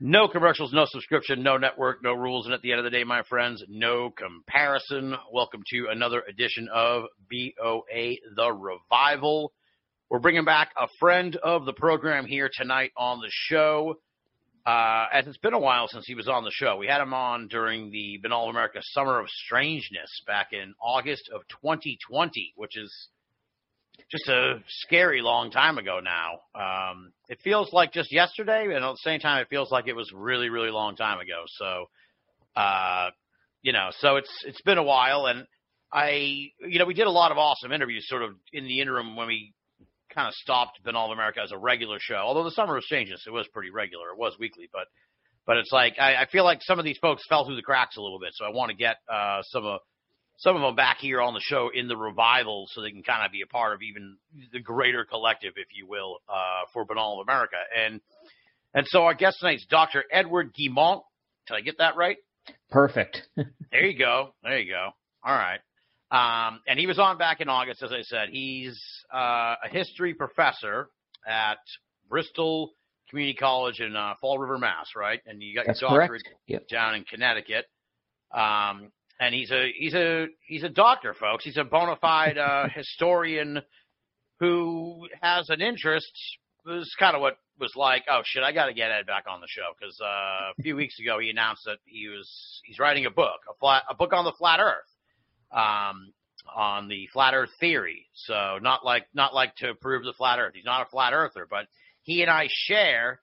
No commercials, no subscription, no network, no rules, and at the end of the day, my friends, no comparison. Welcome to another edition of BOA The Revival. We're bringing back a friend of the program here tonight on the show. Uh, as it's been a while since he was on the show. We had him on during the Banal America Summer of Strangeness back in August of 2020, which is just a scary long time ago now. Um, it feels like just yesterday, and at the same time, it feels like it was really, really long time ago. So, uh, you know, so it's it's been a while, and I, you know, we did a lot of awesome interviews sort of in the interim when we kind of stopped Banal America as a regular show. Although the summer of changes, it was pretty regular. It was weekly, but but it's like I, I feel like some of these folks fell through the cracks a little bit. So I want to get uh, some of some of them back here on the show in the revival so they can kind of be a part of even the greater collective, if you will, uh, for Banal of America. And and so our guest tonight is Dr. Edward Guimont. Did I get that right? Perfect. There you go. There you go. All right. Um, and he was on back in August, as I said. He's uh, a history professor at Bristol Community College in uh, Fall River, Mass. Right? And you got That's your doctorate correct. Yep. down in Connecticut. Um, and he's a he's a he's a doctor, folks. He's a bona fide uh, historian who has an interest. This is kind of what was like. Oh shit, I got to get Ed back on the show because uh, a few weeks ago he announced that he was he's writing a book, a flat a book on the flat Earth, um, on the flat Earth theory. So not like not like to prove the flat Earth. He's not a flat earther, but he and I share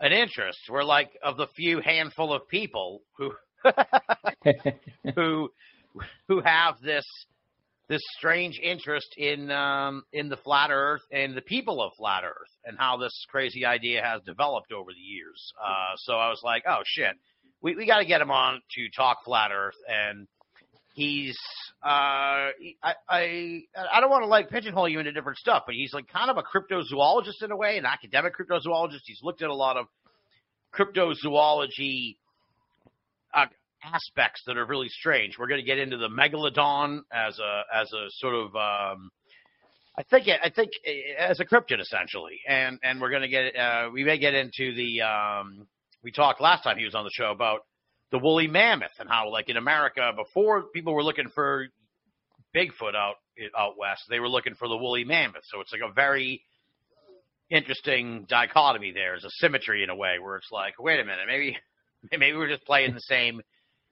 an interest. We're like of the few handful of people who who who have this this strange interest in um, in the flat Earth and the people of flat Earth and how this crazy idea has developed over the years. Uh, so I was like, oh shit, we we got to get him on to talk flat Earth, and he's uh, I I I don't want to like pigeonhole you into different stuff, but he's like kind of a cryptozoologist in a way, an academic cryptozoologist. He's looked at a lot of cryptozoology aspects that are really strange. We're going to get into the megalodon as a as a sort of um, I think I think eh, as a cryptid essentially, and and we're going to get uh, we may get into the um, we talked last time he was on the show about the woolly mammoth and how like in America before people were looking for Bigfoot out out west, they were looking for the woolly mammoth. So it's like a very interesting dichotomy there. There's a symmetry in a way where it's like, wait a minute, maybe maybe we're just playing the same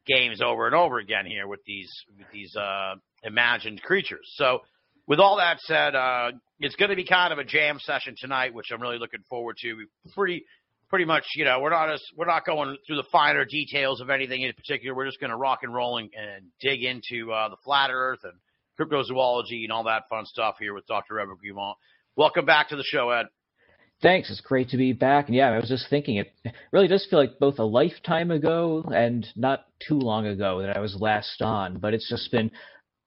games over and over again here with these with these uh, imagined creatures. So, with all that said, uh, it's going to be kind of a jam session tonight, which I'm really looking forward to. We pretty pretty much, you know, we're not as we're not going through the finer details of anything in particular. We're just going to rock and roll and, and dig into uh, the flat Earth and cryptozoology and all that fun stuff here with Dr. Edward Guimont. Welcome back to the show, Ed. Thanks. It's great to be back. And yeah, I was just thinking it really does feel like both a lifetime ago and not too long ago that I was last on. But it's just been,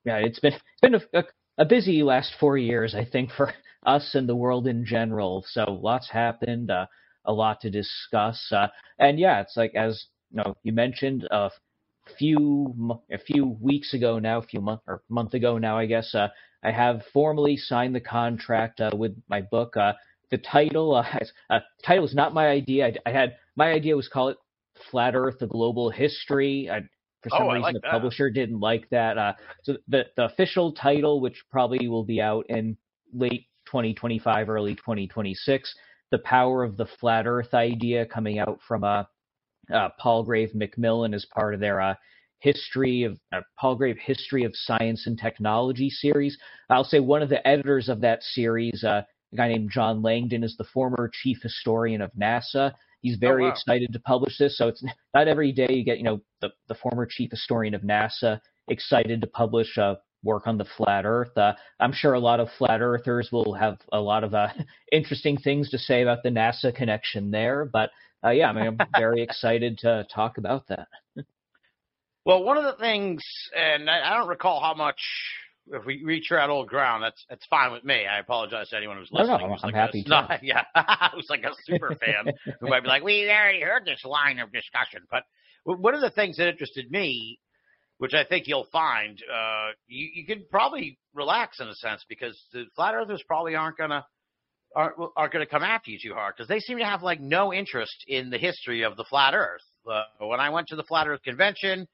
yeah, it's been it's been a, a, a busy last four years, I think, for us and the world in general. So lots happened, uh, a lot to discuss. Uh, and yeah, it's like as you know, you mentioned a few a few weeks ago now, a few month or month ago now, I guess. Uh, I have formally signed the contract uh, with my book. The title, uh, uh, title is not my idea. I, I had my idea was call it Flat Earth: The Global History. I, for some Oh, reason, like the that. publisher didn't like that. Uh, so the the official title, which probably will be out in late 2025, early 2026, the power of the flat Earth idea, coming out from uh, uh, Palgrave Macmillan as part of their uh, history of uh, Palgrave History of Science and Technology series. I'll say one of the editors of that series, uh, a guy named John Langdon, is the former chief historian of NASA. He's very wow. excited to publish this. So it's not every day you get, you know, the, the former chief historian of NASA excited to publish a work on the flat Earth. Uh, I'm sure a lot of flat earthers will have a lot of uh, interesting things to say about the NASA connection there. But uh, yeah, I mean, I'm very excited to talk about that. Well, one of the things, and I, I don't recall how much. If we reach that old ground, that's that's fine with me. I apologize to anyone who's No, no, listening. who's I'm like happy a, to. not, yeah, who's like a super fan who might be like, "We already heard this line of discussion." But one of the things that interested me, which I think you'll find, uh, you you can probably relax in a sense because the flat earthers probably aren't gonna aren't aren't gonna come after you too hard because they seem to have like no interest in the history of the flat Earth. Uh, when I went to the flat Earth convention,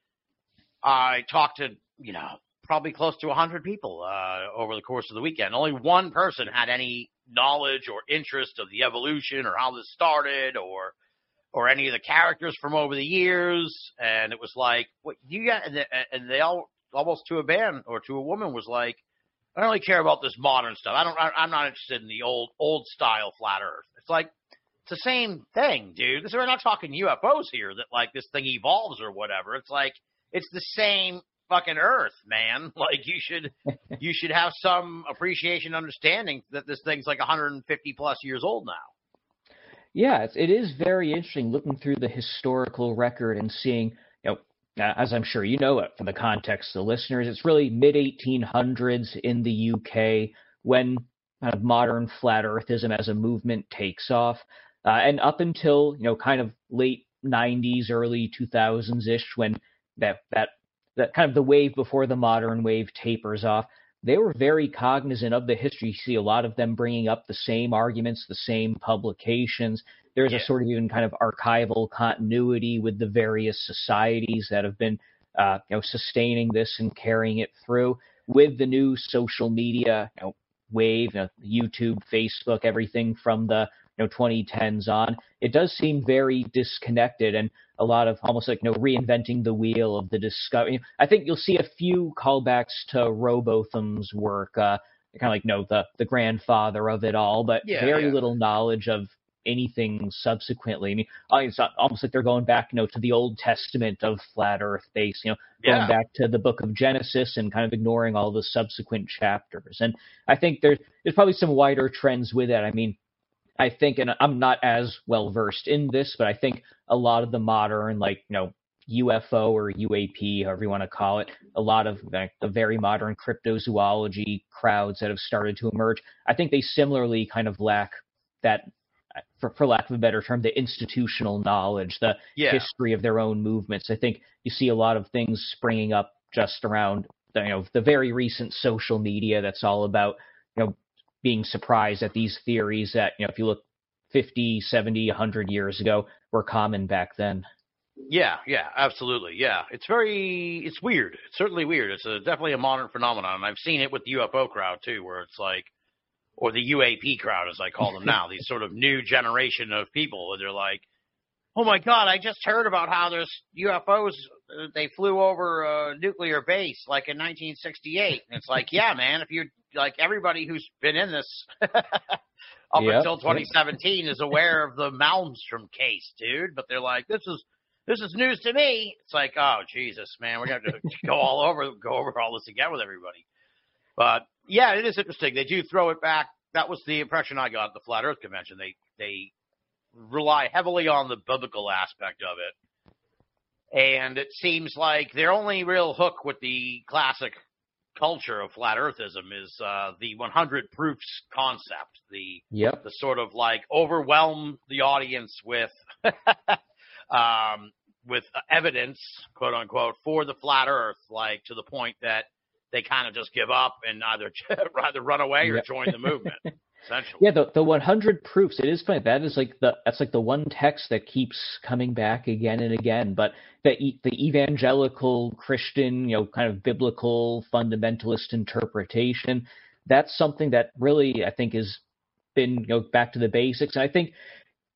I talked to, you know, probably close to 100 people uh, over the course of the weekend. Only one person had any knowledge or interest of the evolution or how this started or or any of the characters from over the years. And it was like, what you got? And they, and they all almost to a man or to a woman was like, I don't really care about this modern stuff. I don't. I, I'm not interested in the old old style flat Earth. It's like it's the same thing, dude. This, we're not talking UFOs here that like this thing evolves or whatever. It's like it's the same fucking Earth, man. Like you should you should have some appreciation, understanding that this thing's like 150 plus years old now. Yeah, it's, it is very interesting looking through the historical record and seeing, you know, as I'm sure you know it for the context of the listeners, it's really mid 1800s in the UK when kind of modern flat earthism as a movement takes off. Uh, and up until, you know, kind of late 90s, early 2000s ish, when that, that, that kind of the wave before the modern wave tapers off, they were very cognizant of the history. You see a lot of them bringing up the same arguments, the same publications. There's Yeah. a sort of even kind of archival continuity with the various societies that have been, uh, you know, sustaining this and carrying it through. With the new social media, you know, wave, you know, YouTube, Facebook, everything from the you know 2010s on, it does seem very disconnected and a lot of almost like you know reinventing the wheel of the discovery. I think you'll see a few callbacks to Rowbotham's work, uh, kind of like you know the the grandfather of it all, but Yeah, very yeah. little knowledge of anything subsequently. I mean, it's almost like they're going back, you know, to the Old Testament of flat Earth base, you know, going Yeah. back to the book of Genesis and kind of ignoring all the subsequent chapters. And I think there's there's probably some wider trends with it. I mean, I think, and I'm not as well versed in this, but I think a lot of the modern, like you know, UFO or UAP, however you want to call it, a lot of like, the very modern cryptozoology crowds that have started to emerge. I think they similarly kind of lack that, for, for lack of a better term, the institutional knowledge, the Yeah. history of their own movements. I think you see a lot of things springing up just around the, you know the very recent social media that's all about you know being surprised at these theories that you know if you look 50, 70, 100 years ago were common back then. Yeah, yeah, absolutely. Yeah, it's very, it's weird. It's certainly weird. It's a, definitely a modern phenomenon. And I've seen it with the UFO crowd too, where it's like, or the UAP crowd, as I call them now, these sort of new generation of people, where they're like, "Oh my God, I just heard about how there's UFOs. They flew over a nuclear base like in 1968." And it's like, yeah, man, if you like everybody who's been in this up Yep, until yep. 2017 is aware of the Malmstrom case, dude. But they're like, this is this is news to me. It's like, oh Jesus, man, we're gonna have to go all over go over all this again with everybody. But yeah, it is interesting. They do throw it back. That was the impression I got at the Flat Earth Convention. They they rely heavily on the biblical aspect of it. And it seems like their only real hook with the classic culture of flat earthism is uh, the 100 proofs concept, the Yep. the sort of like overwhelm the audience with um, with evidence, quote unquote, for the flat Earth, like to the point that they kind of just give up and either either run away or Yep. join the movement. Essentially, Yeah, the the 100 proofs. It is funny. That is like the that's like the one text that keeps coming back again and again. But the the evangelical Christian, you know, kind of biblical fundamentalist interpretation. That's something that really I think has been you know back to the basics. And I think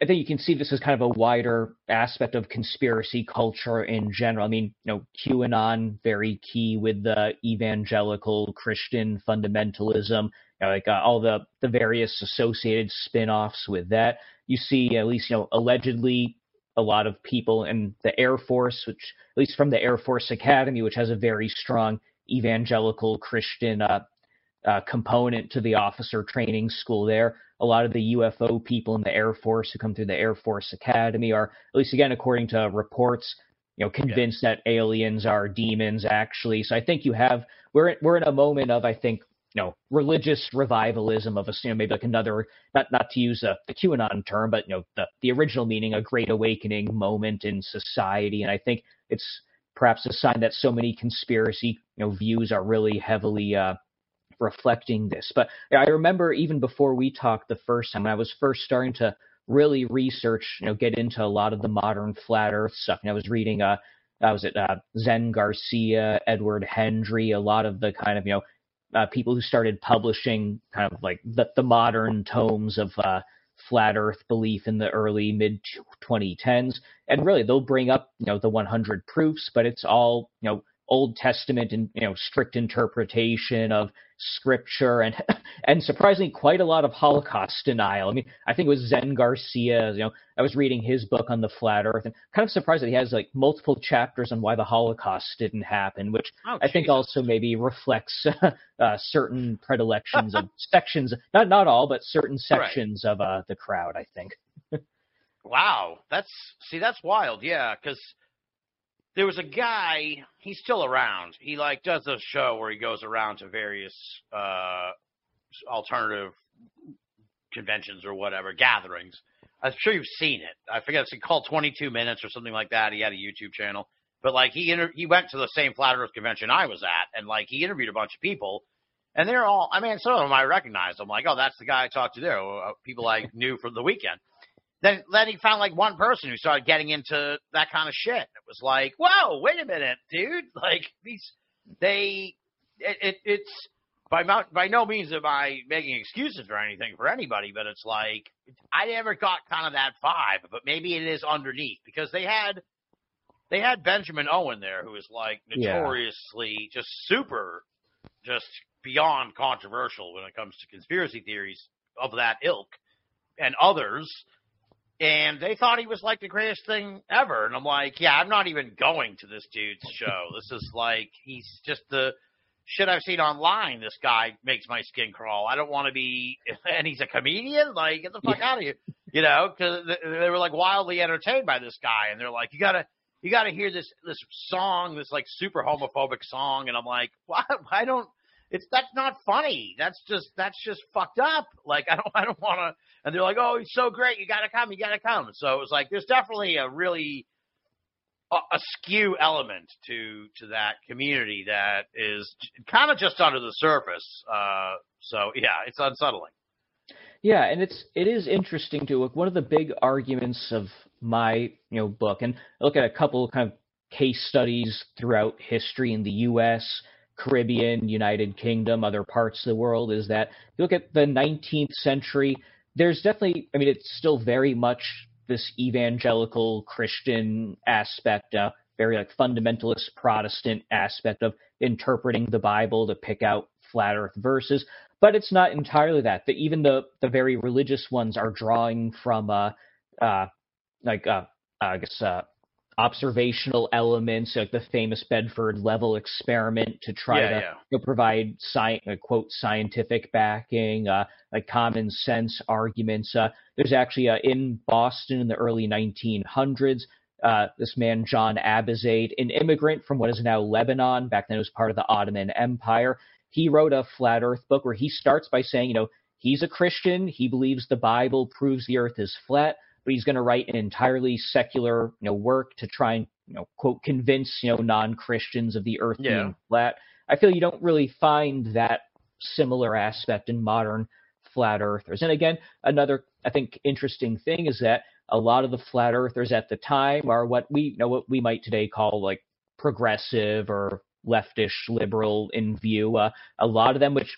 I think you can see this as kind of a wider aspect of conspiracy culture in general. I mean, you know, QAnon very key with the evangelical Christian fundamentalism like uh, all the the various associated spin-offs with that. You see at least you know allegedly a lot of people in the Air Force, which at least from the Air Force Academy, which has a very strong evangelical Christian uh, uh, component to the officer training school there. A lot of the UFO people in the Air Force who come through the Air Force Academy are, at least again, according to reports, you know, convinced yeah. that aliens are demons actually. So I think you have we're we're in a moment of I think you know religious revivalism of a you know maybe like another not not to use a, the QAnon term, but you know the the original meaning a great awakening moment in society, and I think it's perhaps a sign that so many conspiracy you know views are really heavily uh, reflecting this. But I remember even before we talked the first time, when I was first starting to really research, you know, get into a lot of the modern flat Earth stuff. And I was reading, uh, uh was it uh, Zen Garcia, Edward Hendrie, a lot of the kind of you know uh, people who started publishing kind of like the, the modern tomes of uh, flat Earth belief in the early mid 2010s, and really they'll bring up you know the 100 proofs, but it's all you know Old Testament and you know strict interpretation of scripture and and surprisingly quite a lot of Holocaust denial. I mean, I think it was Zen Garcia. You know, I was reading his book on the flat Earth and kind of surprised that he has like multiple chapters on why the Holocaust didn't happen, which oh, I think also maybe reflects uh, certain predilections of sections, not not all, but certain sections right. of uh, the crowd. I think. wow, that's see, that's wild. Yeah, because there was a guy he's still around. He like does a show where he goes around to various uh alternative conventions or whatever gatherings. I'm sure you've seen it. I forget it's called 22 minutes or something like that. He had a youtube channel. But like he inter- he went to the same flat earth convention i was at and like he interviewed a bunch of people and they're all i mean some of them i recognized i'm like oh that's the guy i talked to there. Uh, people i knew from the weekend then then he found like one person who started getting into that kind of shit. It was like, whoa, wait a minute, dude! Like these, they, it, it it's by by no means am I making excuses or anything for anybody, but it's like I never got kind of that vibe, but maybe it is underneath because they had they had Benjamin Owen there, who is like notoriously yeah. just super, just beyond controversial when it comes to conspiracy theories of that ilk, and others and they thought he was like the greatest thing ever. And I'm like, yeah, I'm not even going to this dude's show. This is like he's just the shit I've seen online. This guy makes my skin crawl. I don't want to be, and he's a comedian. Like, get the fuck out of here, you know? Because they were like wildly entertained by this guy, and they're like, you gotta. You got to hear this this song, this like super homophobic song, and I'm like, why? Why don't? It's that's not funny. That's just that's just fucked up. Like I don't I don't want to and they're like, "Oh, he's so great! You got to come! You got to come!" So it was like there's definitely a really a, a skew element to to that community that is kind of just under the surface. Uh, so yeah, it's unsettling. Yeah, and it's it is interesting to look. One of the big arguments of my you know book, and look at a couple kind of case studies throughout history in the U.S. Caribbean, United Kingdom, other parts of the world, is that you look at the 19th century, there's definitely, I mean, it's still very much this evangelical Christian aspect, uh, very like fundamentalist Protestant aspect of interpreting the Bible to pick out flat Earth verses. But it's not entirely that. The, even the the very religious ones are drawing from uh, uh, like uh, I guess uh, observational elements, like the famous Bedford level experiment, to try yeah, to yeah. You know, provide sci- uh, quote scientific backing, uh, like common sense arguments. Uh, there's actually uh, in Boston in the early 1900s. Uh, this man John Abizaid, an immigrant from what is now Lebanon, back then it was part of the Ottoman Empire. He wrote a flat Earth book where he starts by saying, you know, he's a Christian. He believes the Bible proves the Earth is flat but he's going to write an entirely secular, you know, work to try and, you know, quote, convince, you know, non-Christians of the earth yeah. being flat. I feel you don't really find that similar aspect in modern flat earthers. And again, another, I think, interesting thing is that a lot of the flat earthers at the time are what we you know what we might today call like progressive or leftish liberal in view. Uh, a lot of them, which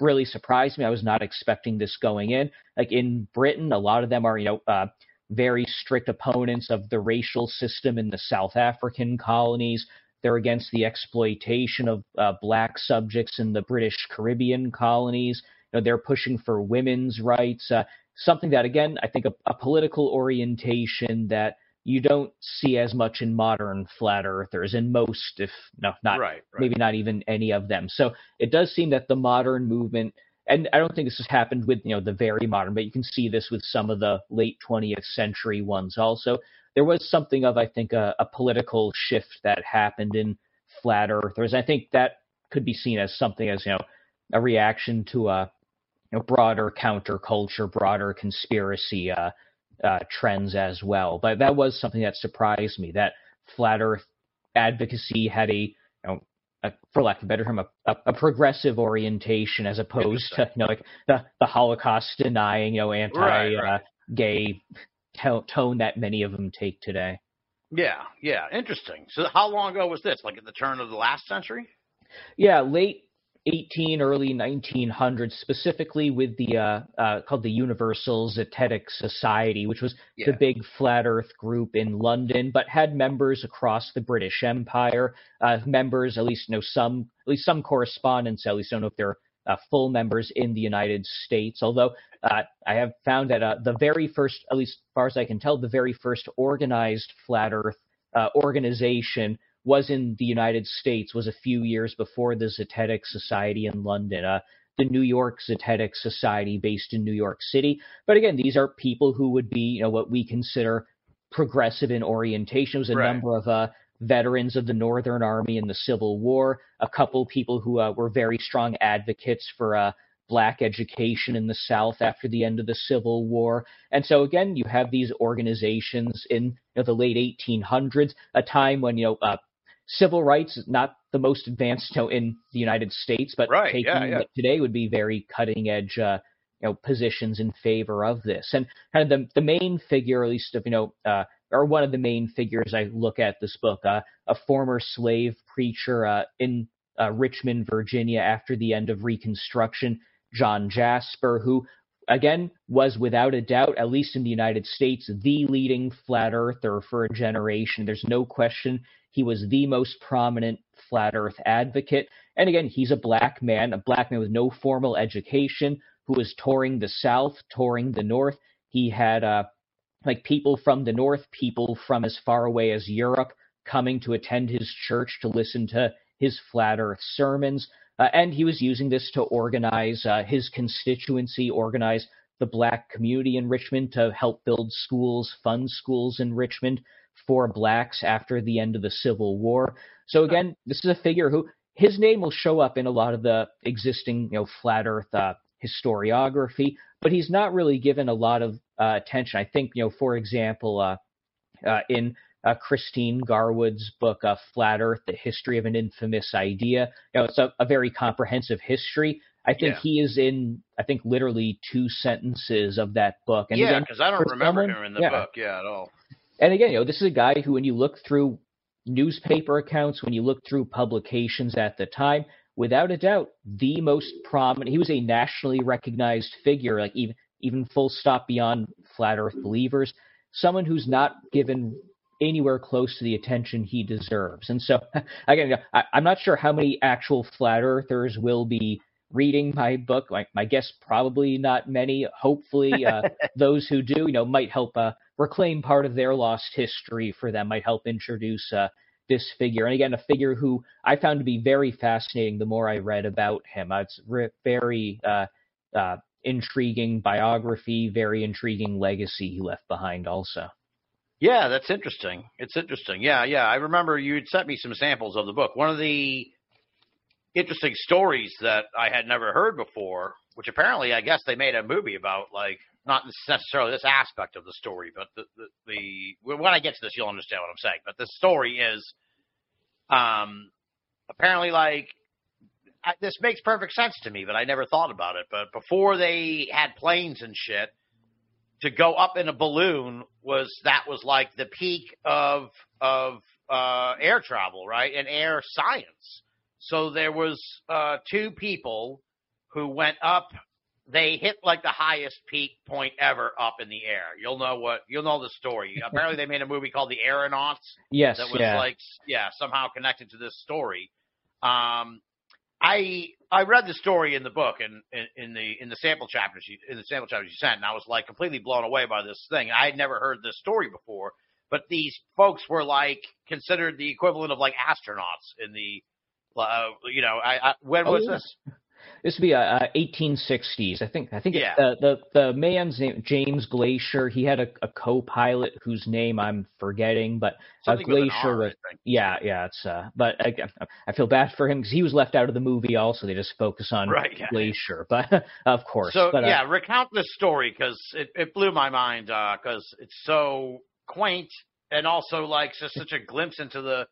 really surprised me. I was not expecting this going in. Like in Britain, a lot of them are, you know, uh, very strict opponents of the racial system in the South African colonies. They're against the exploitation of uh, black subjects in the British Caribbean colonies. You know, they're pushing for women's rights, uh, something that, again, I think a, a political orientation that you don't see as much in modern flat earthers, in most, if no, not right, right. maybe not even any of them. So it does seem that the modern movement, and I don't think this has happened with you know the very modern, but you can see this with some of the late 20th century ones also. There was something of I think a, a political shift that happened in flat earthers. I think that could be seen as something as you know a reaction to a you know, broader counterculture, broader conspiracy uh, uh, trends as well. But that was something that surprised me that flat Earth advocacy had a, you know, a, for lack of a better term, a, a, a progressive orientation as opposed to you know like the, the Holocaust denying, you know, anti Right, right. Uh, gay to- tone that many of them take today. Yeah, yeah, interesting. So how long ago was this? Like at the turn of the last century? Yeah, late 18, early 1900s, specifically with the uh, uh, called the Universal Zetetic Society, which was Yeah. the big flat Earth group in London, but had members across the British Empire. Uh, members, at least you know some, at least some correspondents. At least don't know if they're uh, full members in the United States. Although uh, I have found that uh, the very first, at least as far as I can tell, the very first organized flat Earth uh, organization was in the United States was a few years before the Zetetic Society in London, uh, the New York Zetetic Society based in New York City. But again, these are people who would be, you know, what we consider progressive in orientation. It was a Right. number of uh, veterans of the Northern Army in the Civil War, a couple people who uh, were very strong advocates for uh, black education in the South after the end of the Civil War. And so again, you have these organizations in you know, the late 1800s, a time when you know uh, civil rights is not the most advanced you know, in the United States, but Right, taking yeah, yeah. what today would be very cutting edge. Uh, you know, positions in favor of this, and kind of the the main figure, at least of you know, uh, or one of the main figures I look at this book, uh, a former slave preacher uh, in uh, Richmond, Virginia, after the end of Reconstruction, John Jasper, who again was without a doubt, at least in the United States, the leading flat earther for a generation. There's no question he was the most prominent flat earth advocate. And again, he's a black man, a black man with no formal education, who was touring the South, touring the North. He had uh, like people from the North, people from as far away as Europe coming to attend his church to listen to his flat earth sermons. Uh, and he was using this to organize uh, his constituency, organize the black community in Richmond to help build schools, fund schools in Richmond for blacks after the end of the Civil War. So again, this is a figure who his name will show up in a lot of the existing, you know, flat Earth uh, historiography, but he's not really given a lot of uh, attention. I think, you know, for example, uh, uh, in uh, Christine Garwood's book, uh, Flat Earth: The History of an Infamous Idea, you know, it's a, a very comprehensive history. I think Yeah. he is in, I think, literally two sentences of that book. And yeah, because I don't remember someone- him in the yeah. book. Yeah, at all. And again, you know, this is a guy who, when you look through newspaper accounts, when you look through publications at the time, without a doubt, the most prominent. He was a nationally recognized figure, like even even full stop beyond flat Earth believers. Someone who's not given anywhere close to the attention he deserves. And so, again, I, I'm not sure how many actual flat Earthers will be reading my book. My, my guess probably not many. Hopefully, uh, those who do, you know, might help uh, reclaim part of their lost history for them. Might help introduce uh, this figure, and again, a figure who I found to be very fascinating. The more I read about him, uh, it's re- very uh, uh, intriguing biography, very intriguing legacy he left behind. Also, Yeah, that's interesting. It's interesting. Yeah, yeah. I remember you had sent me some samples of the book. One of the interesting stories that I had never heard before, which apparently I guess they made a movie about, like not necessarily this aspect of the story, but the the, the when I get to this, you'll understand what I'm saying. But the story is, um, apparently like I, this makes perfect sense to me, but I never thought about it. But before they had planes and shit, to go up in a balloon was that was like the peak of of uh, air travel, right, and air science. So there was uh, two people who went up. They hit like the highest peak point ever up in the air. You'll know what you'll know the story. Apparently, they made a movie called The Aeronauts yes, that was yeah, like yeah somehow connected to this story. Um, I I read the story in the book and in, in the in the sample chapters you, in the sample chapters you sent, and I was like completely blown away by this thing. I had never heard this story before, but these folks were like considered the equivalent of like astronauts in the, uh, you know, I, I when Oh, was yeah. this? This would be uh, uh, 1860s. I think. I think Yeah. the, the man's name James Glaisher. He had a, a co-pilot whose name I'm forgetting, but uh, Something with an Glaisher. R, I was- think. yeah, yeah. It's uh, but I, I feel bad for him because he was left out of the movie. Also, they just focus on Right, yeah. Glaisher, but of course. So but, uh, yeah, recount this story because it, it blew my mind because it's so quaint and also like just such a glimpse into the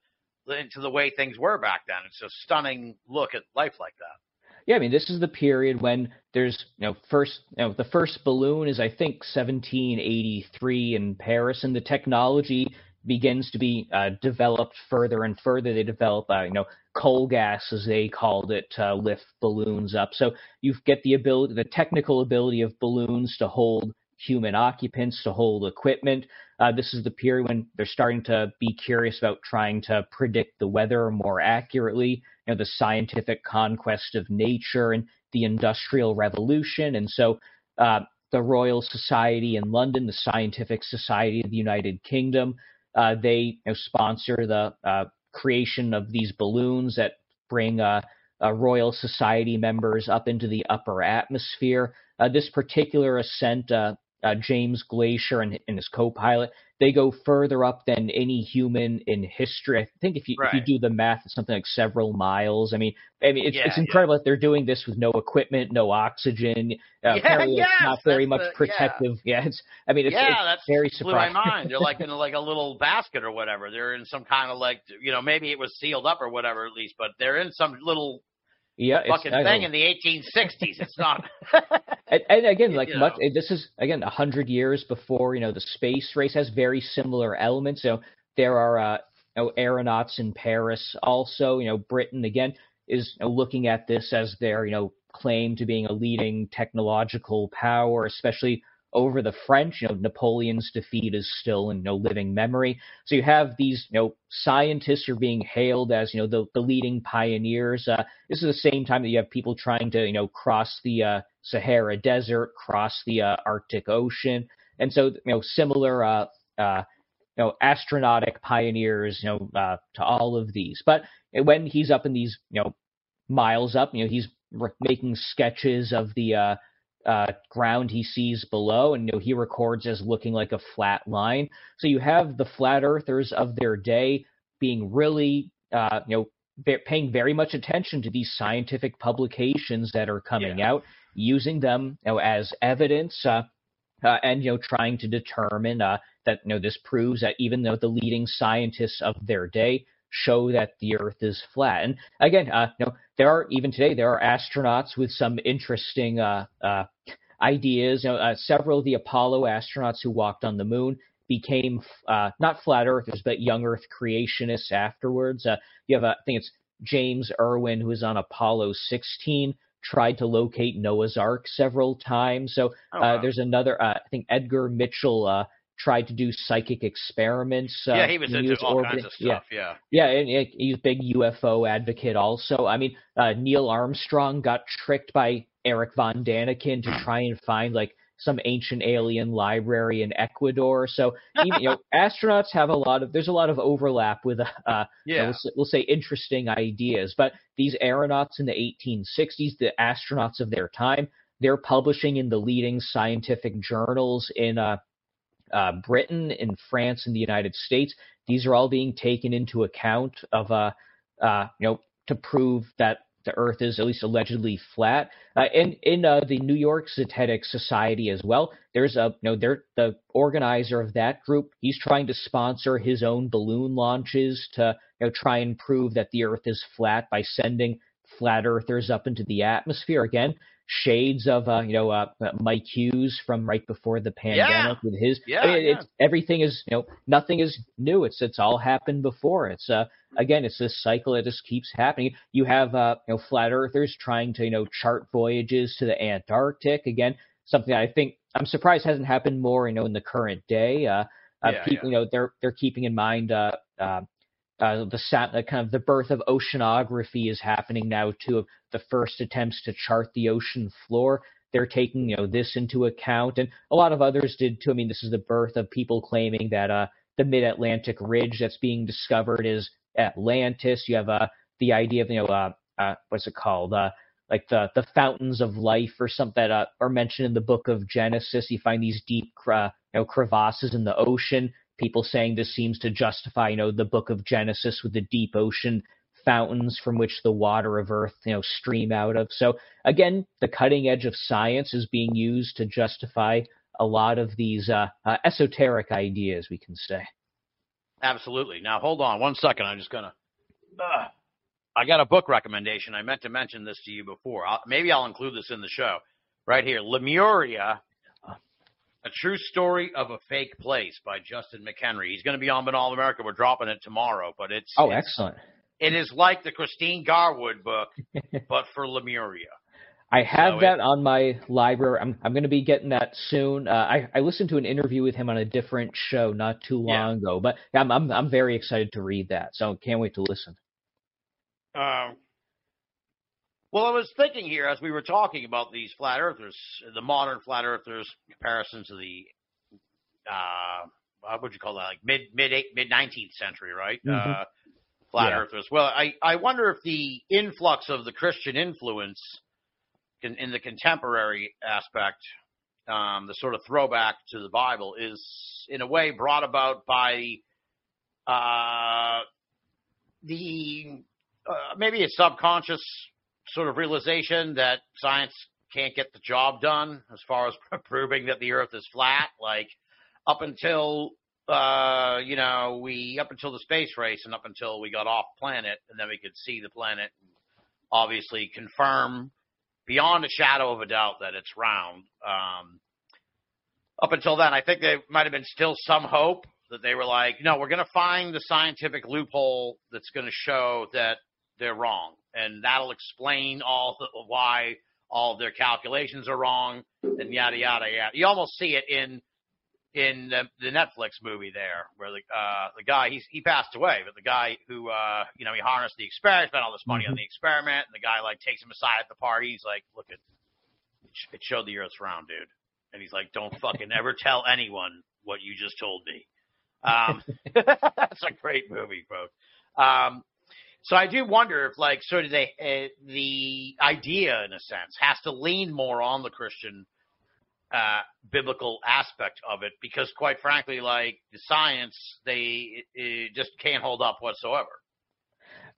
into the way things were back then. It's a stunning look at life like that. Yeah, I mean, this is the period when there's, you know, first, you know, the first balloon is, I think, 1783 in Paris, and the technology begins to be uh, developed further and further. They develop, uh, you know, coal gas, as they called it, to lift balloons up. So you get the ability, the technical ability of balloons to hold human occupants, to hold equipment. Uh, this is the period when they're starting to be curious about trying to predict the weather more accurately know, the scientific conquest of nature and the Industrial Revolution. And so uh, the Royal Society in London, the Scientific Society of the United Kingdom, uh, they you know, sponsor the uh, creation of these balloons that bring uh, uh, Royal Society members up into the upper atmosphere. Uh, this particular ascent, uh, James Glaisher and, and his co-pilot, they go further up than any human in history. I think if you if you do the math, it's something like several miles. I mean, I mean, it's Yeah, it's yeah. incredible that they're doing this with no equipment, no oxygen. Uh, Yeah, apparently it's yes, not very much the- protective. Yeah, it's. I mean, it's, yeah, it's that's very blew my mind. They're like in like a little basket or whatever. They're in some kind of like you know maybe it was sealed up or whatever at least, but they're in some little yeah, it's, fucking I thing know. in the 1860s. It's not. And, and again, You like know. much, this is again a hundred years before you know the space race has very similar elements. So there are uh, you know, aeronauts in Paris, also. You know, Britain again is you know, looking at this as their you know claim to being a leading technological power, especially over the French. You know, Napoleon's defeat is still in no living memory. So you have these you know scientists are being hailed as you know the the leading pioneers. Uh, this is the same time that you have people trying to you know cross the uh, Sahara Desert, cross the uh, Arctic Ocean, and so you know similar uh, uh, you know astronautic pioneers you know uh, to all of these. But when he's up in these you know miles up, you know he's making sketches of the uh, uh, ground he sees below, and you know he records as looking like a flat line. So you have the flat earthers of their day being really uh, you know paying very much attention to these scientific publications that are coming out, using them you know, as evidence, uh, uh, and you know trying to determine uh, that you know this proves that even though the leading scientists of their day show that the Earth is flat, and again, uh, you know there are even today there are astronauts with some interesting uh, uh, ideas. You know, uh, several of the Apollo astronauts who walked on the moon became uh, not flat earthers but young Earth creationists afterwards. Uh, you have, uh, I think it's James Irwin, who was on Apollo 16, tried to locate Noah's Ark several times. So Oh, uh, wow. there's another, uh, I think Edgar Mitchell uh, tried to do psychic experiments. Uh, yeah, he was into all orbiting. kinds of stuff. Yeah. Yeah, and and he's a big UFO advocate also. I mean, uh, Neil Armstrong got tricked by Erich von Däniken to try and find like some ancient alien library in Ecuador. So even, you know, astronauts have a lot of there's a lot of overlap with uh, uh Yeah. we'll, say, we'll say interesting ideas. But these aeronauts in the 1860s, the astronauts of their time, they're publishing in the leading scientific journals in uh, uh, Britain, in France, and the United States. These are all being taken into account of, uh, uh, you know, to prove that the Earth is at least allegedly flat. Uh, and in uh, the New York Zetetic Society as well, there's a, you know, they're the organizer of that group. He's trying to sponsor his own balloon launches to, you know, try and prove that the Earth is flat by sending flat earthers up into the atmosphere. Again, shades of, uh, you know, uh, Mike Hughes from right before the pandemic with his. Yeah, I mean, yeah. it's everything is, you know, nothing is new. It's it's all happened before. It's uh again, it's this cycle that just keeps happening. You have uh, you know, flat earthers trying to, you know, chart voyages to the Antarctic. Again, something that I think I'm surprised hasn't happened more, you know, in the current day. Uh, uh Yeah, people, you know, they're they're keeping in mind uh, uh, uh, the uh, kind of the birth of oceanography is happening now too. The first attempts to chart the ocean floor, they're taking you know this into account, and a lot of others did too. I mean, this is the birth of people claiming that uh, the Mid-Atlantic ridge that's being discovered is Atlantis. You have uh, the idea of you know uh, uh, what's it called? Uh, like the the fountains of life or something that uh, are mentioned in the book of Genesis. You find these deep you know crevasses in the ocean. People saying this seems to justify you know the book of Genesis with the deep ocean fountains from which the water of earth you know stream out of. So again, the cutting edge of science is being used to justify a lot of these uh, uh, esoteric ideas, we can say. Absolutely. Now hold on one second. I'm just gonna. Uh, I got a book recommendation. I meant to mention this to you before. I'll, maybe I'll include this in the show. Right here, Lemuria, a true story of a fake place by Justin McHenry. He's going to be on All America. We're dropping it tomorrow, but it's oh, it's, excellent. It is like the Christine Garwood book, but for Lemuria. I have So that on my library. I'm I'm going to be getting that soon. Uh, I I listened to an interview with him on a different show not too Yeah. long ago, but I'm I'm I'm very excited to read that. So can't wait to listen. Um, well, I was thinking here as we were talking about these flat earthers, the modern flat earthers, comparison to the, uh, what would you call that? Like mid mid eight, mid nineteenth century, right? Mhm. Uh, flat Yeah. earthers. Well, I I wonder if the influx of the Christian influence in, in the contemporary aspect, um, the sort of throwback to the Bible, is in a way brought about by uh, the uh, maybe a subconscious sort of realization that science can't get the job done as far as proving that the Earth is flat. Like up until uh, you know we up until the space race and up until we got off planet, and then we could see the planet, and obviously confirm beyond a shadow of a doubt that it's round. Um, up until then, I think there might have been still some hope that they were like, no, we're going to find the scientific loophole that's going to show that they're wrong, and that'll explain all the, why all their calculations are wrong, and yada yada yada. You almost see it in in the, the Netflix movie there, where the uh, the guy he's he passed away, but the guy who uh, you know he harnessed the experiment, spent all this money on the experiment, and the guy like takes him aside at the party. He's like, look at it showed the Earth's round, dude, and he's like, don't fucking ever tell anyone what you just told me. Um, that's a great movie, folks. Um, so I do wonder if, like, sort of the uh, the idea, in a sense, has to lean more on the Christian uh, biblical aspect of it, because, quite frankly, like the science, they just can't hold up whatsoever.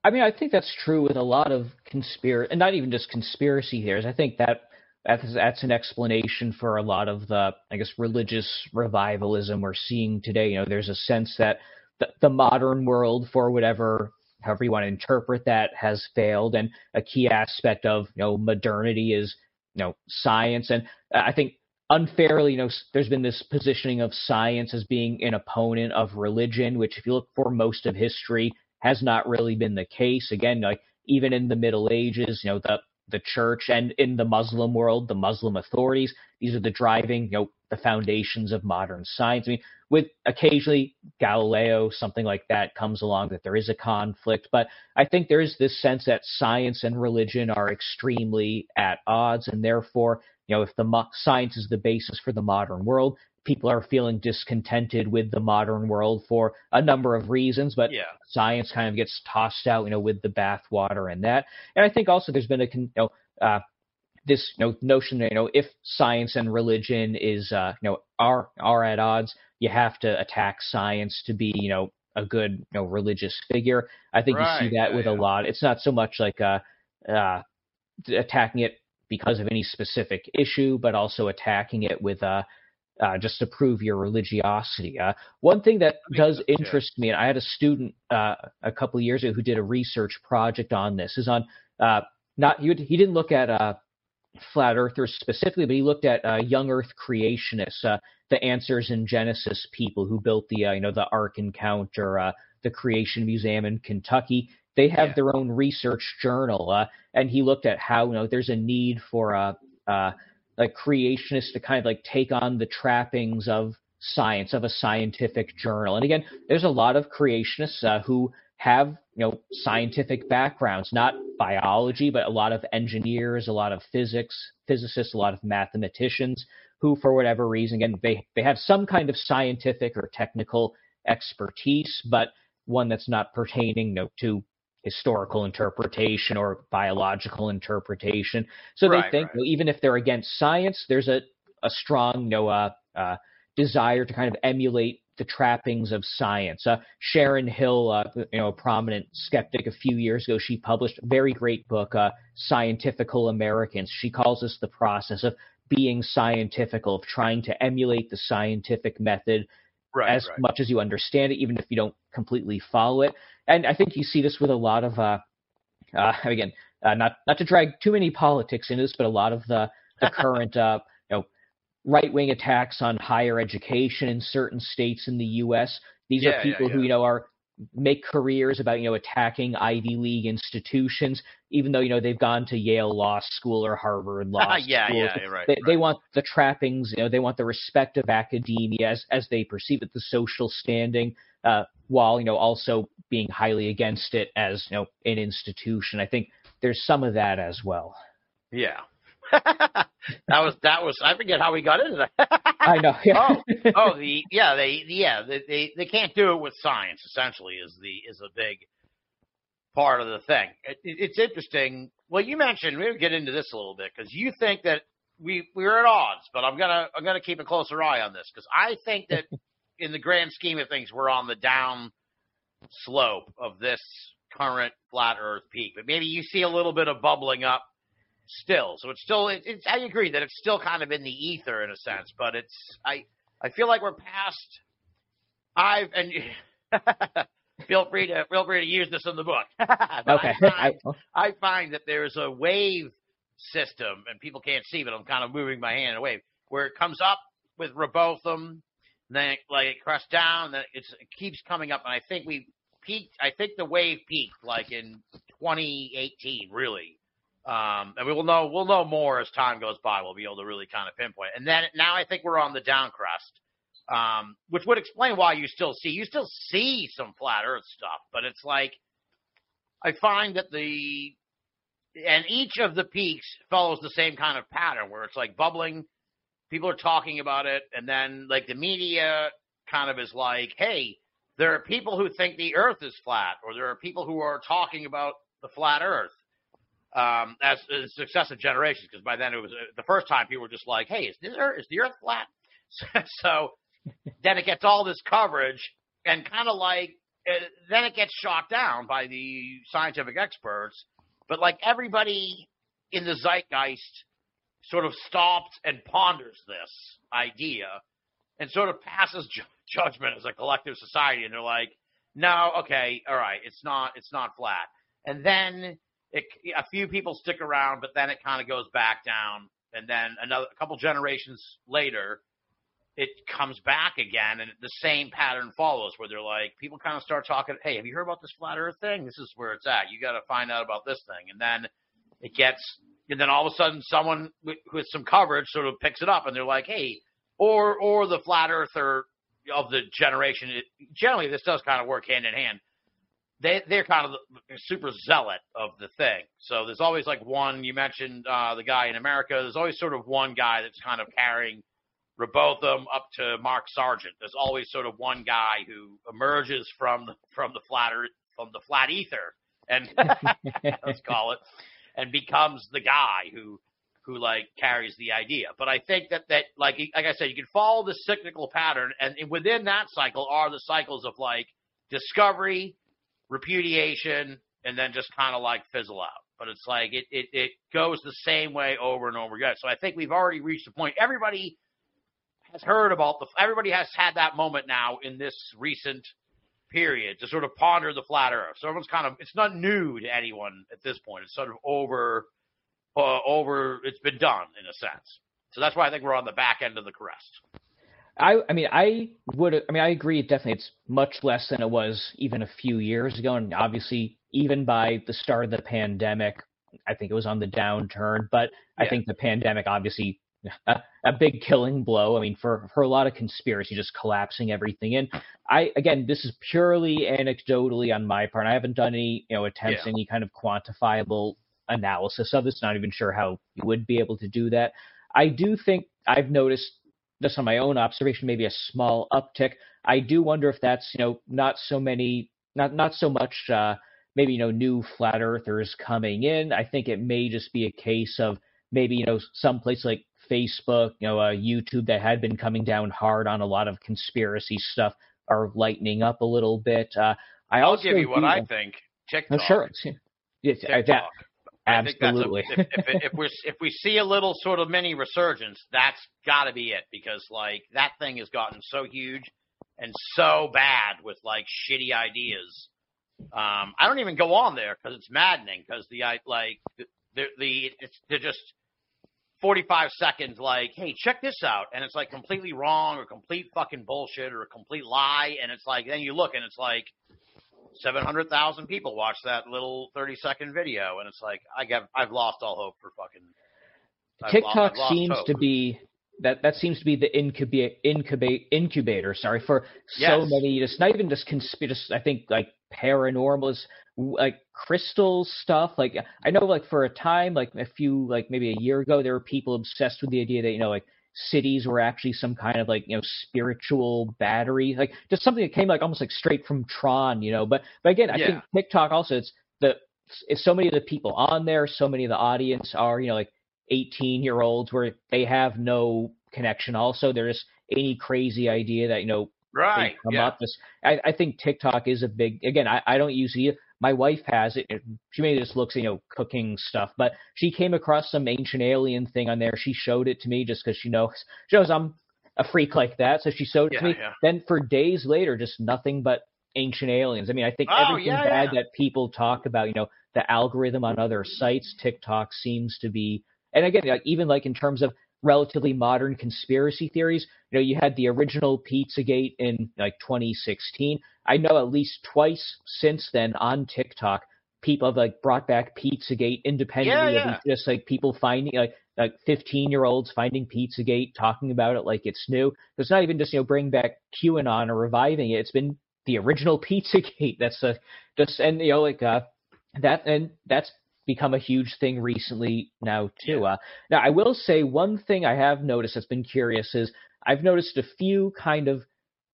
I mean, I think that's true with a lot of conspiracy, and not even just conspiracy theories. I think that that's, that's an explanation for a lot of the, I guess, religious revivalism we're seeing today. You know, there's a sense that the, the modern world, for whatever, however you want to interpret that, has failed, and a key aspect of you know modernity is you know science, and I think unfairly, you know, there's been this positioning of science as being an opponent of religion, which, if you look for most of history, has not really been the case. Again, like even in the Middle Ages, you know, the the church and in the Muslim world, the Muslim authorities, these are the driving, you know, the foundations of modern science. I mean, with occasionally Galileo, something like that comes along that there is a conflict, but I think there is this sense that science and religion are extremely at odds, and therefore, you know, if the mo- science is the basis for the modern world, people are feeling discontented with the modern world for a number of reasons, but Yeah. science kind of gets tossed out, you know, with the bathwater and that. And I think also there's been a, con- you know, uh, this you know, notion that you know if science and religion is uh, you know are are at odds, you have to attack science to be you know a good you know religious figure. I think you see that yeah, with yeah. a lot. It's not so much like uh, uh, attacking it because of any specific issue, but also attacking it with uh, uh, just to prove your religiosity. Uh, one thing that does interest me, and I had a student uh, a couple of years ago who did a research project on this, is on uh, not he, would- he didn't look at uh, flat earthers specifically, but he looked at uh, young Earth creationists, uh, the Answers in Genesis people who built the uh, you know the Ark Encounter, uh, the Creation Museum in Kentucky. They have Yeah. their own research journal, uh, and he looked at how you know there's a need for uh, uh, like creationists to kind of like take on the trappings of science of a scientific journal. And again, there's a lot of creationists uh, who have you know scientific backgrounds, not biology, but a lot of engineers, a lot of physics, physicists, a lot of mathematicians who, for whatever reason, again, they they have some kind of scientific or technical expertise, but one that's not pertaining you know, to historical interpretation or biological interpretation. So Right, they think right. well, even if they're against science, there's a, a strong you know, uh, uh, desire to kind of emulate the trappings of science. Uh, Sharon Hill, uh, you know, a prominent skeptic a few years ago, she published a very great book, uh, Scientifical Americans. She calls this the process of being scientifical, of trying to emulate the scientific method Right, as right. much as you understand it, even if you don't completely follow it. And I think you see this with a lot of, uh, uh, again, uh, not not to drag too many politics into this, but a lot of the the current, uh, right wing attacks on higher education in certain states in the U.S. These Yeah, are yeah, people who you know are make careers about you know attacking Ivy League institutions, even though you know they've gone to Yale Law School or Harvard Law yeah, School. yeah, right. They, they want the trappings, you know, they want the respect of academia as, as they perceive it, the social standing, uh, while, you know, also being highly against it as, you know, an institution. I think there's some of that as well. Yeah. That was that was I forget how we got into that. I know. Yeah. oh, oh, the yeah, they yeah, they, they they can't do it with science. Essentially, is the is a big part of the thing. It, it, it's interesting. Well, you mentioned we'll get into this a little bit because you think that we we're at odds, but I'm gonna I'm gonna keep a closer eye on this because I think that in the grand scheme of things, we're on the down slope of this current flat Earth peak. But maybe you see a little bit of bubbling up still. So it's still it, it's I agree that it's still kind of in the ether in a sense, but it's I I feel like we're past I've and feel free to feel free to use this in the book. Okay. I find, I find that there's a wave system and people can't see but I'm kind of moving my hand in a wave where it comes up with Rowbotham, then it, like it crests down, then it's, it keeps coming up and I think we peaked I think the wave peaked like in 2018 really um, and we will know we'll know more as time goes by. We'll be able to really kind of pinpoint. And then now I think we're on the down crest, um, which would explain why you still see you still see some flat Earth stuff, but it's like I find that the and each of the peaks follows the same kind of pattern where it's like bubbling. People are talking about it, and then like the media kind of is like, hey, there are people who think the Earth is flat, or there are people who are talking about the flat Earth um, as, as successive generations. Because by then it was the first time people were just like, "Hey, is this Earth, is the Earth flat?" so then it gets all this coverage, and kind of like uh, then it gets shot down by the scientific experts. But like everybody in the zeitgeist sort of stops and ponders this idea and sort of passes ju- judgment as a collective society, and they're like, "No, okay, all right, it's not, it's not flat." And then it, a few people stick around, but then it kind of goes back down, and then another a couple generations later, it comes back again, and the same pattern follows, where they're like, people kind of start talking, "Hey, have you heard about this flat Earth thing? This is where it's at. You got to find out about this thing," and then it gets, and then all of a sudden, someone with, with some coverage sort of picks it up, and they're like, "Hey," or or the flat earther of the generation. It, generally, this does kind of work hand in hand they they're kind of the super zealot of the thing. So there's always like one. You mentioned uh, the guy in America. There's always sort of one guy that's kind of carrying Rowbotham up to Mark Sargent. There's always sort of one guy who emerges from the, from the flat from the flat ether, and let's call it, and becomes the guy who who like carries the idea. But I think that that like like I said, you can follow the cyclical pattern, and within that cycle are the cycles of like discovery, repudiation, and then just kind of like fizzle out. But it's like it, it it goes the same way over and over again. So I think we've already reached a point. Everybody has heard about the. Everybody has had that moment now in this recent period to sort of ponder the flat Earth. So everyone's kind of. It's not new to anyone at this point. It's sort of over. Uh, over. It's been done in a sense. So that's why I think we're on the back end of the crest. I, I mean, I would, I mean, I agree. Definitely, it's much less than it was even a few years ago, and obviously, even by the start of the pandemic, I think it was on the downturn. But I think the pandemic, obviously, a, a big killing blow. I mean, for for a lot of conspiracy, just collapsing everything in. I again, this is purely anecdotally on my part. I haven't done any, you know, attempts Yeah. any kind of quantifiable analysis of this. Not even sure how you would be able to do that. I do think I've noticed just on my own observation, maybe a small uptick. I do wonder if that's you know not so many, not not so much uh, maybe you know new flat earthers coming in. I think it may just be a case of maybe you know some place like Facebook, you know, uh, YouTube that had been coming down hard on a lot of conspiracy stuff are lightening up a little bit. Uh, I I'll give you what I think. TikTok. Oh, sure. Yes, I- that- TikTok. I think that's a- absolutely. if, if, if we if we see a little sort of mini resurgence, that's got to be it because like that thing has gotten so huge and so bad with like shitty ideas. Um, I don't even go on there because it's maddening because the I like the the, the it's they're just 45 seconds like hey check this out and it's like completely wrong or complete fucking bullshit or a complete lie and it's like then you look and it's like 700,000 people watch that little 30 second video and it's like I get I've lost all hope for fucking I've TikTok lost seems hope. to be that that seems to be the incubate incubate incubator. Sorry for so Yes. many. Just not even just conspiracy. I think like paranormal is like crystal stuff. Like I know, like for a time, like a few, like maybe a year ago, there were people obsessed with the idea that you know, like cities were actually some kind of like you know spiritual battery, like just something that came like almost like straight from Tron, you know. But but again, I think TikTok also it's the it's so many of the people on there, so many of the audience are you know like 18 year olds where they have no connection. Also, there's any crazy idea that you know right come yeah up. This, I, I think TikTok is a big. Again, I, I don't use it. My wife has it. She mainly just looks, you know, cooking stuff. But she came across some ancient alien thing on there. She showed it to me just because she knows she knows I'm a freak like that. So she showed it to me. yeah. Then for days later, just nothing but ancient aliens. I mean, I think Oh, everything yeah, bad yeah. that people talk about, you know, the algorithm on other sites, TikTok seems to be. And again, like, even like in terms of relatively modern conspiracy theories, you know, you had the original Pizzagate in like 2016. I know at least twice since then on TikTok, people have like brought back Pizzagate independently Yeah, of just like people finding like like 15 year olds finding Pizzagate, talking about it like it's new. It's not even just you know bring back QAnon or reviving it. It's been the original Pizzagate. That's a just and you know like uh that and that's become a huge thing recently now too. Uh, now I will say one thing I have noticed that's been curious is I've noticed a few kind of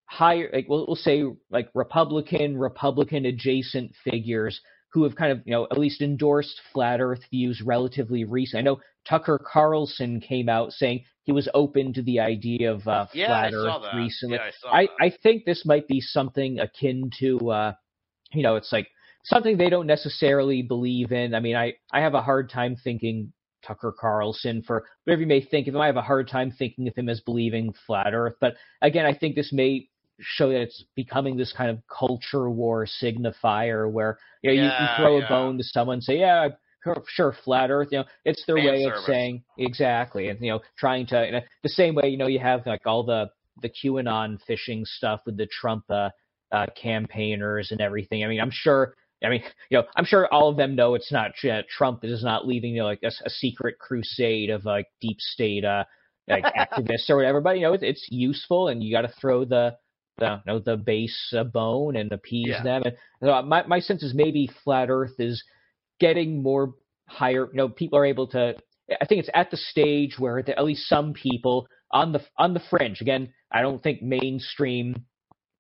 higher like we'll, we'll say like Republican Republican adjacent figures who have kind of you know at least endorsed flat Earth views relatively recent. I know Tucker Carlson came out saying he was open to the idea of uh, yeah flat I Earth recently. yeah, I, I. I think this might be something akin to, uh, you know, it's like something they don't necessarily believe in. I mean, I, I have a hard time thinking Tucker Carlson for whatever you may think of him. I have a hard time thinking of him as believing flat Earth. But again, I think this may show that it's becoming this kind of culture war signifier where you know you, you throw yeah. a bone to someone, say, yeah, sure, sure, flat Earth. You know, it's their Fan way service. of saying exactly, and you know, trying to you know, the same way you know you have like all the the QAnon phishing stuff with the Trump uh, uh, campaigners and everything. I mean, I'm sure. I mean, you know, I'm sure all of them know it's not uh, Trump is not leading you know like a, a secret crusade of like deep state uh like activists or whatever. But you know, it's, it's useful, and you got to throw the the you know the base uh, bone and appease Yeah. them. And you know, my my sense is maybe flat Earth is getting more higher. You know, people are able to. I think it's at the stage where the, at least some people on the on the fringe. Again, I don't think mainstream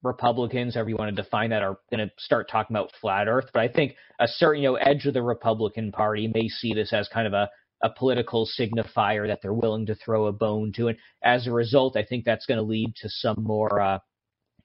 Republicans, however you want to define that, are going to start talking about flat Earth. But I think a certain you know edge of the Republican Party may see this as kind of a a political signifier that they're willing to throw a bone to, and as a result, I think that's going to lead to some more uh,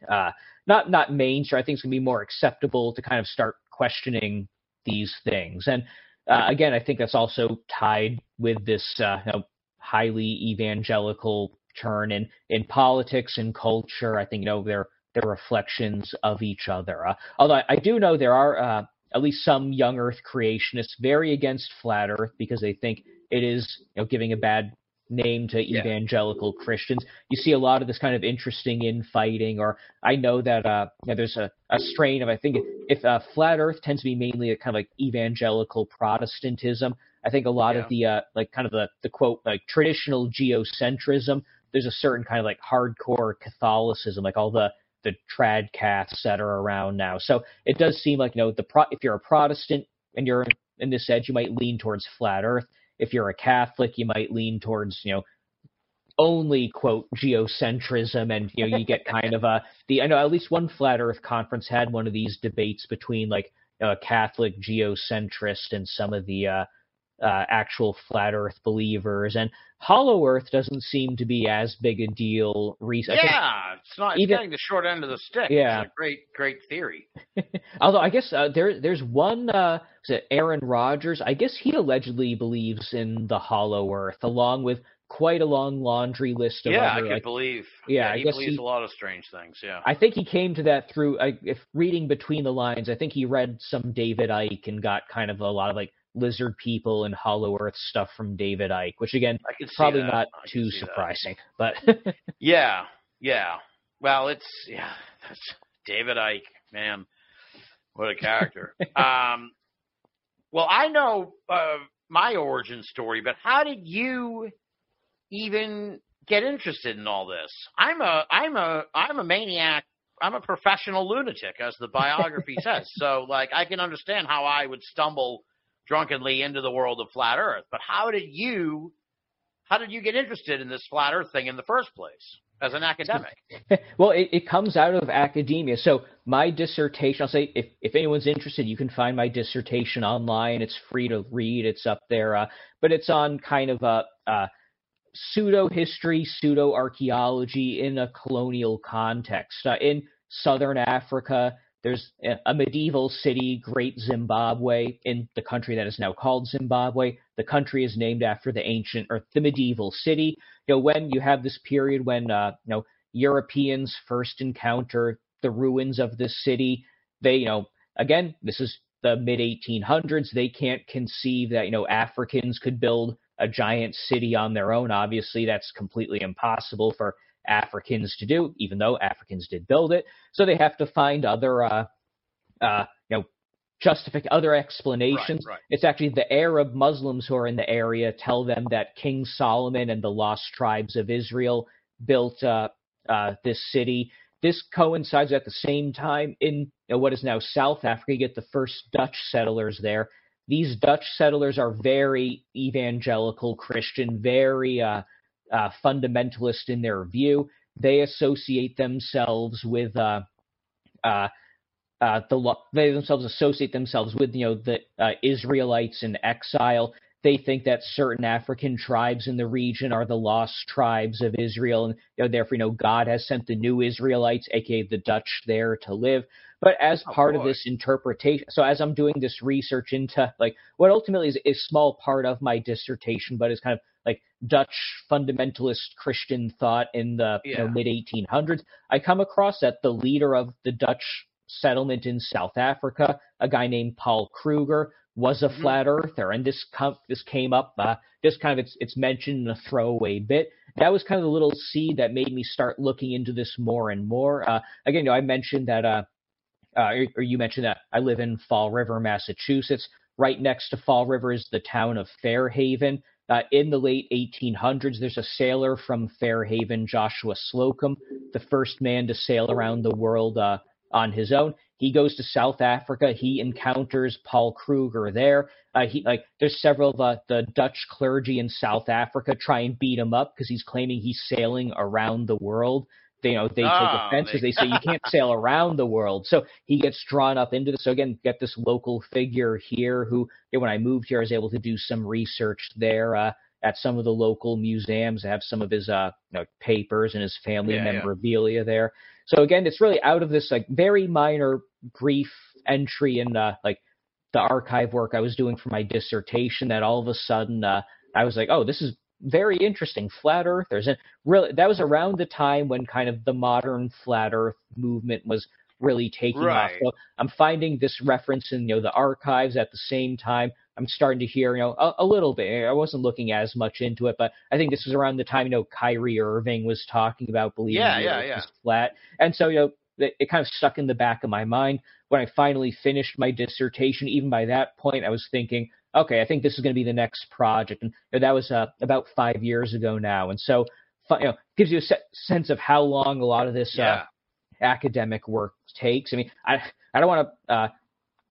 uh, not not mainstream. I think it's going to be more acceptable to kind of start questioning these things. And uh, again, I think that's also tied with this uh, you know, highly evangelical turn in in politics and culture. I think you know they're they're reflections of each other. Uh, although I, I do know there are uh, at least some young Earth creationists very against flat Earth because they think it is you know giving a bad name to Yeah. evangelical Christians. You see a lot of this kind of interesting infighting, or I know that uh, you know, there's a, a strain of I think if uh, flat Earth tends to be mainly a kind of like evangelical Protestantism. I think a lot Yeah. of the uh, like kind of the the quote like traditional geocentrism. There's a certain kind of like hardcore Catholicism, like all the the trad cats that are around now. So it does seem like you know the pro- if you're a Protestant and you're in this edge, you might lean towards flat Earth. If you're a Catholic, you might lean towards you know only quote geocentrism, and you know you get kind of a the I know at least one flat Earth conference had one of these debates between like a Catholic geocentrist and some of the uh, uh, actual flat Earth believers, and Hollow Earth doesn't seem to be as big a deal. Recently, yeah, it's not. It's even- getting the short end of the stick. Yeah. it's a great, great theory. Although I guess uh, there there's one uh, Aaron Rodgers? I guess he allegedly believes in the Hollow Earth, along with quite a long laundry list of Yeah, I other. could like, believe. Yeah, I he guess believes he- a lot of strange things. Yeah. I think he came to that through I if reading between the lines. I think he read some David Icke and got kind of a lot of like lizard people and Hollow Earth stuff from David Icke, which again probably that. not too see that. surprising, but Yeah, yeah. Well, it's yeah. That's David Icke, man. What a character. um, well, I know uh, my origin story, but how did you even get interested in all this? I'm a I'm a I'm a maniac. I'm a professional lunatic, as the biography says. So, like, I can understand how I would stumble drunkenly into the world of flat Earth. But how did you how did you get interested in this flat Earth thing in the first place as an academic? well, it, it comes out of academia. So my dissertation, I'll say, if, if anyone's interested, you can find my dissertation online. It's free to read. It's up there, uh, but it's on kind of a, a pseudo history, pseudo archaeology in a colonial context. Uh, in southern Africa, there's a- medieval city, Great Zimbabwe, in the country that is now called Zimbabwe. The country is named after the ancient or the medieval city. You know, when you have this period when uh, you know Europeans first encounter the ruins of this city, they you know again this is the mid 1800s. They can't conceive that you know Africans could build a giant city on their own. Obviously, that's completely impossible for Africans to do, even though Africans did build it. So they have to find other, uh, uh, you know, justific other explanations. right. It's actually the Arab Muslims who are in the area tell them that King Solomon and the lost tribes of Israel built uh, uh, this city. This coincides at the same time in you know, what is now South Africa. You get the first Dutch settlers there. These Dutch settlers are very evangelical Christian, very uh, fundamentalist in their view. They associate themselves with uh, uh, uh, the they themselves associate themselves with you know the uh, Israelites in exile. They think that certain African tribes in the region are the lost tribes of Israel, and you know, therefore, you know, God has sent the new Israelites, aka the Dutch, there to live. But as Oh, part of this interpretation, so as I'm doing this research into like what ultimately is a small part of my dissertation, but is kind of like Dutch fundamentalist Christian thought in the you know, mid 1800s, I come across that the leader of the Dutch settlement in South Africa, a guy named Paul Kruger, was a Mhm. flat earther, and this com- this came up. Uh, just kind of it's it's mentioned in a throwaway bit. That was kind of the little seed that made me start looking into this more and more. Uh, again, you know, I mentioned that, uh, uh, or- you mentioned that I live in Fall River, Massachusetts. Right next to Fall River is the town of Fairhaven. Uh, in the late 1800s, there's a sailor from Fairhaven, Joshua Slocum, the first man to sail around the world uh, on his own. He goes to South Africa. He encounters Paul Kruger there. Uh, he like there's several of uh, the Dutch clergy in South Africa try and beat him up because he's claiming he's sailing around the world. They, you know, they Oh, take offense they- because they say you can't sail around the world. So he gets drawn up into this. So again, get this local figure here who, you know, when I moved here, I was able to do some research there uh, at some of the local museums. I have some of his uh, you know, papers and his family Yeah, yeah. memorabilia there. So again, it's really out of this like very minor brief entry in uh, like the archive work I was doing for my dissertation that all of a sudden uh, I was like, oh, this is very interesting. Flat Earthers, and really that was around the time when kind of the modern flat Earth movement was really taking off. Right. So I'm finding this reference in you know the archives at the same time. I'm starting to hear you know a, a little bit. I wasn't looking as much into it, but I think this was around the time you know Kyrie Irving was talking about believing Yeah, the yeah, Earth yeah. is flat, and so you know it, it kind of stuck in the back of my mind when I finally finished my dissertation. Even by that point, I was thinking, okay, I think this is going to be the next project, and that was uh, about five years ago now, and so you know gives you a se- sense of how long a lot of this uh, academic work takes. I mean, I I don't want to uh,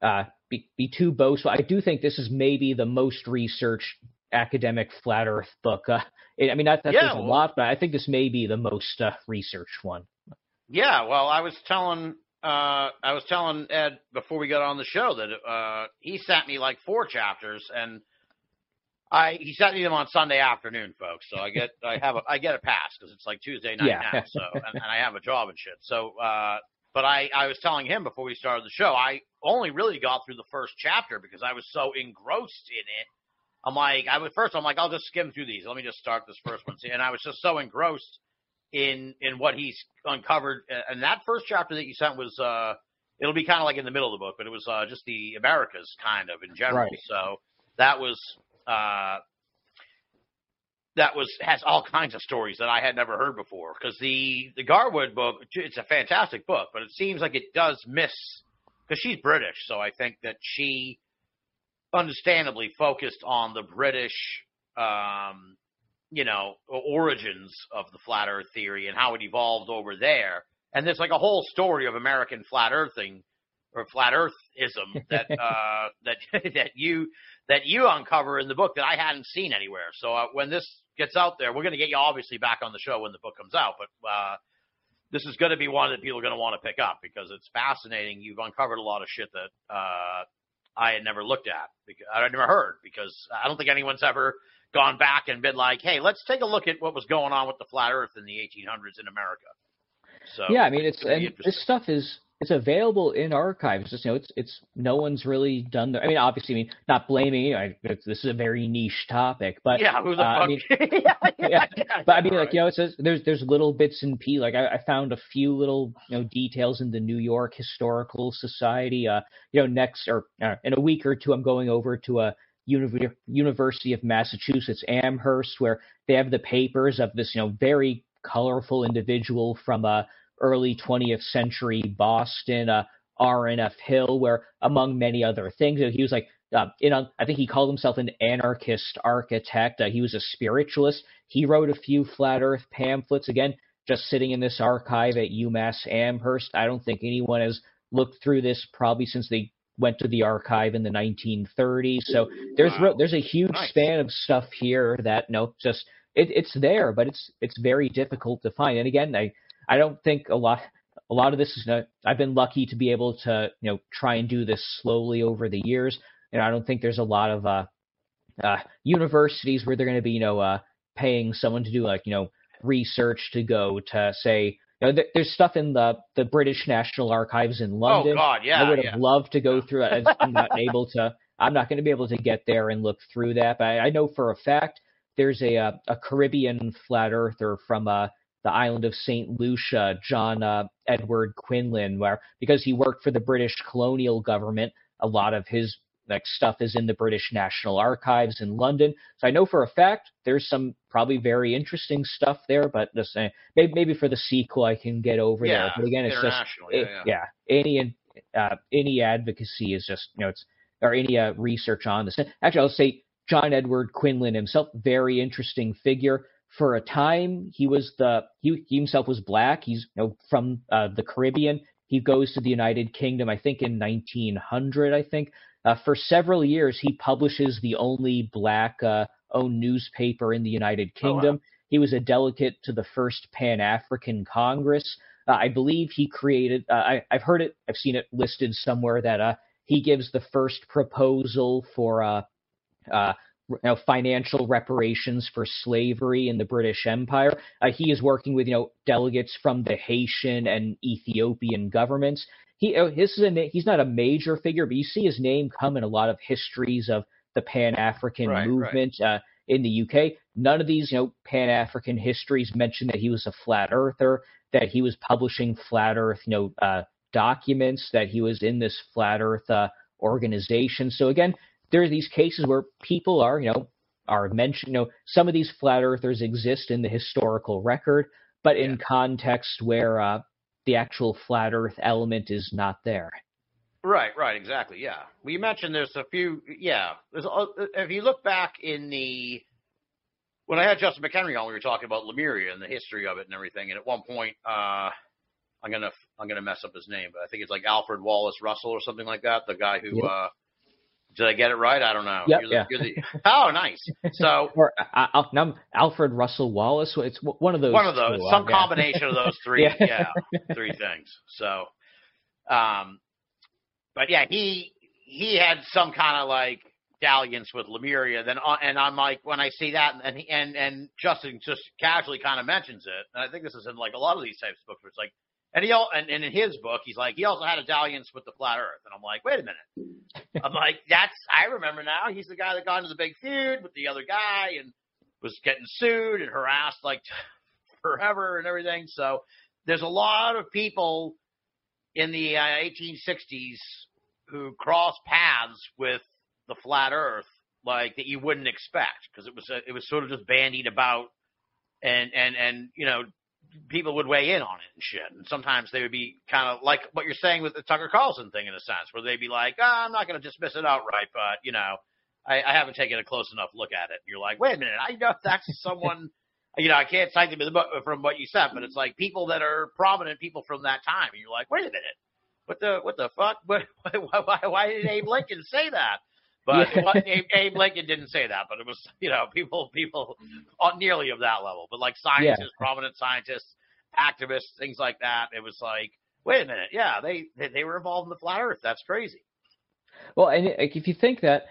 uh, be be too boastful. I do think this is maybe the most researched academic flat Earth book uh, it, I mean, that, that Yeah, a well- lot, but I think this may be the most uh, researched one. Yeah, well, I was telling uh I was telling Ed before we got on the show that uh he sent me like four chapters and I he sent me them on Sunday afternoon, folks. So I get I have a I get a pass because it's like Tuesday night Yeah. now. So and, and I have a job and shit. So uh but I I was telling him before we started the show I only really got through the first chapter because I was so engrossed in it. I'm like I was first I'm like I'll just skim through these. Let me just start this first one. See, And I was just so engrossed in in what he's uncovered. And that first chapter that you sent was uh it'll be kind of like in the middle of the book, but it was uh just the Americas kind of in general. Right. So that was uh that was has all kinds of stories that I had never heard before because the the Garwood book it's a fantastic book, but it seems like it does miss because she's British, so I think that she understandably focused on the British um you know, origins of the flat earth theory and how it evolved over there. And there's like a whole story of American flat earthing or flat earthism that uh that that you that you uncover in the book that I hadn't seen anywhere. So uh, when this gets out there, we're going to get you obviously back on the show when the book comes out, but uh this is going to be one that people are going to want to pick up because it's fascinating. You've uncovered a lot of shit that uh I had never looked at because I had never heard because I don't think anyone's ever gone back and been like, hey, let's take a look at what was going on with the flat Earth in the 1800s in America. So yeah, I mean, it's this stuff is it's available in archives. Just you know, it's it's no one's really done. The, I mean, obviously, I mean, not blaming you. I, it's, this is a very niche topic, but yeah, who the uh, I fuck? mean, yeah, yeah, but I mean, like right. you know, it says there's there's little bits and p. Like I, I found a few little you know details in the New York Historical Society. Uh, you know, next or uh, in a week or two, I'm going over to a Univ- University of Massachusetts Amherst where they have the papers of this you know very colorful individual from uh early 20th century Boston. Uh, R.N.F. Hill, where among many other things, know, he was like uh, a, I think he called himself an anarchist architect. Uh, he was a spiritualist. He wrote a few flat Earth pamphlets. Again, just sitting in this archive at UMass Amherst. I don't think anyone has looked through this probably since they went to the archive in the 1930s. So there's Wow. re- there's a huge Nice. span of stuff here that no, just it, it's there, but it's it's very difficult to find. And again, I I don't think a lot a lot of this is not, I've been lucky to be able to you know try and do this slowly over the years, and I don't think there's a lot of uh, uh, universities where they're going to be you know uh, paying someone to do like you know research to go to say you know, there, there's stuff in the the British National Archives in London. Oh God, yeah, I would have yeah. loved to go through it. I'm not able to. I'm not going to be able to get there and look through that. But I, I know for a fact there's a uh, a Caribbean flat earther from uh, the island of Saint Lucia, John uh, Edward Quinlan, where because he worked for the British colonial government, a lot of his like stuff is in the British National Archives in London. So I know for a fact there's some probably very interesting stuff there. But just maybe maybe for the sequel I can get over yeah, there. But again, it's just it- yeah, yeah, any uh, any advocacy is just you know it's or any uh, research on this. Actually, I'll say John Edward Quinlan himself, very interesting figure. For a time, he was the he, he himself was black. He's you know from uh, the Caribbean. He goes to the United Kingdom, I think in 1900. I think uh, for several years he publishes the only black uh, owned newspaper in the United Oh, wow. Kingdom. He was a delegate to the first Pan African Congress. Uh, I believe he created. Uh, I, I've heard it. I've seen it listed somewhere that uh, he gives the first proposal for uh, uh, you know, financial reparations for slavery in the British Empire. Uh, he is working with you know delegates from the Haitian and Ethiopian governments. He uh, his is a he's not a major figure, but you see his name come in a lot of histories of the Pan African Right, right. movement uh, in the UK. None of these you know Pan African histories mention that he was a flat earther, that he was publishing flat Earth you know uh, documents, that he was in this flat Earth uh, organization. So again, there are these cases where people are, you know, are mentioned. You know, some of these flat earthers exist in the historical record, but in context where uh, the actual flat Earth element is not there. Right, right, exactly. Yeah. Well, you mentioned there's a few. Yeah, there's. a- If you look back in the when I had Justin McHenry on, we were talking about Lemuria and the history of it and everything. And at one point, uh, I'm gonna I'm gonna mess up his name, but I think it's like Alfred Wallace Russell or something like that. The guy who Yep. uh, Did I get it right? I don't know. Yep, You're yeah. you're the- oh, nice. So Or uh, Alfred Russell Wallace. It's one of those. one of those, two, uh, some yeah. combination of those three, Yeah. yeah. three things. So, um, but yeah, he he had some kind of like dalliance with Lemuria. Then, uh, and I'm like, when I see that, and he, and and Justin just casually kind of mentions it, and I think this is in like a lot of these types of books where it's like, and he all, and, and in his book, he's like, he also had a dalliance with the flat Earth, and I'm like, wait a minute, I'm like, that's I remember now. He's the guy that got into the big feud with the other guy and was getting sued and harassed like forever and everything. So there's a lot of people in the uh, 1860s who cross paths with the flat Earth like that you wouldn't expect because it was a, it was sort of just bandied about and and and you know people would weigh in on it and shit and sometimes they would be kind of like what you're saying with the Tucker Carlson thing in a sense where they'd be like oh, I'm not going to dismiss it outright but you know I, I haven't taken a close enough look at it and you're like wait a minute I know that's someone you know I can't cite them from what you said but it's like people that are prominent people from that time and you're like wait a minute what the what the fuck? What, why, why, why did Abe Lincoln say that? But Yeah. what, Abe, Abe Lincoln didn't say that, but it was you know people people on nearly of that level, but like scientists, prominent scientists, activists, things like that. It was like, wait a minute, yeah, they they, they were involved in the flat Earth. That's crazy. Well, and uh, like, if you think that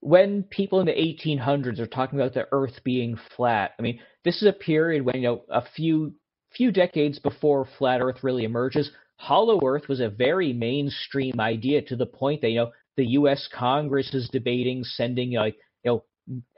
when people in the 1800s are talking about the Earth being flat, I mean, this is a period when you know a few few decades before flat Earth really emerges. Hollow Earth was a very mainstream idea to the point that you know the U.S. Congress is debating sending like you know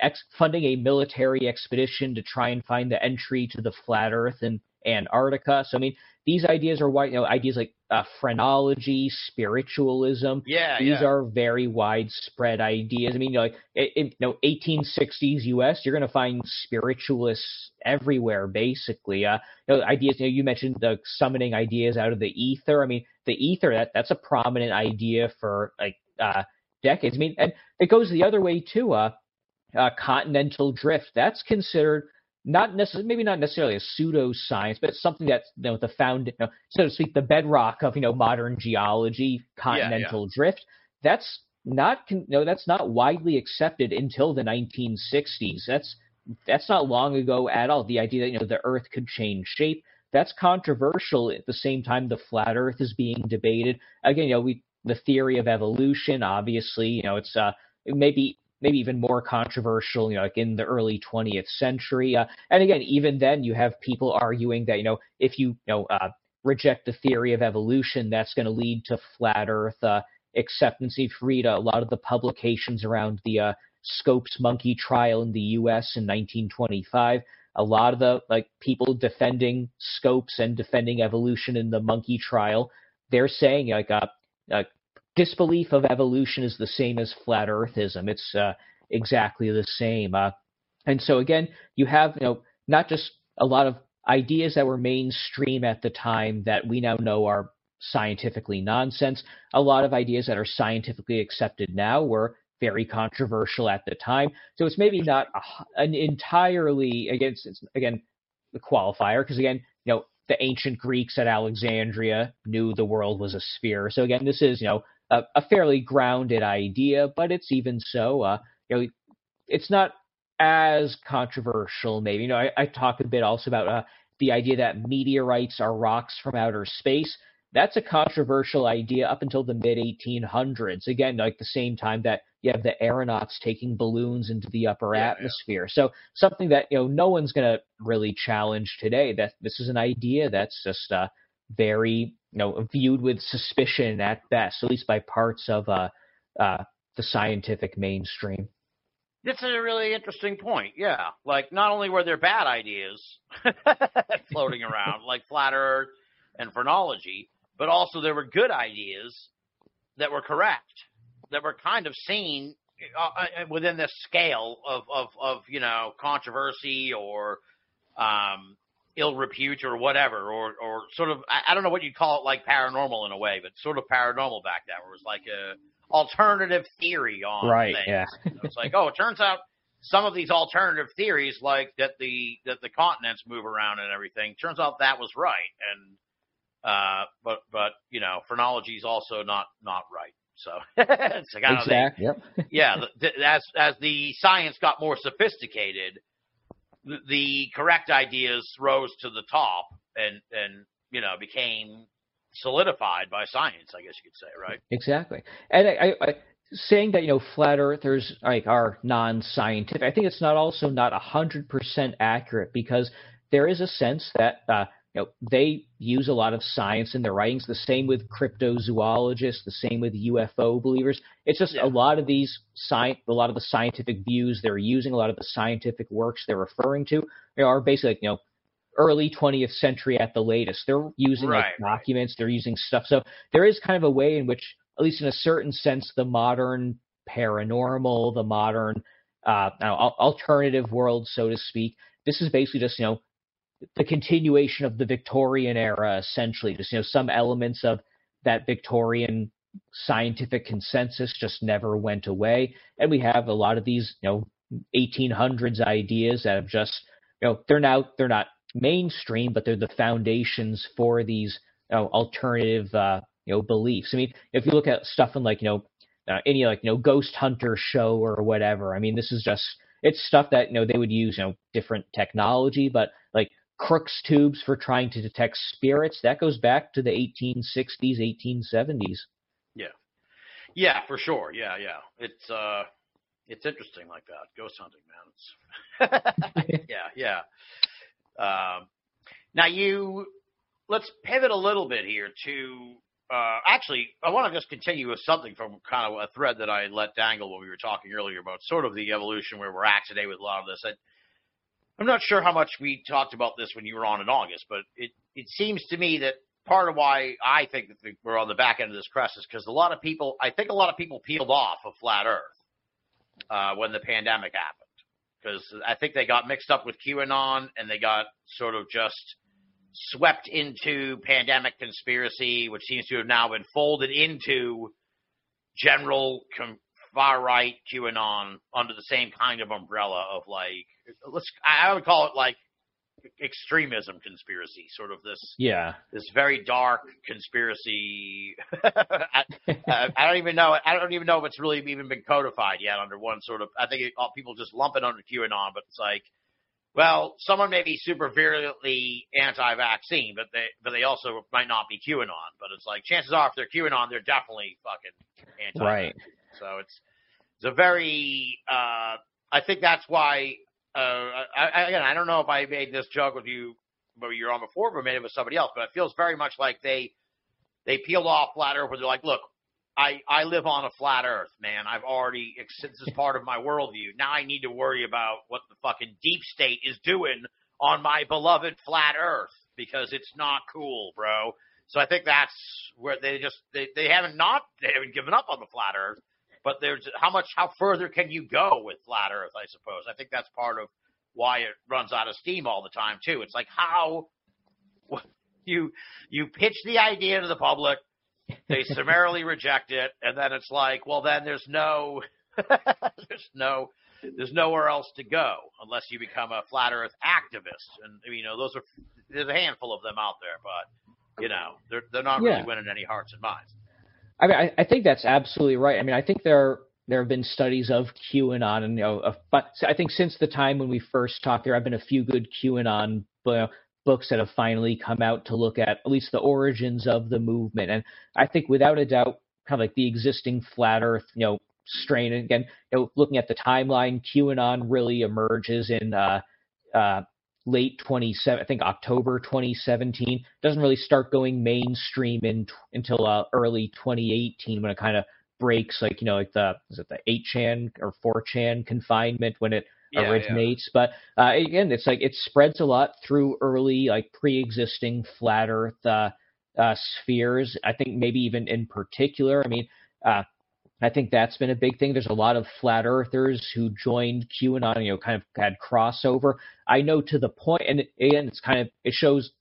ex- funding a military expedition to try and find the entry to the flat Earth in Antarctica. So I mean, these ideas are wide. You know, ideas like uh, phrenology, spiritualism. Yeah, These yeah. are very widespread ideas. I mean, you know, like in, in you know, 1860s U.S., you're going to find spiritualists everywhere, basically. Uh, you know, ideas. You know, you mentioned the summoning ideas out of the ether. I mean, the ether that that's a prominent idea for like uh, decades. I mean, and it goes the other way too. Uh, uh, continental drift. That's considered not necessarily, maybe not necessarily a pseudoscience, but something that's you know the found, you know, so to speak, the bedrock of you know modern geology. Continental drift. That's not, con- no, that's not widely accepted until the 1960s. That's that's not long ago at all. The idea that you know the Earth could change shape. That's controversial. At the same time, the flat Earth is being debated. Again, you know, we the theory of evolution. Obviously, you know, it's uh maybe maybe even more controversial, you know, like in the early 20th century. Uh, and again, even then, you have people arguing that, you know, if you, you know, uh, reject the theory of evolution, that's going to lead to flat Earth uh, acceptance. If you read a lot of the publications around the uh, Scopes monkey trial in the U.S. in 1925, a lot of the like people defending Scopes and defending evolution in the monkey trial, they're saying like uh, uh, disbelief of evolution is the same as flat earthism. It's uh, exactly the same. Uh, and so again, you have you know not just a lot of ideas that were mainstream at the time that we now know are scientifically nonsense. A lot of ideas that are scientifically accepted now were very controversial at the time. So it's maybe not a, an entirely against again the qualifier because again you know the ancient Greeks at Alexandria knew the world was a sphere. So again, this is you know a, a fairly grounded idea, but it's even so, uh, you know, it's not as controversial. Maybe you know, I, I talk a bit also about uh, the idea that meteorites are rocks from outer space. That's a controversial idea up until the mid 1800s. Again, like the same time that you have the aeronauts taking balloons into the upper Yeah, yeah. atmosphere. So something that you know no one's going to really challenge today. That this is an idea that's just uh, very you know viewed with suspicion at best, at least by parts of uh, uh, the scientific mainstream. This is a really interesting point. Yeah. Like, not only were there bad ideas floating around, like flat earth and phrenology, but also there were good ideas that were correct, that were kind of seen uh, uh, within this scale of, of, of, you know, controversy or, um, ill repute or whatever, or, or sort of, I, I don't know what you'd call it, like paranormal in a way, but sort of paranormal back then, where it was like a alternative theory on things. Yeah. It's like, oh, it turns out some of these alternative theories, like that the that the continents move around and everything, turns out that was right. And uh, but but you know, phrenology is also not not right. So it's like kind exactly. Yep. yeah. The, the, as as the science got more sophisticated, the, correct ideas rose to the top and and you know became solidified by science. I guess you could say, right? Exactly. And I, I, saying that you know flat earthers like are non-scientific, I think it's not also not hundred percent accurate because there is a sense that uh, you know, they use a lot of science in their writings. The same with cryptozoologists, the same with UFO believers. It's just yeah. a lot of these science, a lot of the scientific views they're using, a lot of the scientific works they're referring to, they are basically like, you know early 20th century at the latest. They're using right, like documents, right. they're using stuff. So there is kind of a way in which, at least in a certain sense, the modern paranormal, the modern uh, know, alternative world, so to speak, this is basically just you know the continuation of the Victorian era, essentially. Just you know, some elements of that Victorian scientific consensus just never went away, and we have a lot of these, you know, 1800s ideas that have just, you know, they're now they're not mainstream, but they're the foundations for these you know, alternative, uh, you know, beliefs. I mean, if you look at stuff in like you know uh, any like you know ghost hunter show or whatever, I mean, this is just it's stuff that you know they would use you know different technology, but Crookes tubes for trying to detect spirits. That goes back to the 1860s, 1870s. Yeah, yeah, for sure. Yeah, yeah. It's uh, it's interesting like that. Ghost hunting, man. It's yeah, yeah. Um, now you let's pivot a little bit here to uh, actually, I want to just continue with something from kind of a thread that I let dangle when we were talking earlier about sort of the evolution where we're at today with a lot of this. I, I'm not sure how much we talked about this when you were on in August, but it, it seems to me that part of why I think that we're on the back end of this crest is because a lot of people, I think a lot of people peeled off of flat Earth uh, when the pandemic happened. Because I think they got mixed up with QAnon and they got sort of just swept into pandemic conspiracy, which seems to have now been folded into general com- far right QAnon under the same kind of umbrella of like let's I would call it like extremism conspiracy, sort of this yeah this very dark conspiracy. I, I, don't even know I don't even know if it's really even been codified yet under one sort of. I think it, people just lump it under QAnon, but it's like. Well, someone may be super virulently anti-vaccine, but they but they also might not be QAnon. But it's like chances are, if they're QAnon, they're definitely fucking anti. Right. So it's it's a very uh, I think that's why uh, I, I, again I don't know if I made this joke with you but you're on before, but maybe it was somebody else. But it feels very much like they they peeled off flat Earth, where they're like, look. I, I live on a flat earth, man. I've already, this is part of my worldview. Now I need to worry about what the fucking deep state is doing on my beloved flat earth because it's not cool, bro. So I think that's where they just, they, they haven't not, they haven't given up on the flat earth but there's how much how further can you go with flat earth i suppose? I think that's part of why it runs out of steam all the time too. It's like how you you pitch the idea to the public they summarily reject it and then it's like well then there's no there's no there's nowhere else to go unless you become a flat earth activist. And you know those are there's a handful of them out there but you know they're they're not really winning any hearts and minds I mean, I, I think that's absolutely right. I mean, I think there there have been studies of QAnon, and you know, but I think since the time when we first talked, there have been a few good QAnon books that have finally come out to look at at least the origins of the movement. And I think, without a doubt, kind of like the existing flat Earth, you know, strain. And again, you know, looking at the timeline, QAnon really emerges in uh, uh, late 27, I think October 2017. Doesn't really start going mainstream in, until uh, early 2018 when it kind of breaks, like you know, like the is it the 8chan or 4chan confinement when it yeah, originates. Yeah. But uh, again, it's like it spreads a lot through early, like pre-existing flat Earth uh, uh, spheres. I think maybe even in particular. I mean. I think that's been a big thing. There's a lot of flat earthers who joined QAnon, you know, kind of had crossover. I know to the point, and again, it's kind of it shows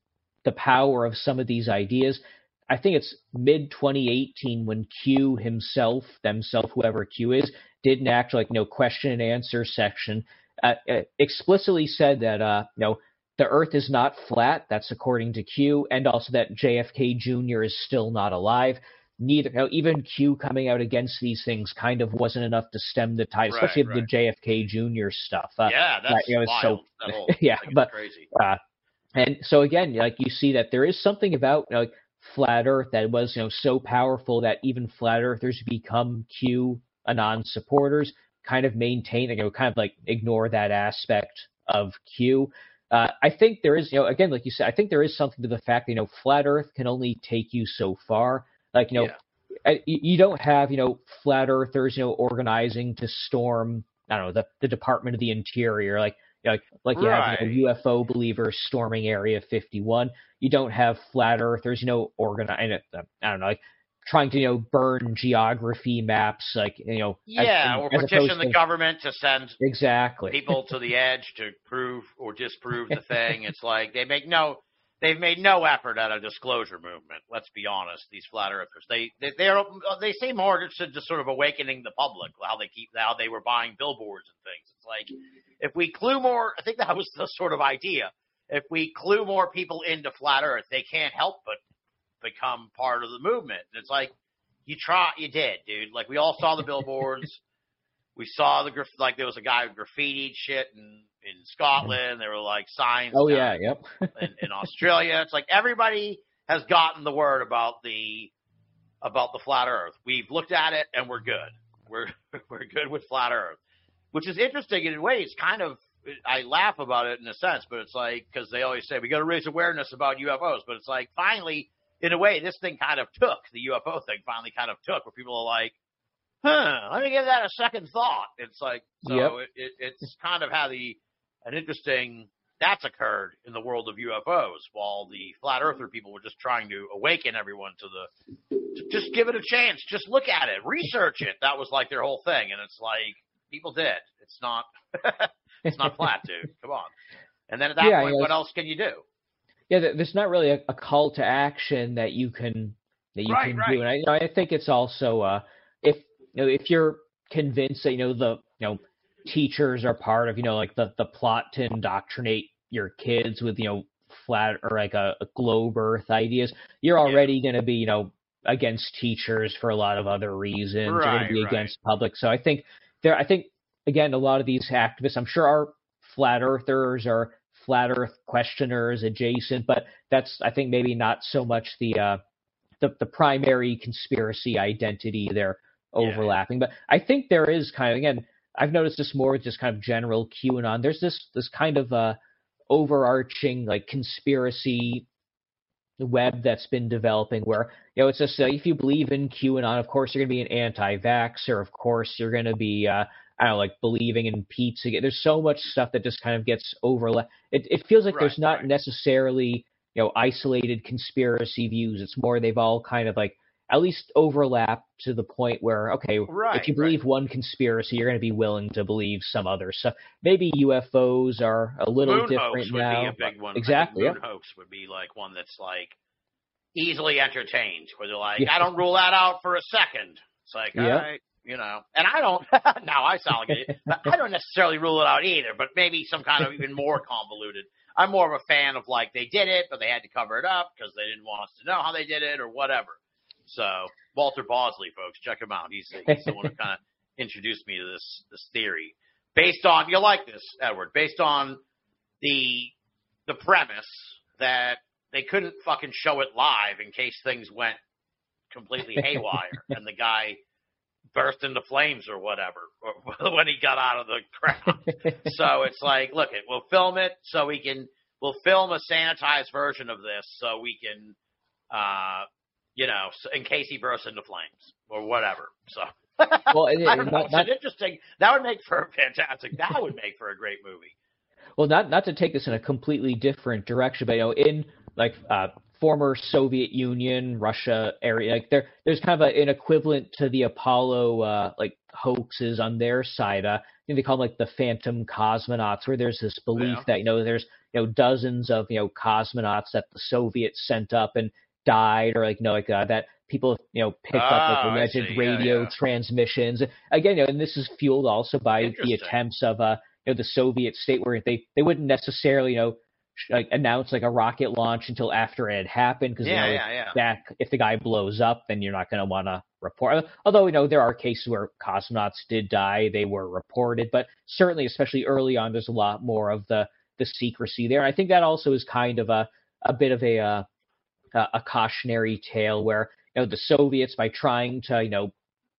the power of some of these ideas. I think it's mid 2018 when Q himself, themself, whoever Q is, did an act like you know question and answer section, uh, uh explicitly said that uh, you know the Earth is not flat. That's according to Q, and also that JFK Jr. is still not alive. Neither you know, even Q coming out against these things kind of wasn't enough to stem the tide, especially Right, the JFK Jr. stuff. Uh, yeah, that's you know, it's so- wild. Whole yeah, but- crazy. uh, and so again, like you see that there is something about you know, like flat Earth that was you know so powerful that even flat Earthers become Q anon supporters, kind of maintain you know kind of like ignore that aspect of Q. Uh, I think there is you know again like you said, I think there is something to the fact that you know flat Earth can only take you so far. Like you know, I- you don't have you know flat earthers you know organizing to storm I don't know the the Department of the Interior like you know, like like you have you know, UFO believers storming Area 51. You don't have flat earthers you know organize uh, I don't know like trying to you know burn geography maps like you know as- Yeah, or as petition the to- government to send exactly people to the edge to prove or disprove the thing. It's like they make no, they've made no effort at a disclosure movement. Let's be honest. These flat earthers, they they they, are, they seem more interested in just sort of awakening the public. How they keep how they were buying billboards and things. It's like if we clue more, I think that was the sort of idea. If we clue more people into flat Earth, they can't help but become part of the movement. And It's like you try, you did, dude. Like we all saw the billboards. We saw the graf- like there was a guy who graffitied shit in in Scotland. There were like signs. oh yeah yep in, in Australia. It's like everybody has gotten the word about the about the flat Earth. We've looked at it and we're good. We're we're good with flat Earth, which is interesting in ways. Kind of, I laugh about it in a sense, but it's like because they always say we got to raise awareness about UFOs, but it's like finally, in a way, this thing kind of took the UFO thing finally kind of took, where people are like. Huh, let me give that a second thought. It's like so. Yep. It, it, it's kind of how the an interesting that's occurred in the world of UFOs, while the flat earther people were just trying to awaken everyone to the, to just give it a chance, just look at it, research it. That was like their whole thing, and it's like people did. It's not, it's not flat, dude. Come on. And then at that Yeah, point, yeah, what else can you do? yeah, there- there's not really a, a call to action that you can that you Right, can right. do, and I, you know, I think it's also uh, you know if you're convinced that you know the you know teachers are part of you know like the the plot to indoctrinate your kids with you know flat or like a, a globe Earth ideas, you're already going to be you know against teachers for a lot of other reasons. you're going to be right. against public. So I think there. I think again, a lot of these activists, I'm sure, are flat earthers or flat Earth questioners adjacent, but that's I think maybe not so much the uh, the the primary conspiracy identity they're Yeah. overlapping. But I think there is kind of again, I've noticed this more with just kind of general QAnon. There's this this kind of uh overarching like conspiracy web that's been developing where you know it's just uh, if you believe in QAnon, of course you're going to be an anti-vaxxer. Of course you're going to be uh, I don't know, like believing in pizza. There's so much stuff that just kind of gets overlapped. It it feels like there's not right. necessarily you know isolated conspiracy views. It's more they've all kind of like at least overlap to the point where okay, Right, if you right. believe one conspiracy, you're going to be willing to believe some other stuff. Maybe UFOs are a little moon different hoax would now. be a big one. Exactly, Moon yep. hoax would be like one that's like easily entertained, where they're like, Yeah. I don't rule that out for a second. It's like, all Yep. you know. And I don't. now I sound like it. but I don't necessarily rule it out either. But maybe some kind of even more convoluted. I'm more of a fan of like they did it, but they had to cover it up because they didn't want us to know how they did it or whatever. So Walter Bosley, folks, check him out. He's, he's the one who kind of introduced me to this this theory based on you like this, Edward, based on the the premise that they couldn't fucking show it live in case things went completely haywire and the guy burst into flames or whatever or when he got out of the crowd. so it's like, look, it we'll film it so we can we'll film a sanitized version of this so we can uh you know, in case he bursts into flames or whatever. So well, it, I don't know. not, It's not, an interesting. That would make for a fantastic. That would make for a great movie. well, not not to take this in a completely different direction, but you know, in like uh, former Soviet Union, Russia area, like there there's kind of a, an equivalent to the Apollo uh, like hoaxes on their side. Uh, I think they call them like the Phantom Cosmonauts, where there's this belief Yeah. that you know there's you know dozens of you know cosmonauts that the Soviets sent up and died, or like you know like uh, that people you know picked up Ah, like I alleged see. Yeah, radio yeah. transmissions. Again, you know, and this is fueled also by the attempts of uh you know the Soviet state where they they wouldn't necessarily you know like announce like a rocket launch until after it had happened because Yeah, you know yeah, yeah. that if the guy blows up, then you're not going to want to report. Although you know there are cases where cosmonauts did die, they were reported, but certainly, especially early on, there's a lot more of the the secrecy there. I think that also is kind of a a bit of a uh, a a cautionary tale where you know the Soviets by trying to you know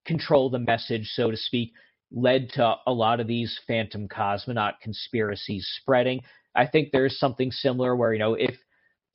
control the message, so to speak, led to a lot of these phantom cosmonaut conspiracies spreading. I think there's something similar where you know if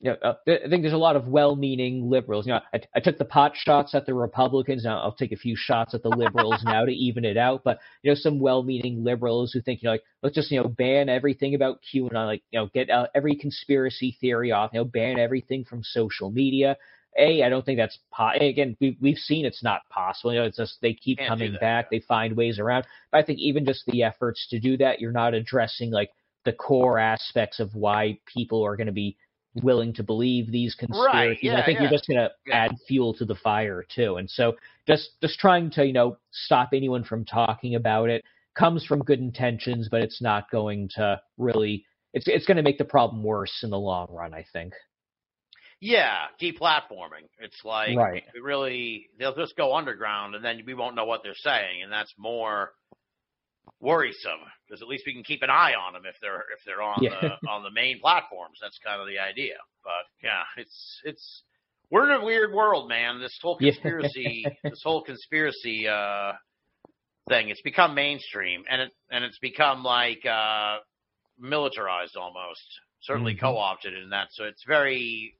you know, uh, I think there's a lot of well-meaning liberals. You know, I, I took the pot shots at the Republicans. Now I'll take a few shots at the liberals now to even it out. But you know, some well-meaning liberals who think you know, like let's just you know ban everything about QAnon, like you know, get uh, every conspiracy theory off. You know, ban everything from social media. A, I don't think that's po- again. We, we've seen it's not possible. You know, it's just they keep coming that, back. They find ways around. But I think even just the efforts to do that, you're not addressing like the core aspects of why people are going to be willing to believe these conspiracies. yeah, I think yeah. you're just going to Yeah. add fuel to the fire too. And so just just trying to you know stop anyone from talking about it comes from good intentions, but it's not going to really. It's it's going to make the problem worse in the long run. I think. Yeah, deplatforming. It's like Right. really they'll just go underground and then we won't know what they're saying, and that's more worrisome because at least we can keep an eye on them if they're if they're on Yeah. the on the main platforms. That's kind of the idea. But yeah, it's it's we're in a weird world, man. This whole Yeah. conspiracy, this whole conspiracy uh thing, it's become mainstream and it and it's become like uh militarized almost. Certainly Mhm. co-opted in that. So it's very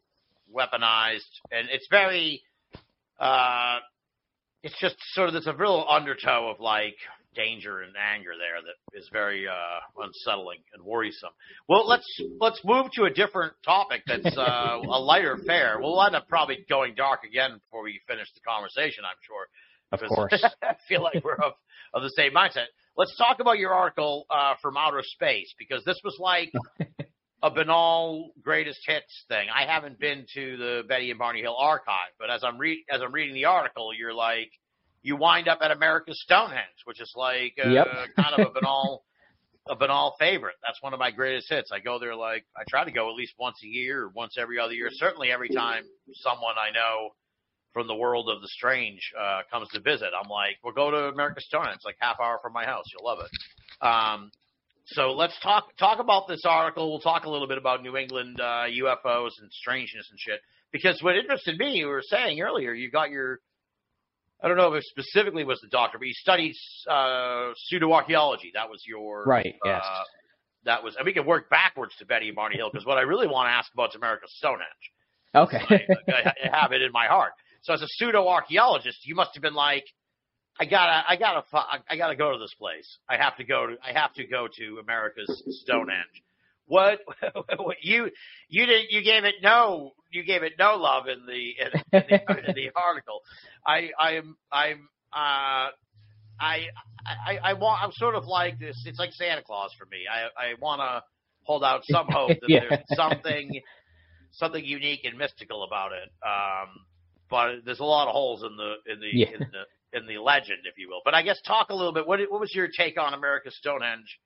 weaponized and it's very uh it's just sort of there's a real undertow of like danger and anger there that is very uh unsettling and worrisome. Well let's let's move to a different topic that's uh a lighter fare. We'll end up probably going dark again before we finish the conversation, I'm sure. Of course. I feel like we're of, of the same mindset. Let's talk about your article uh, from outer space because this was like a banal greatest hits thing. I haven't been to the Betty and Barney Hill archive, but as I'm re- as I'm reading the article, you're like you wind up at America's Stonehenge, which is like uh, Yep. kind of a banal a banal favorite. That's one of my greatest hits. I go there like I try to go at least once a year or once every other year. Certainly every time someone I know from the world of the strange uh, comes to visit, I'm like, we'll go to America's Stonehenge. It's like half hour from my house. You'll love it. Um, so let's talk talk about this article. We'll talk a little bit about New England uh, UFOs and strangeness and shit. Because what interested me, you were saying earlier, you got your I don't know if it specifically was the doctor, but you studied uh, pseudoarchaeology. That was your Right, Uh, yes. that was, and we can work backwards to Betty and Barney Hill because what I really want to ask about is America's Stonehenge. Okay. I, I have it in my heart. So as a pseudo archaeologist, you must have been like, I gotta, I gotta, I gotta go to this place. I have to go to, I have to go to America's Stonehenge. What, what you, you didn't, you gave it no, you gave it no love in the, in, in the, in the article. I, I'm, I'm, uh, I, I, I want, I'm sort of like this. It's like Santa Claus for me. I, I want to hold out some hope that Yeah. there's something, something unique and mystical about it. Um, but there's a lot of holes in the in the Yeah. in the in the legend, if you will. But I guess talk a little bit. What what was your take on America's Stonehenge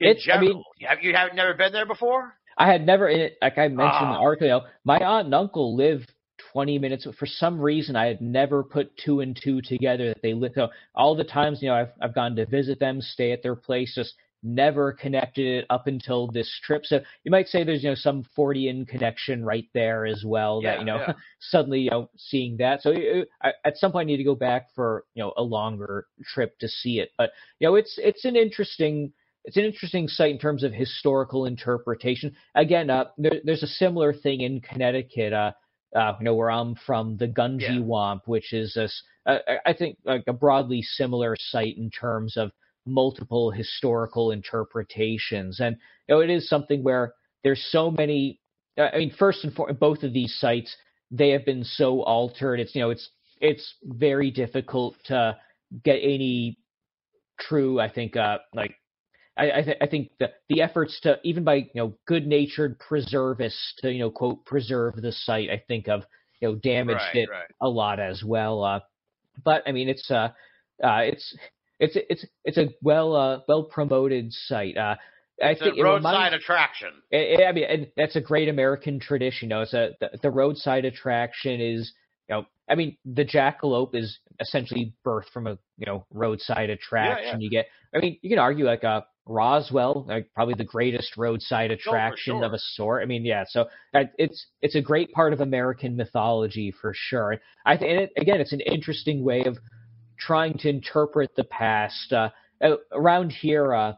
in It's- I mean- have you have never been there before? I had never, in it- like I mentioned in the Ah. article, you know, my aunt and uncle live 20 minutes. For some reason, I had never put two and two together that they live. So all the times, you know, I've, I've gone to visit them, stay at their place, just never connected it up until this trip. So you might say there's, you know, some Fortean connection right there as well Yeah, that, you know, yeah. suddenly, you know, seeing that. So I, at some point I need to go back for, you know, a longer trip to see it. But, you know, it's, it's an interesting, it's an interesting site in terms of historical interpretation. Again, uh, there, there's a similar thing in Connecticut, uh, uh, you know, where I'm from, the Gunji Yeah. Wamp, which is a, s- uh, I think like a broadly similar site in terms of multiple historical interpretations. And, you know, it is something where there's so many, I mean, first and foremost, both of these sites, they have been so altered. It's, you know, it's, it's very difficult to get any true, I think, uh, like, I, I, th- I think the the efforts to even by you know good natured preservists to you know quote preserve the site I think of you know damaged Right, it right. a lot as well. Uh, but I mean it's uh, uh it's it's it's it's a well uh, well promoted site. Uh, I think a roadside reminds, attraction. It, it, I mean, and that's a great American tradition. You know, it's a the, the roadside attraction is you know, I mean, the jackalope is essentially birthed from a you know roadside attraction. Yeah, yeah. You get, I mean, you can argue like a uh, Roswell, like probably the greatest roadside attraction sure. of a sort. I mean, yeah, so uh, it's it's a great part of American mythology for sure. I think again, it's an interesting way of trying to interpret the past. Uh, around here, uh,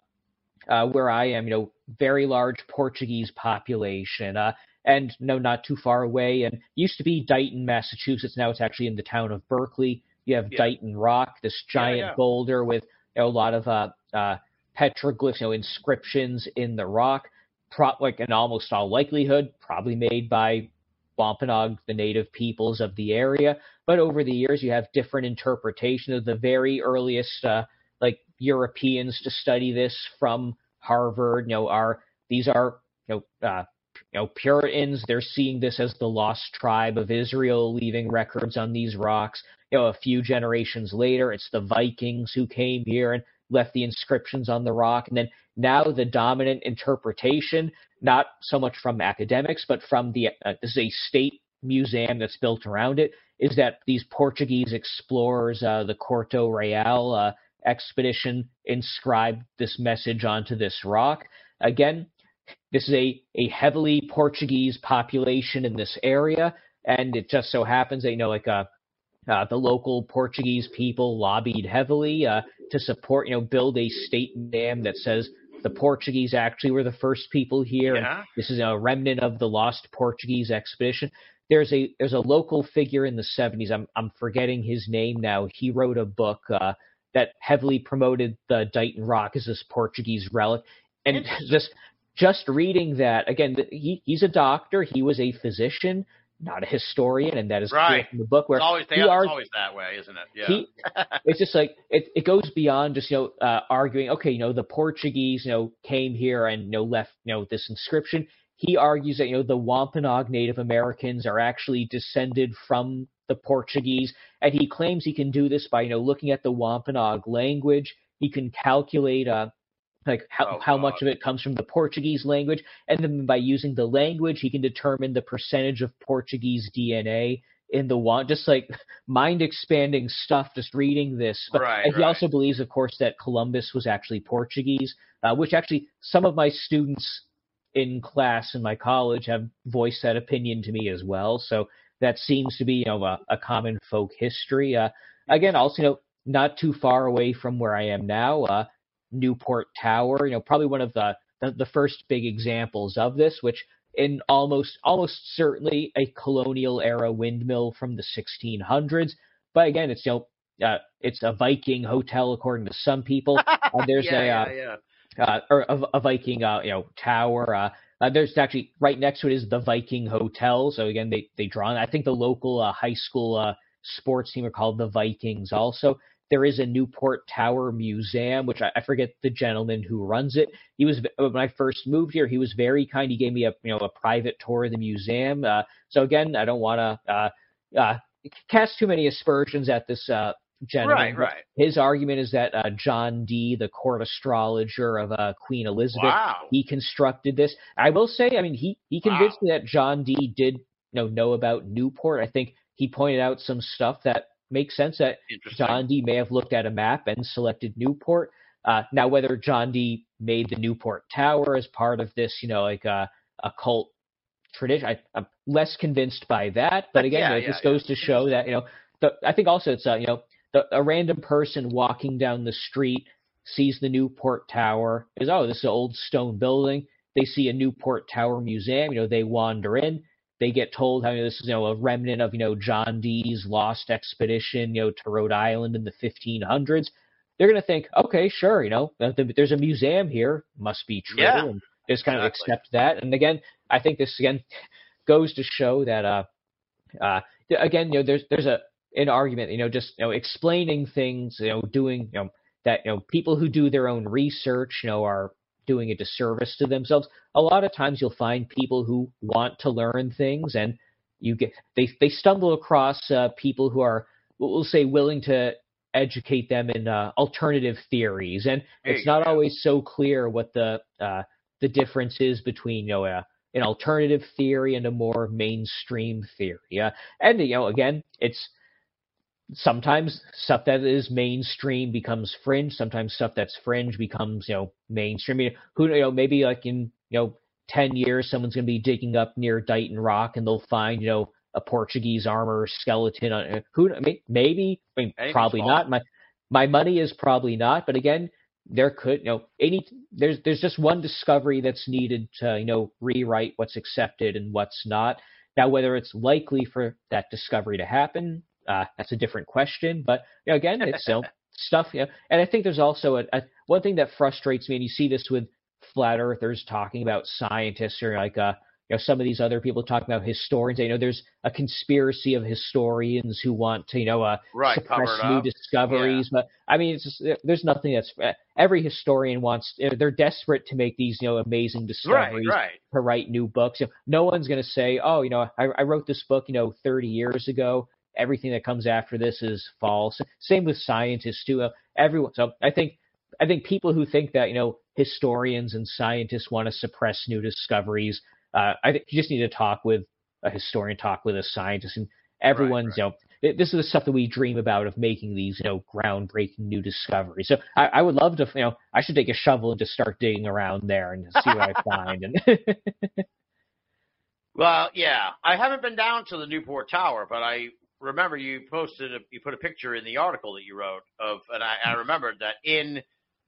uh, where I am, you know, very large Portuguese population, uh, and no, not too far away. And used to be Dighton, Massachusetts. Now it's actually in the town of Berkeley. You have yeah. Dighton Rock, this giant yeah, yeah. boulder with you know, a lot of uh, uh, petroglyphs, you know, inscriptions in the rock. Pro- like in almost all likelihood, probably made by Wampanoag, the native peoples of the area. But over the years, you have different interpretations of the very earliest, uh, like Europeans to study this from Harvard. You know, are these are you know uh, you know Puritans? They're seeing this as the lost tribe of Israel, leaving records on these rocks. You know, a few generations later, it's the Vikings who came here and left the inscriptions on the rock. And then now the dominant interpretation, not so much from academics, but from the uh, this is a state museum that's built around it, is that these Portuguese explorers, uh, the Corte-Real uh, expedition, inscribed this message onto this rock. Again, this is a, a heavily Portuguese population in this area, and it just so happens that you know, like uh, the local Portuguese people lobbied heavily uh, to support, you know, build a state dam that says the Portuguese actually were the first people here. Yeah. This is a remnant of the lost Portuguese expedition. There's a there's a local figure in the 70s. I'm I'm forgetting his name now. He wrote a book uh, that heavily promoted the Dighton Rock as this Portuguese relic, and just just reading that again, he he's a doctor. He was a physician not a historian, and that is right. from the book. Where it's always, he are, always that way, isn't it? Yeah. He, it's just like it, it goes beyond just you know uh, arguing. Okay, you know the Portuguese you know came here and you know left you know this inscription. He argues that you know the Wampanoag Native Americans are actually descended from the Portuguese, and he claims he can do this by you know looking at the Wampanoag language. He can calculate uh, like how, oh, how much of it comes from the Portuguese language, and then by using the language, he can determine the percentage of Portuguese DNA in the one. Just like mind expanding stuff, just reading this. But right, he right. also believes, of course, that Columbus was actually Portuguese, uh, which actually some of my students in class in my college have voiced that opinion to me as well. So that seems to be you know a, a common folk history. Uh, again, also you know not too far away from where I am now. Uh, Newport Tower, you know, probably one of the, the, the first big examples of this, which in almost almost certainly a colonial era windmill from the 1600s. But again, it's you know uh, it's a Viking hotel according to some people. Uh, there's yeah, a uh, yeah, yeah. Uh, or a, a Viking uh, you know tower. Uh, uh, there's actually right next to it is the Viking Hotel. So again, they they draw. On, I think the local uh, high school uh, sports team are called the Vikings. Also, there is a Newport Tower Museum, which I, I, forget the gentleman who runs it. He was when I first moved here. He was very kind. He gave me a you know a private tour of the museum. Uh, so again, I don't want to uh, uh, cast too many aspersions at this uh, gentleman. Right, right. His argument is that uh, John Dee, the court astrologer of uh, Queen Elizabeth, wow. he constructed this. I will say, I mean, he he convinced wow. me that John Dee did you know know about Newport. I think he pointed out some stuff that makes sense that John Dee may have looked at a map and selected Newport. Uh, now, whether John Dee made the Newport Tower as part of this, you know, like a, a cult tradition, I, am less convinced by that. But again, yeah, it yeah, just goes to show that, you know, the, I think also it's, uh, you know, the, a random person walking down the street sees the Newport Tower, is, oh, this is an old stone building. They see a Newport Tower museum, you know, they wander in they get told how this is you know a remnant of you know John Dee's lost expedition you know to Rhode Island in the 1500s. They're going to think, okay, sure, you know, there's a museum here, must be true, yeah, and just kind exactly. of accept that. And again, I think this again goes to show that uh, uh, again, you know, there's there's a an argument, you know, just you know, explaining things, you know, doing you know that you know people who do their own research, you know, are doing a disservice to themselves. A lot of times you'll find people who want to learn things and you get they they stumble across uh, people who are we'll say willing to educate them in uh, alternative theories and there it's not go. always so clear what the uh, the difference is between you know a, an alternative theory and a more mainstream theory. Yeah, and you know again, it's sometimes stuff that is mainstream becomes fringe. Sometimes stuff that's fringe becomes you know mainstream. I mean, who you know maybe like in you know ten years, someone's going to be digging up near Dighton Rock and they'll find you know a Portuguese armor skeleton. On, uh, who maybe I mean Anything's probably possible. not. My my money is probably not. But again, there could you know any there's there's just one discovery that's needed to you know rewrite what's accepted and what's not. Now whether it's likely for that discovery to happen, uh, that's a different question. But you know, again, it's you know, stuff. You know, and I think there's also a, a one thing that frustrates me, and you see this with flat earthers talking about scientists or like uh you know some of these other people talking about historians. You know, there's a conspiracy of historians who want to you know uh Right, suppress new up. discoveries. But I mean, it's just, there's nothing that's every historian wants. They're desperate to make these you know amazing Right, discoveries right. to write new books. You know, no one's going to say, oh, you know, I, I wrote this book, you know, 30 years ago. Everything that comes after this is false. Same with scientists too. Everyone. So I think I think people who think that you know historians and scientists want to suppress new discoveries. Uh, I think you just need to talk with a historian, talk with a scientist, and everyone's right. you know th- this is the stuff that we dream about of making these you know groundbreaking new discoveries. So I, I would love to you know I should take a shovel and just start digging around there and see what I find. And Well, yeah, I haven't been down to the Newport Tower, but I remember you posted a, you put a picture in the article that you wrote of, and I, I remembered that in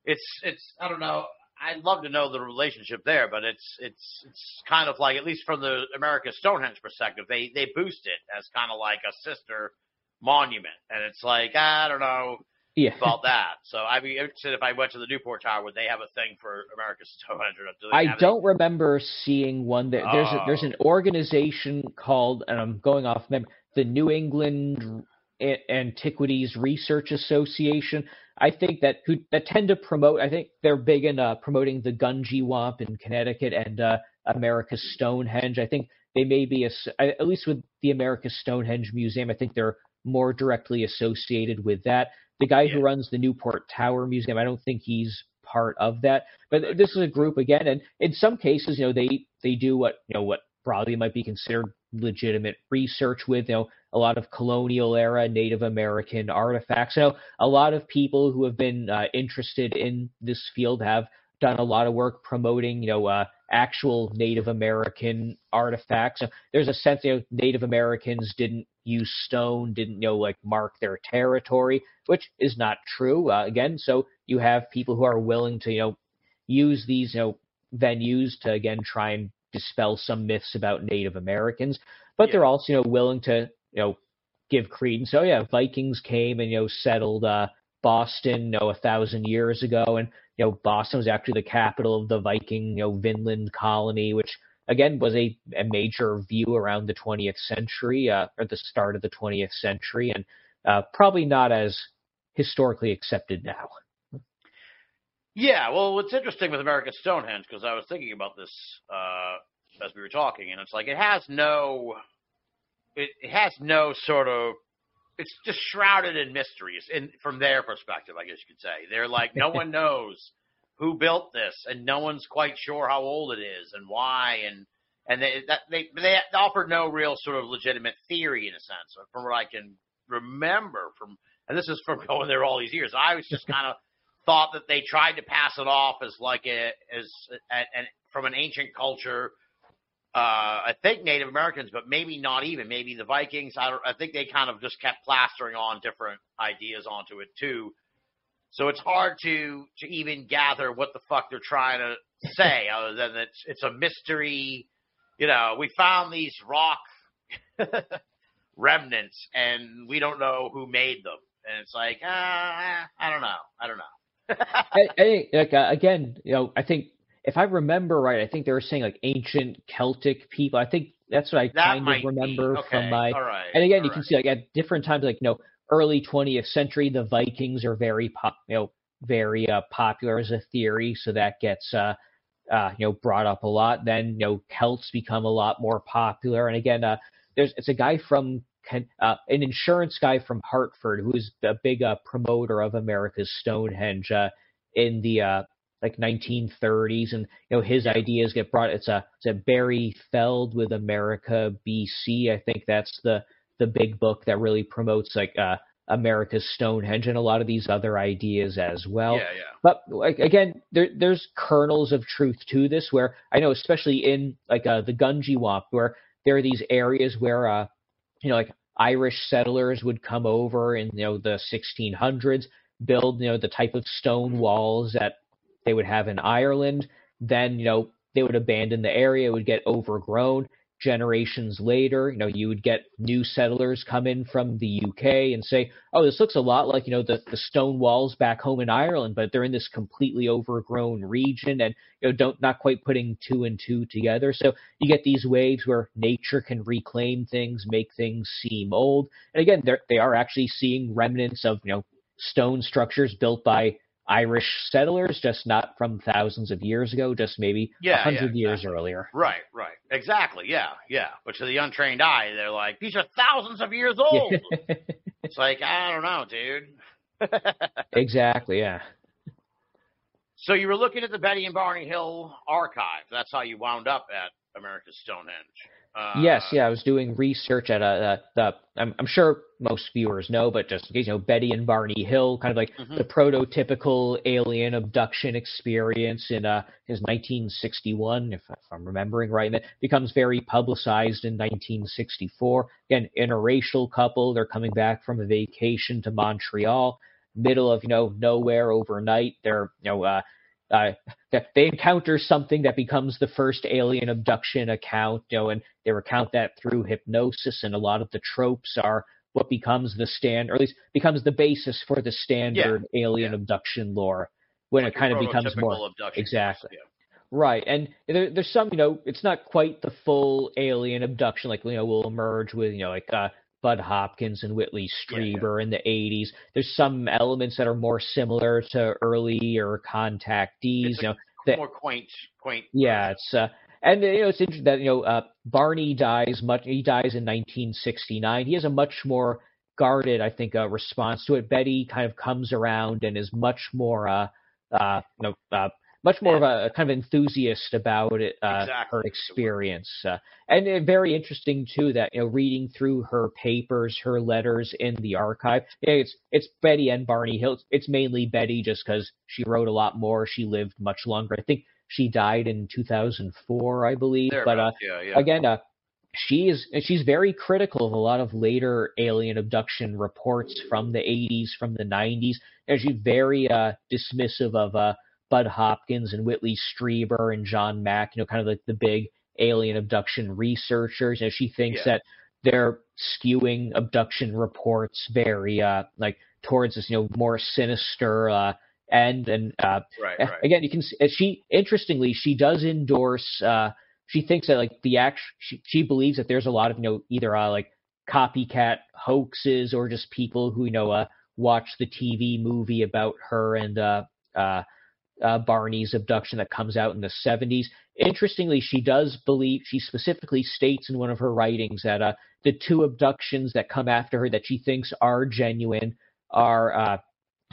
it's it's I don't know. I'd love to know the relationship there, but it's it's it's kind of like at least from the America Stonehenge perspective, they they boost it as kind of like a sister monument, and it's like I don't know yeah. about that. So I'd be interested if I went to the Newport Tower, would they have a thing for America Stonehenge? Or do they I don't remember seeing one there. There's a, there's Oh. an organization called, and I'm going off memory, the New England A- Antiquities Research Association. I think that who that tend to promote. I think they're big in uh, promoting the Gungywamp in Connecticut and uh, America Stonehenge. I think they may be as, at least with the America Stonehenge Museum. I think they're more directly associated with that. The guy who runs the Newport Tower Museum, I don't think he's part of that. But this is a group again, and in some cases, you know, they they do what you know what broadly might be considered legitimate research with you know a lot of colonial era Native American artifacts. Know, a lot of people who have been uh, interested in this field have done a lot of work promoting you know uh, actual Native American artifacts. So there's a sense you know Native Americans didn't use stone, didn't you know like mark their territory, which is not true. Uh, again, so you have people who are willing to you know use these you know venues to again try and dispel some myths about Native Americans, but Yeah. they're also you know willing to you know give credence. So yeah, Vikings came and you know settled uh, Boston you know a thousand years ago, and you know Boston was actually the capital of the Viking you know Vinland colony, which again was a, a major view around the 20th century uh, or the start of the 20th century, and uh, probably not as historically accepted now. Yeah, well, what's interesting with American Stonehenge because I was thinking about this uh, as we were talking, and it's like it has no, it, it has no sort of, it's just shrouded in mysteries. In from their perspective, I guess you could say they're like no one knows who built this, and no one's quite sure how old it is and why, and and they that, they they offered no real sort of legitimate theory in a sense, from what I can remember from, and this is from going there all these years. I was just kind of thought that they tried to pass it off as like a as from an ancient culture. Uh, I think Native Americans, but maybe not even. Maybe the Vikings. I. I think they kind of just kept plastering on different ideas onto it too. So it's hard to to even gather what the fuck they're trying to say, other than it's it's a mystery. You know, we found these rock remnants, and we don't know who made them. And it's like, uh, I don't know. I don't know. I, I like uh, again, you know, I think if I remember right, I think they were saying like ancient Celtic people. I think that's what I That kind of remember. Okay. from my. right. And again, all you can see like at different times, like you know, early 20th century, the Vikings are very pop, you know, very uh, popular as a theory, so that gets uh, uh, you know, brought up a lot. Then you know, Celts become a lot more popular, and again, uh, there's it's a guy from uh, an insurance guy from Hartford who's a big uh, promoter of America's Stonehenge uh, in the uh, like 1930s, and you know his ideas get brought. It's a it's a Barry Fell with America BC. I think that's the the big book that really promotes like uh, America's Stonehenge and a lot of these other ideas as well. Yeah, yeah. But like again, there there's kernels of truth to this where I know especially in like uh, the Gungywamp where there are these areas where uh you know like Irish settlers would come over in you know the 1600s, build you know the type of stone walls that they would have in Ireland. Then you know they would abandon the area, it would get overgrown generations later, you know, you would get new settlers come in from the UK and say, "Oh, this looks a lot like you know the the stone walls back home in Ireland, but they're in this completely overgrown region, and you know don't not quite putting two and two together." So you get these waves where nature can reclaim things, make things seem old, and again, they they are actually seeing remnants of you know stone structures built by Irish settlers, just not from thousands of years ago, just maybe a Yeah, hundred yeah, years exactly. earlier. Right, right. Exactly. Yeah, yeah. But to the untrained eye, they're like, these are thousands of years old. it's like, I don't know, dude. exactly. Yeah. so you were looking at the Betty and Barney Hill archive. That's how you wound up at America's Stonehenge. Uh, yes, yeah, I was doing research at a, a, the. I'm, I'm sure most viewers know, but just in case you know, Betty and Barney Hill, kind of like Mhm. the prototypical alien abduction experience in uh, his 1961, if, if I'm remembering right, and it becomes very publicized in 1964. Again, interracial couple, they're coming back from a vacation to Montreal, middle of you know nowhere overnight. They're you know. Uh, uh, that they encounter something that becomes the first alien abduction account, you know, and they recount that through hypnosis, and a lot of the tropes are what becomes the stand, or at least becomes the basis for the standard alien yeah. abduction lore when like it kind of becomes more exactly. case, right. And there, there's some, you know, it's not quite the full alien abduction, like you know, will emerge with you know, like uh, Bud Hopkins and Whitley Yeah, yeah. Strieber in the 80s. There's some elements that are more similar to earlier contactees, you know. Yeah. that- More quaint, quaint. yeah, it's uh, and you know it's interesting that you know uh, Barney dies much. He dies in 1969. He has a much more guarded, I think, uh, response to it. Betty kind of comes around and is much more, uh, uh, you know, uh, much more of a, kind of enthusiast about it, uh, Exactly. her experience, uh, and uh, very interesting too that you know reading through her papers, her letters in the archive. It's it's Betty and Barney Hill. It's mainly Betty just because she wrote a lot more. She lived much longer. I think she died in 2004, I believe. But uh, yeah, yeah. again, uh, she is she's very critical of a lot of later alien abduction reports from the 80s, from the 90s, and she's very uh, dismissive of uh, Bud Hopkins and Whitley Strieber and John Mack, you know, kind of like the big alien abduction researchers. And she thinks Yeah. that they're skewing abduction reports very uh, like towards this, you know, more sinister uh, end. And uh, right, right. Again, you can see she interestingly she does endorse. Uh, she thinks that like the act. She, she believes that there's a lot of you know either uh, like copycat hoaxes or just people who you know uh, watch the TV movie about her and uh, uh, uh, Barney's abduction that comes out in the 70s. Interestingly, she does believe she specifically states in one of her writings that uh, the two abductions that come after her that she thinks are genuine are uh,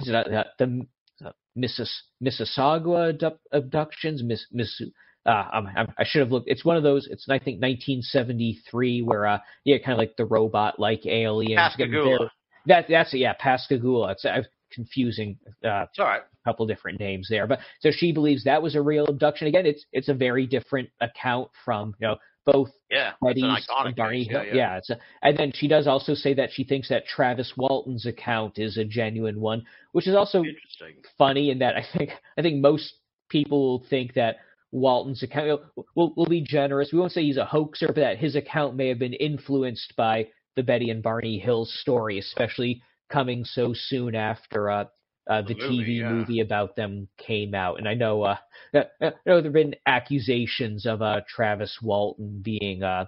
uh, the uh, Missis, Mississauga abductions. Miss, Miss, uh, I'm, I'm, should have looked. It's one of those. It's I think 1973 where uh, yeah, kind of like the robot-like aliens. getting Pascagoula. That that's it. Yeah, Pascagoula. It's I'm confusing. Uh, right. couple different names there. But so she believes that was a real abduction. Again, it's it's a very different account from you know both Yeah, it's an Betty's and Barney. Hill. Yeah, yeah. it's a, and then she does also say that she thinks that Travis Walton's account is a genuine one, which is also Interesting. funny in that I think I think most people think that Walton's account. You know, we'll, we'll be generous. We won't say he's a hoaxer, but that his account may have been influenced by the Betty and Barney Hill story, especially coming so soon after uh, uh, the, movie, TV yeah. movie about them came out. And I know, uh, I know there've been accusations of uh, Travis Walton being uh,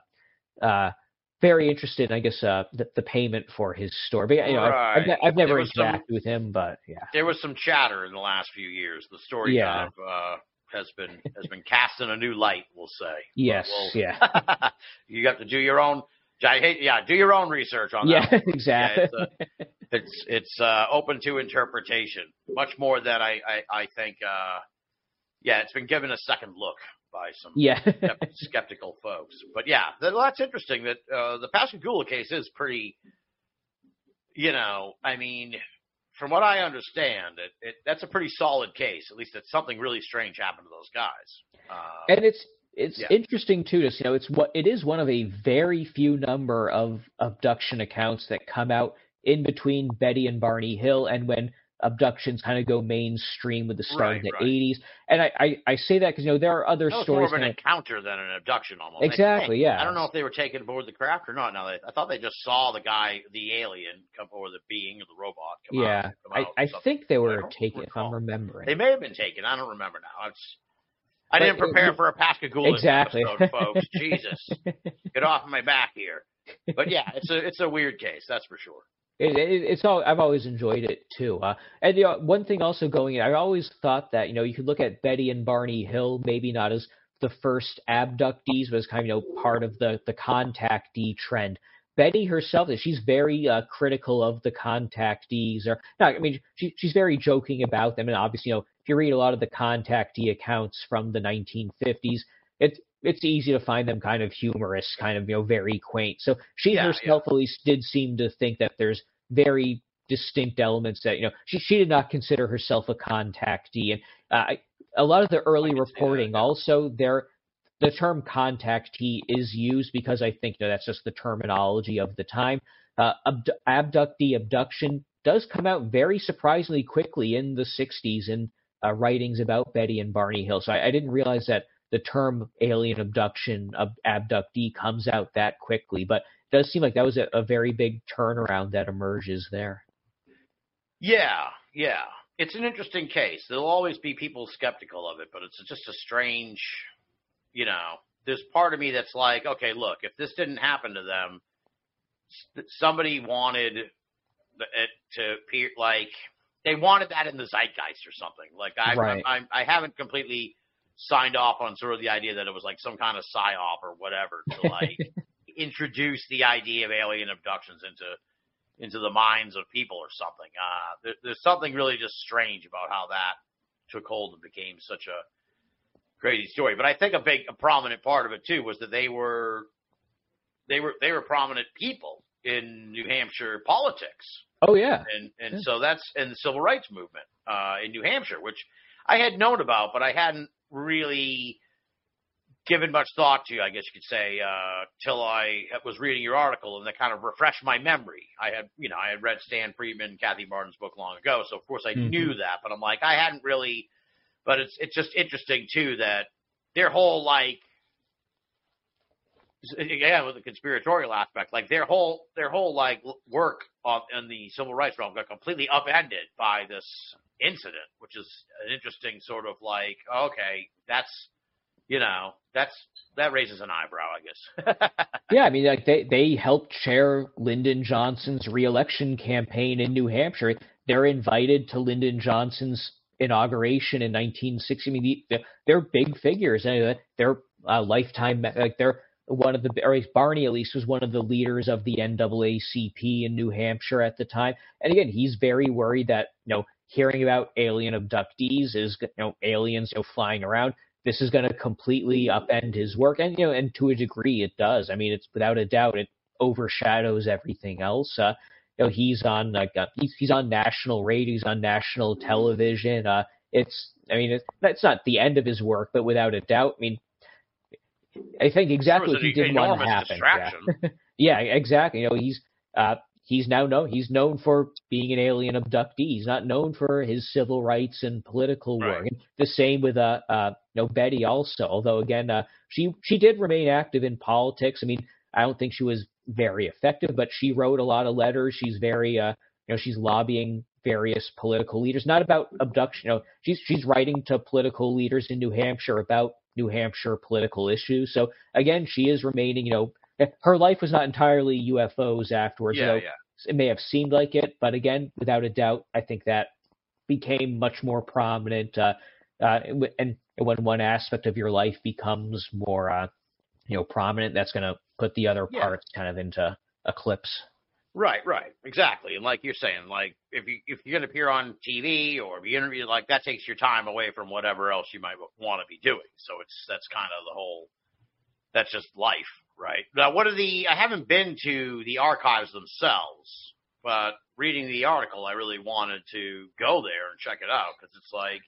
uh, very interested. In, I guess uh, the, the payment for his story. But you know, I've, I've, I've never There was some- with him, but yeah. There was some chatter in the last few years. The story Yeah. kind of uh, has been has been cast in a new light. We'll say. Yes, we'll- yeah. you got to do your own. I hate. Yeah, do your own research on Yeah, that. one. exactly. Yeah, it's, it's uh, open to interpretation, much more than I I, I think uh, yeah, it's been given a second look by some Yeah. skeptical folks. But yeah, that's interesting. That uh, the Pascagoula case is pretty. You know, I mean, from what I understand, it, it that's a pretty solid case. At least that something really strange happened to those guys. Uh, and it's it's Yeah. interesting too to see, you know it's what it is one of a very few number of abduction accounts that come out in between Betty and Barney Hill and when abductions kind of go mainstream with the start Right, of the right. 80s. And I I, I say that because you know there are other that was more stories of an encounter than an abduction, almost. Exactly, yeah. I don't know if they were taken aboard the craft or not. Now, they, I thought they just saw the guy, the alien, come or the being or the robot come out. yeah, come I, out I think they were taken if I'm remembering. They may have been taken. I don't remember now. It's, I But didn't it- prepare for a Pascagoula Exactly. episode, folks. Jesus, get off my back here. But yeah, it's a it's a weird case, that's for sure. It, it, it's all I've always enjoyed it too. Uh, and you know, one thing also going in, I always thought that you know you could look at Betty and Barney Hill, maybe not as the first abductees, but as kind of you know part of the the contactee trend. Betty herself, is she's very uh, critical of the contactees, or no, I mean she, she's very joking about them, and obviously you know if you read a lot of the contactee accounts from the 1950s, it's it's easy to find them kind of humorous, kind of you know very quaint. So she Yeah, herself at least did seem to think that there's very distinct elements that you know she she did not consider herself a contactee, and uh, a lot of the early can see that, reporting also there. The term contactee is used because I think you know, that's just the terminology of the time. Uh, abdu- abductee abduction does come out very surprisingly quickly in the 60s in uh, writings about Betty and Barney Hill. So I, I didn't realize that the term alien abduction, ab- abductee, comes out that quickly. But it does seem like that was a, a very big turnaround that emerges there. Yeah, yeah. It's an interesting case. There'll always be people skeptical of it, but it's just a strange, you know, there's part of me that's like, okay, look, if this didn't happen to them, somebody wanted it to appear like they wanted that in the zeitgeist or something. Like I, Right. I, I haven't completely signed off on sort of the idea that it was like some kind of psyop or whatever to like introduce the idea of alien abductions into into the minds of people or something. Uh, there, there's something really just strange about how that took hold and became such a crazy story. But I think a big, a prominent part of it too was that they were, they were, they were prominent people in New Hampshire politics, Oh yeah, and and Yeah. so that's in the civil rights movement uh, in New Hampshire, which I had known about, but I hadn't really given much thought to, I guess you could say, uh, till I was reading your article and that kind of refreshed my memory. I had, you know, I had read Stan Friedman, Kathy Marden's book long ago, so of course I Mhm. knew that, but I'm like, I hadn't really, but it's, it's just interesting too that their whole like, yeah, with the conspiratorial aspect, like their whole, their whole like work on, in the civil rights realm got completely upended by this incident, which is an interesting sort of like, okay, that's, you know, that's that raises an eyebrow, I guess. yeah. I mean, like they they helped chair Lyndon Johnson's reelection campaign in New Hampshire. They're invited to Lyndon Johnson's inauguration in 1960. I mean, they're big figures. They're uh, lifetime, like they're one of the, or Barney at least was one of the leaders of the NAACP in New Hampshire at the time. And again, he's very worried that you know hearing about alien abductees is you know aliens you know flying around. This is going to completely upend his work, and you know, and to a degree, it does. I mean, it's without a doubt it overshadows everything else. Uh, you know, he's on like uh, he's he's on national radio, he's on national television. Uh, it's I mean, it's it's not the end of his work, but without a doubt, I mean, I think exactly he an did want to happen. Yeah. Yeah, exactly. You know, he's uh he's now known he's known for being an alien abductee. He's not known for his civil rights and political Right. work. And the same with uh uh you know Betty also. Although again, uh she she did remain active in politics. I mean, I don't think she was very effective, but she wrote a lot of letters. She's very uh you know, she's lobbying various political leaders, not about abduction. You know, she's she's writing to political leaders in New Hampshire about New Hampshire political issues. So again, she is remaining, you know, her life was not entirely UFOs afterwards. yeah, yeah. it may have seemed like it, but again, without a doubt, I think that became much more prominent. Uh, uh, and when one aspect of your life becomes more, uh, you know, prominent, that's going to put the other Yeah. parts kind of into eclipse. Right, right, exactly. And like you're saying, like if you if you're gonna appear on TV or be interviewed, like that takes your time away from whatever else you might want to be doing. So it's that's kind of the whole. That's just life, right? Now, what are the? I haven't been to the archives themselves, but reading the article, I really wanted to go there and check it out because it's like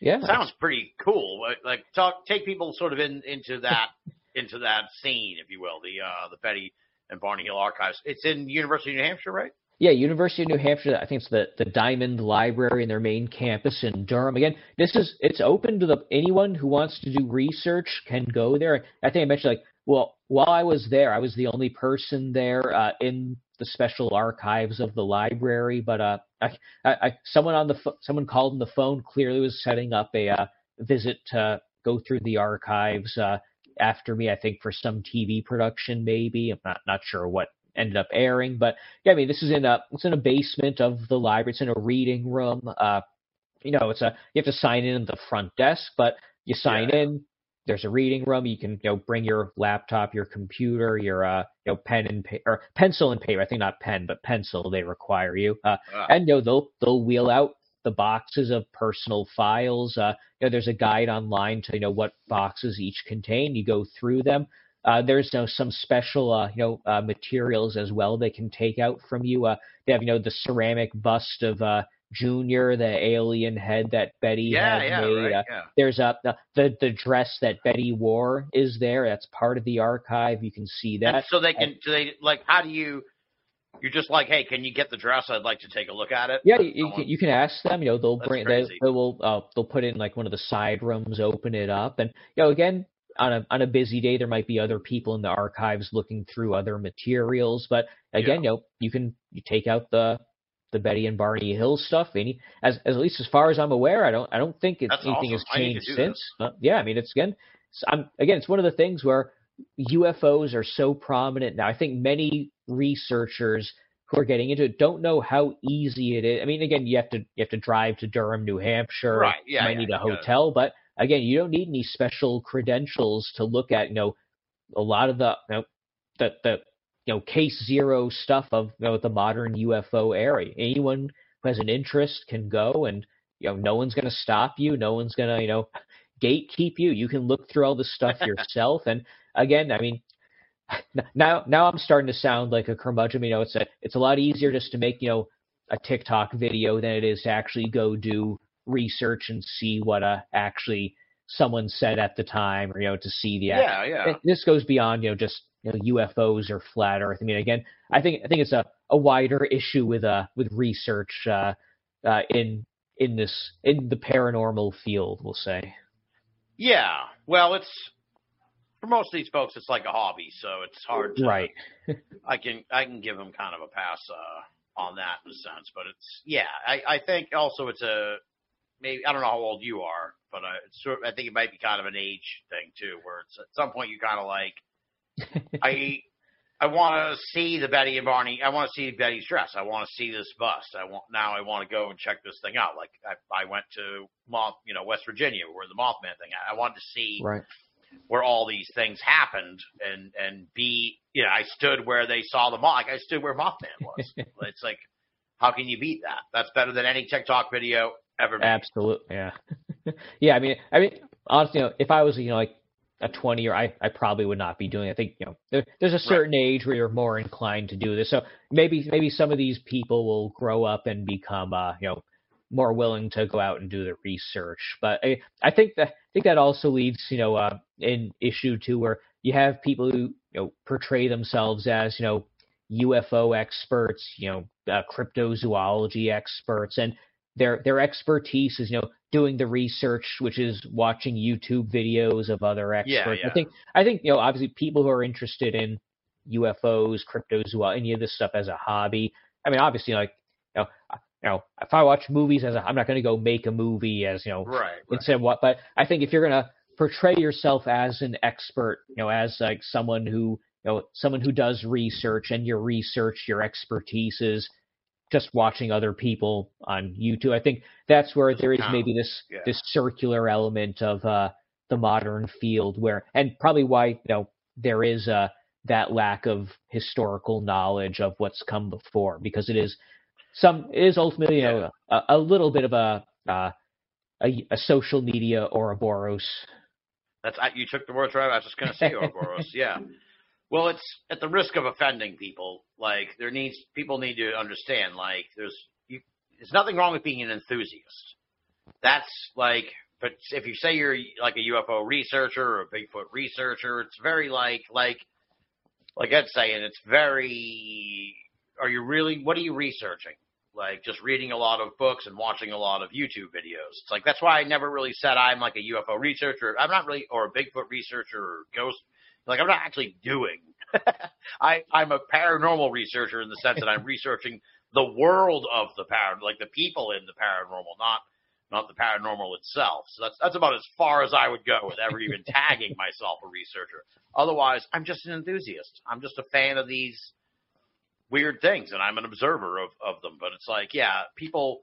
Yeah. it sounds pretty cool. Like- Like talk, take people sort of in into that into that scene, if you will, the uh the Betty and Barney Hill archives. It's in University of New Hampshire, right? Yeah, University of New Hampshire. I think it's the, the Dimond Library in their main campus in Durham. Again, this is it's open to the anyone who wants to do research can go there. I think I mentioned like, well, while I was there, I was the only person there uh, in the special archives of the library. But uh, I, I, someone on the pho- someone called on the phone clearly was setting up a uh, visit to go through the archives uh, after me. I think for some TV production, maybe. I'm not not sure what ended up airing, but yeah, I mean, this is in a it's in a basement of the library. It's in a reading room. Uh, you know, it's a you have to sign in at the front desk, but you sign Yeah. in. There's a reading room. You can you know bring your laptop, your computer, your uh you know pen and pa- or pencil and paper. I think not pen, but pencil. They require you. Uh, Uh, and you know they'll they'll wheel out the boxes of personal files. Uh, you know, there's a guide online to you know what boxes each contain. You go through them. Uh, there's you know, some special uh, you know uh, materials as well they can take out from you. Uh, they have you know the ceramic bust of uh, Junior, the alien head that Betty yeah, had yeah, made. right, Uh, yeah. there's a the, the dress that Betty wore is there. That's part of the archive. You can see And that. so they can, do they like? How do you? You're just like, hey, can you get the dress? I'd like to take a look at it. Yeah, you, can you can ask them. You know, they'll That's bring they, crazy. they will uh, they'll put it in like one of the side rooms, open it up, and you know again on a on a busy day there might be other people in the archives looking through other materials, but again, you know you can you take out the the Betty and Barney Hill stuff. Any as, as at least as far as I'm aware, I don't I don't think it, That's anything awesome. has I need to changed since. But yeah, I mean it's again it's, I'm again it's one of the things where UFOs are so prominent now. I think many researchers who are getting into it don't know how easy it is. I mean, again, you have to you have to drive to Durham, New Hampshire. Right, yeah, You might yeah, need a hotel, but again, you don't need any special credentials to look at. You know, a lot of the you know, the the you know case zero stuff of you know the modern UFO area. Anyone who has an interest can go, and you know, no one's going to stop you. No one's going to you know gatekeep you. You can look through all the stuff yourself. And again, I mean, now now I'm starting to sound like a curmudgeon. You know, it's a it's a lot easier just to make you know a TikTok video than it is to actually go do research and see what uh actually someone said at the time, or you know, to see the actual yeah, yeah. it- this goes beyond you know just you know UFOs or flat Earth. I mean, again, I think I think it's a, a wider issue with uh with research uh, uh in in this in the paranormal field. We'll say. Yeah. Well, it's for most of these folks, it's like a hobby, so it's hard. To, Right. I can I can give them kind of a pass uh, on that in a sense, but it's yeah. I I think also it's a maybe I don't know how old you are, but uh, it's sort I think it might be kind of an age thing too, where it's at some point you kind of like I I want to see the Betty and Barney. I want to see Betty's dress. I want to see this bust. I want now. I want to go and check this thing out. Like I, I went to Moth, you know, West Virginia, where the Mothman thing. I wanted to see Right. Where all these things happened and and be you know I stood where they saw the moth like I stood where Mothman was. it's like how can you beat that? That's better than any TikTok video ever made. Absolutely. Yeah. yeah. I mean, I mean, honestly, you know, if I was, you know, like a 20 year, I, I probably would not be doing it. I think, you know, there, there's a certain age where you're more inclined to do this. So maybe, maybe some of these people will grow up and become, uh, you know, more willing to go out and do the research. But I, I think that, I think that also leads, you know, uh, in issue two where you have people who, you know, portray themselves as, you know, UFO experts, you know, uh, cryptozoology experts, and their their expertise is you know doing the research, which is watching YouTube videos of other experts. yeah. yeah. I think I think you know obviously people who are interested in UFOs, cryptozoology, any of this stuff as a hobby. I mean, obviously, like you know, you know, if I watch movies as a, I'm not going to go make a movie as you know Right. right. instead of what but i think if you're going to portray yourself as an expert you know as like someone who you know someone who does research and your research your expertise is just watching other people on youtube i think that's where there is maybe this Yeah. this circular element of uh the modern field where and probably why you know there is uh that lack of historical knowledge of what's come before because it is some is ultimately you know a, a little bit of a, uh, a a social media Ouroboros. That's you took the words right. I was just going to say Ouroboros. yeah. Well, it's at the risk of offending people. Like there needs people need to understand. Like there's you, there's nothing wrong with being an enthusiast. That's like, but if you say you're like a UFO researcher or a Bigfoot researcher, it's very like like like Ed's saying, it's very. Are you really? What are you researching? Like just reading a lot of books and watching a lot of YouTube videos. It's like that's why I never really said I'm like a UFO researcher. I'm not really, or a Bigfoot researcher or ghost. Like I'm not actually doing. I I'm a paranormal researcher in the sense that I'm researching the world of the paranormal, like the people in the paranormal, not not the paranormal itself. So that's that's about as far as I would go with ever even tagging myself a researcher. Otherwise, I'm just an enthusiast. I'm just a fan of these weird things, and I'm an observer of of them. But it's like, yeah, people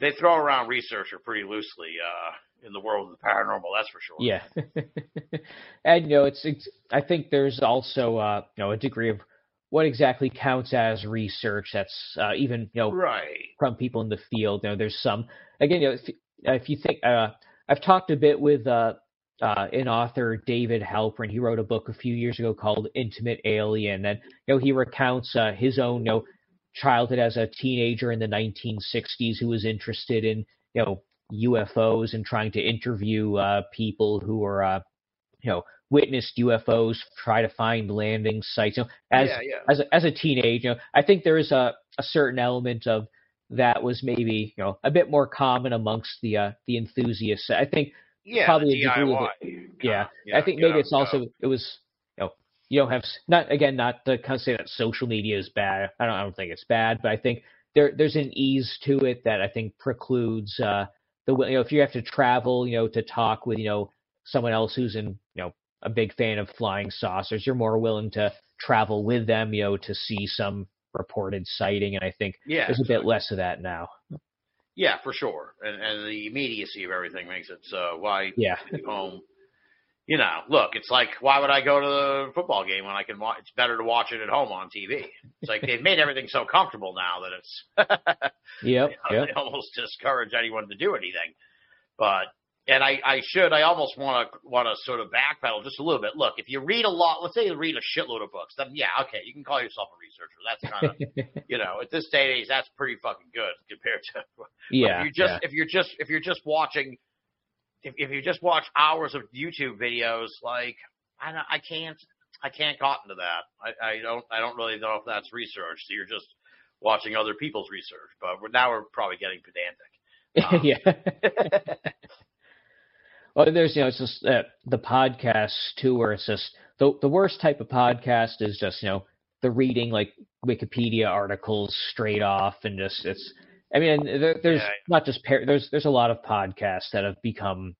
they throw around researcher pretty loosely uh, in the world of the paranormal. That's for sure. Yeah, and you know, it's, it's I think there's also uh, you know a degree of what exactly counts as research. That's uh, even you know right from people in the field. You know, there's some again. You know, if, if you think uh, I've talked a bit with uh, an author, David Halperin. He wrote a book a few years ago called Intimate Alien, and you know he recounts uh, his own you know childhood as a teenager in the 1960s who was interested in you know UFOs and trying to interview uh, people who were uh, you know witnessed UFOs, try to find landing sites. You know, as yeah, yeah. as a, as a teenager, you know, I think there is a, a certain element of that was maybe you know a bit more common amongst the uh, the enthusiasts. I think yeah, probably a degree of it. Yeah, Yeah, I think maybe it's also it was you know you don't have not again not to kind of say that social media is bad. I don't I don't think it's bad, but I think there there's an ease to it that I think precludes uh the you know if you have to travel you know to talk with you know someone else who's in you know a big fan of flying saucers, you're more willing to travel with them you know to see some reported sighting, and I think Yeah, there's a bit less of that now. Yeah, for sure. And and the immediacy of everything makes it so why Yeah, home. You know, look, it's like why would I go to the football game when I can watch? It's better to watch it at home on TV. It's like they've made everything so comfortable now that it's yep, you know, yep. they almost discourage anyone to do anything. But and I I should I almost want to want to sort of backpedal just a little bit. Look, if you read a lot, let's say you read a shitload of books, then yeah, okay, you can call yourself a researcher. That's kind of you know at this day and age that's pretty fucking good compared to yeah, if you're just yeah. if you're just if you're just watching if if you just watch hours of YouTube videos, like I don't, I can't I can't cotton to that. I, I don't I don't really know if that's research. So you're just watching other people's research. But we're, now we're probably getting pedantic. Um, yeah. Well, there's you know it's just uh, the podcasts too, where it's just the the worst type of podcast is just you know the reading like Wikipedia articles straight off and just it's. I mean, there, there's Yeah. not just par- there's there's a lot of podcasts that have become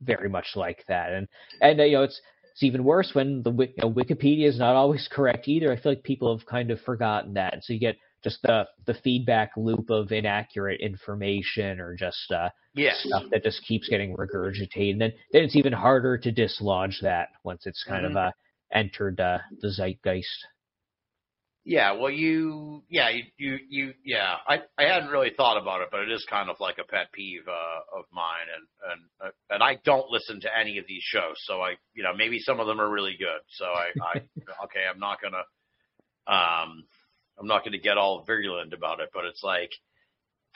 very much like that, and and uh, you know it's it's even worse when the you know, Wikipedia is not always correct either. I feel like people have kind of forgotten that, and so you get just the the feedback loop of inaccurate information or just uh, Yes. stuff that just keeps getting regurgitated. And then, then it's even harder to dislodge that once it's kind Mhm. of uh, entered uh, the zeitgeist. Yeah, well, you, yeah, you, you, you, yeah. I, I hadn't really thought about it, but it is kind of like a pet peeve uh, of mine, and and uh, and I don't listen to any of these shows, so I, you know, maybe some of them are really good. So I, I okay, I'm not gonna, um, I'm not gonna get all virulent about it, but it's like,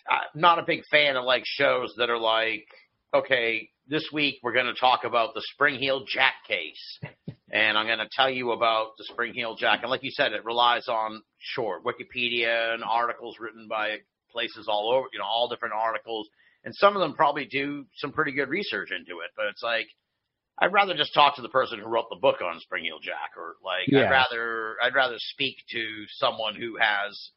I'm not a big fan of like shows that are like, okay, this week we're gonna talk about the Spring Heel Jack case and I'm going to tell you about the Spring Heel Jack. And like you said, it relies on sure Wikipedia and articles written by places all over, you know, all different articles, and some of them probably do some pretty good research into it. But it's like I'd rather just talk to the person who wrote the book on Spring Heel Jack, or like Yeah. I'd rather I'd rather speak to someone who has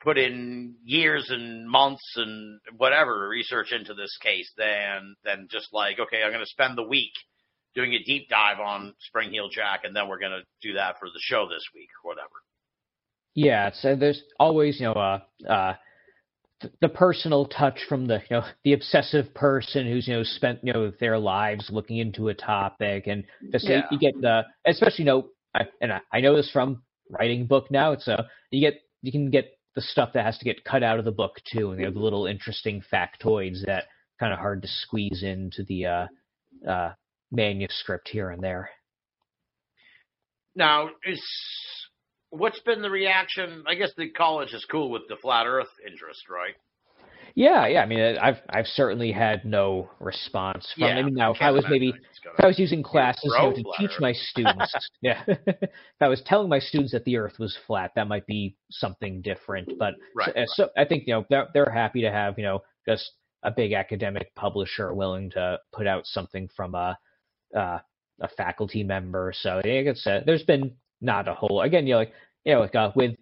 put in years and months and whatever research into this case than than just like okay, I'm going to spend the week doing a deep dive on Spring Heel Jack, and then we're going to do that for the show this week or whatever. Yeah, so there's always you know uh, uh, the personal touch from the you know the obsessive person who's you know spent you know their lives looking into a topic and just Yeah. you get the especially you know I, and I, I know this from writing a book now it's a you get you can get the stuff that has to get cut out of the book too and you know the little interesting factoids that kind of hard to squeeze into the uh, uh, manuscript here and there. Now, is what's been the reaction? I guess the college is cool with the flat Earth interest, right? Yeah, yeah. I mean, I've I've certainly had no response from. I mean, now if I was maybe imagine it's gonna- if I was using classes you know, to teach Earth. my students, yeah, if I was telling my students that the Earth was flat, that might be something different. But Right, so, right. so I think you know they're they're happy to have you know just a big academic publisher willing to put out something from a uh, a faculty member. So yeah, like I said, there's been not a whole again, you know, like you know, like uh, with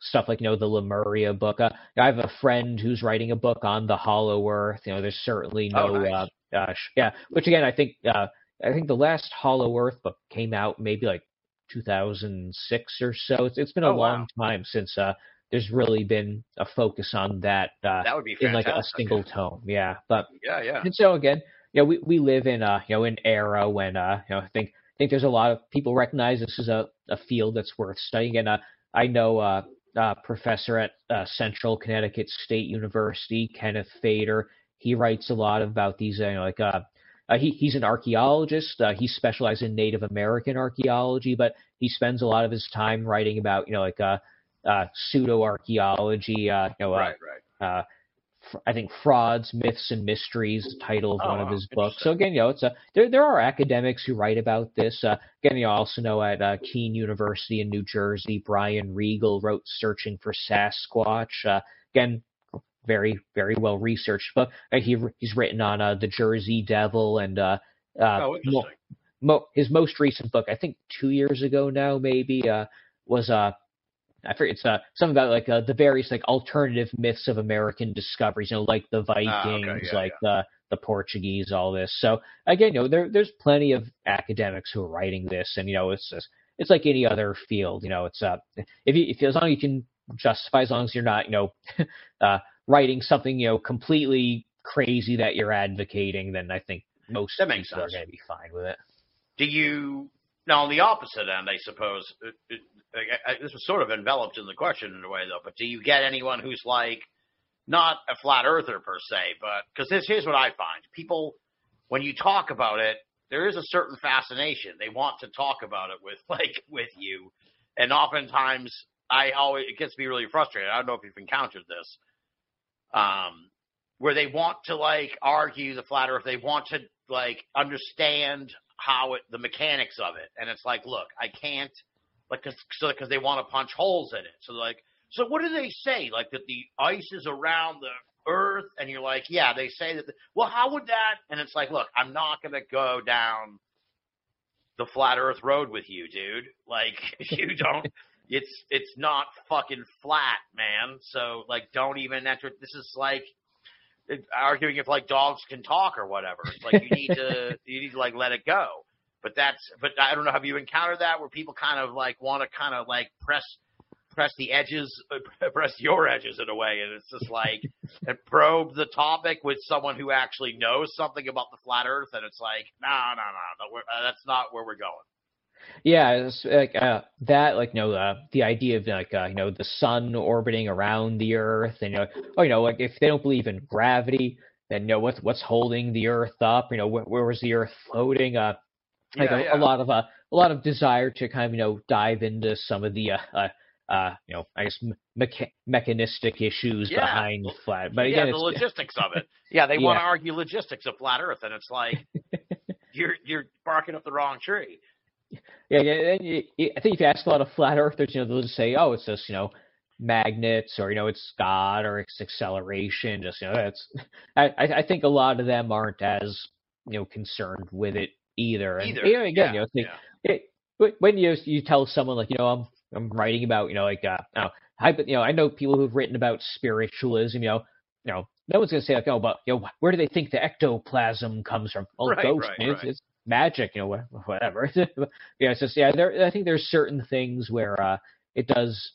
stuff like you know the Lemuria book. Uh, I have a friend who's writing a book on the Hollow Earth. You know, there's certainly Oh, no, nice. uh, uh, yeah. Which again, I think uh, I think the last Hollow Earth book came out maybe like 2006 or so. It's it's been a Oh, wow. long time since uh, there's really been a focus on that, uh, that would be in like a single tome. Yeah, but Yeah, yeah. and so again, you know, we, we live in a you know an era when uh you know I think think there's a lot of people recognize this is a, a field that's worth studying. And uh, I know uh, uh professor at uh, Central Connecticut State University, Kenneth Feder. He writes a lot about these you know like uh, uh he he's an archaeologist. Uh, he specializes in Native American archaeology, but he spends a lot of his time writing about you know like uh, uh pseudo archaeology. Uh, you know, Right, right. I think frauds, myths, and mysteries, the title of Oh, one of his books. So again, you know, it's a there. There are academics who write about this. Uh, again, you also know at uh, Kean University in New Jersey, Brian Regal wrote "Searching for Sasquatch." Uh, again, very very well researched book. Uh, he he's written on uh, the Jersey Devil and uh, uh, oh, mo- mo- his most recent book, I think two years ago now, maybe, uh, was uh, I forget it's uh, something about like uh, the various like alternative myths of American discoveries, you know, like the Vikings, Ah, okay, yeah, like the the Portuguese, all this. So again, you know, there there's plenty of academics who are writing this, and you know, it's just it's like any other field, you know, it's uh, if you if as long as you can justify, as long as you're not, you know, uh, writing something you know completely crazy that you're advocating, then I think most That makes people sense. are going to be fine with it. Do you now on the opposite end? I suppose it, it, I, I, this was sort of enveloped in the question in a way, though. But do you get anyone who's like not a flat earther per se, but because this here's what I find: people when you talk about it, there is a certain fascination. They want to talk about it with like with you, and oftentimes I always it gets me really frustrated. I don't know if you've encountered this, um, where they want to like argue the flat Earth. They want to like understand how it the mechanics of it, and it's like, look, I can't like cause, so because they want to punch holes in it. So like, so what do they say? Like that the ice is around the Earth, and you're like, yeah, they say that. The, well, how would that? And it's like, look, I'm not gonna go down the flat Earth road with you, dude. Like, you don't. It's it's not fucking flat, man. So like, don't even enter. This is like arguing if like dogs can talk or whatever. It's like you need to you need to like let it go. But that's but I don't know. Have you encountered that where people kind of like want to kind of like press press the edges, press your edges in a way, and it's just like and probe the topic with someone who actually knows something about the flat Earth, and it's like no, no, no, that's not where we're going. Yeah, it's like uh, that, like you know, uh, the idea of like uh, you know the sun orbiting around the Earth, and you know, oh, you know, like if they don't believe in gravity, then you know what's what's holding the Earth up? You know, where, where was the Earth floating? Uh, like Yeah, a, yeah. a lot of uh, a lot of desire to kind of you know dive into some of the uh, uh, uh you know, I guess mecha- mechanistic issues Yeah. behind flat. But yeah, the logistics of it. Yeah, they want to argue logistics of flat Earth, and it's like you're you're barking up the wrong tree. Yeah, yeah. and you- you- I think if you ask a lot of flat earthers, you know, they'll just say, "Oh, it's just you know magnets, or you know, it's God, or it's acceleration." Just you know, that's. I I think a lot of them aren't as you know concerned with it either. And Either. you know, again, yeah, you know, like, yeah. it, when- you you tell someone like you know I'm I'm writing about you know like uh know, I you know I know people who've written about spiritualism you know you know no one's gonna say like oh but you know where do they think the ectoplasm comes from oh Right, ghost right, it's, right. it's magic you know wha- whatever yeah it's just yeah there I think there's certain things where uh it does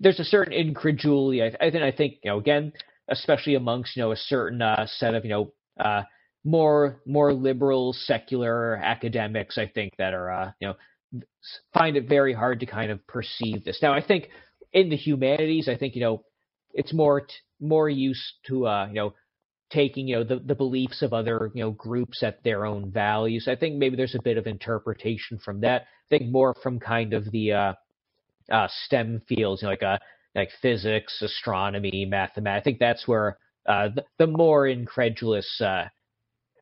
there's a certain incredulity. I, I think I think you know again, especially amongst you know a certain uh, set of you know uh, more more liberal secular academics. I think that are uh, you know find it very hard to kind of perceive this. Now I think in the humanities, I think you know it's more t- more used to uh, you know taking you know the, the beliefs of other you know groups at their own values. I think maybe there's a bit of interpretation from that. I think more from kind of the uh, uh, STEM fields, you know, like uh, like physics, astronomy, mathematics. I think that's where uh, the, the more incredulous uh,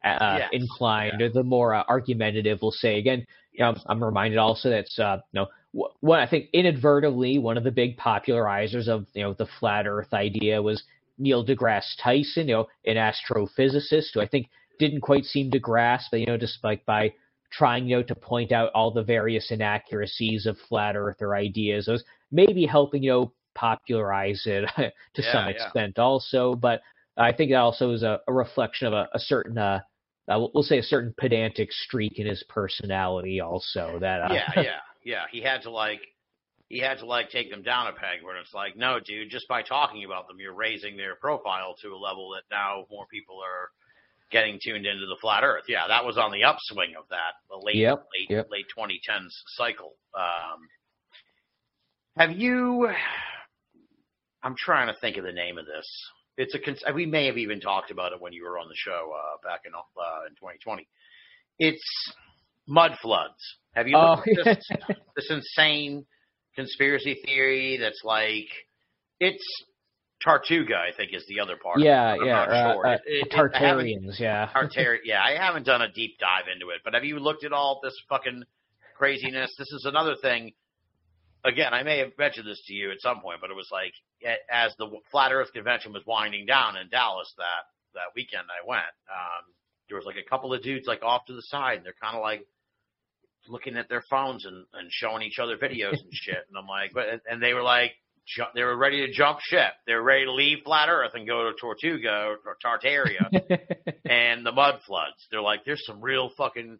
uh, Yes, inclined, or the more uh, argumentative will say. Again, you know, I'm, reminded also that's uh, you know wh- one I think inadvertently one of the big popularizers of you know the flat Earth idea was Neil deGrasse Tyson, you know, an astrophysicist who I think didn't quite seem to grasp, you know, just like by trying, you know, to point out all the various inaccuracies of flat earther ideas. It was maybe helping, you know, popularize it to Yeah, some yeah. extent also. But I think that also is a, a reflection of a, a certain, uh, uh, we'll- we'll say a certain pedantic streak in his personality also that, uh, yeah, yeah, yeah. He had to like he had to like take them down a peg where it's like, no, dude, just by talking about them, you're raising their profile to a level that now more people are getting tuned into the flat Earth. Yeah, that was on the upswing of that, the late Yep, late yep. late 2010s cycle. Um, have you? I'm trying to think of the name of this. It's a. cons- We may have even talked about it when you were on the show uh, back in uh, in 2020. It's mud floods. Have you Oh, looked at this, this insane conspiracy theory that's like it's Tartuga? I think is the other part. yeah, I'm yeah, uh, sure. uh, It- it- it- Tartarians, yeah. Tartar- yeah, I haven't done a deep dive into it, but have you looked at all this fucking craziness? This is another thing. Again, I may have mentioned this to you at some point, but it was like as the Flat Earth convention was winding down in Dallas that that weekend I went. Um, there was like a couple of dudes like off to the side, and they're kind of like looking at their phones and, and showing each other videos and shit. And I'm like, but and they were like, ju- they were ready to jump ship. They were ready to leave Flat Earth and go to Tortuga or Tartaria and the mud floods. They're like, there's some real fucking,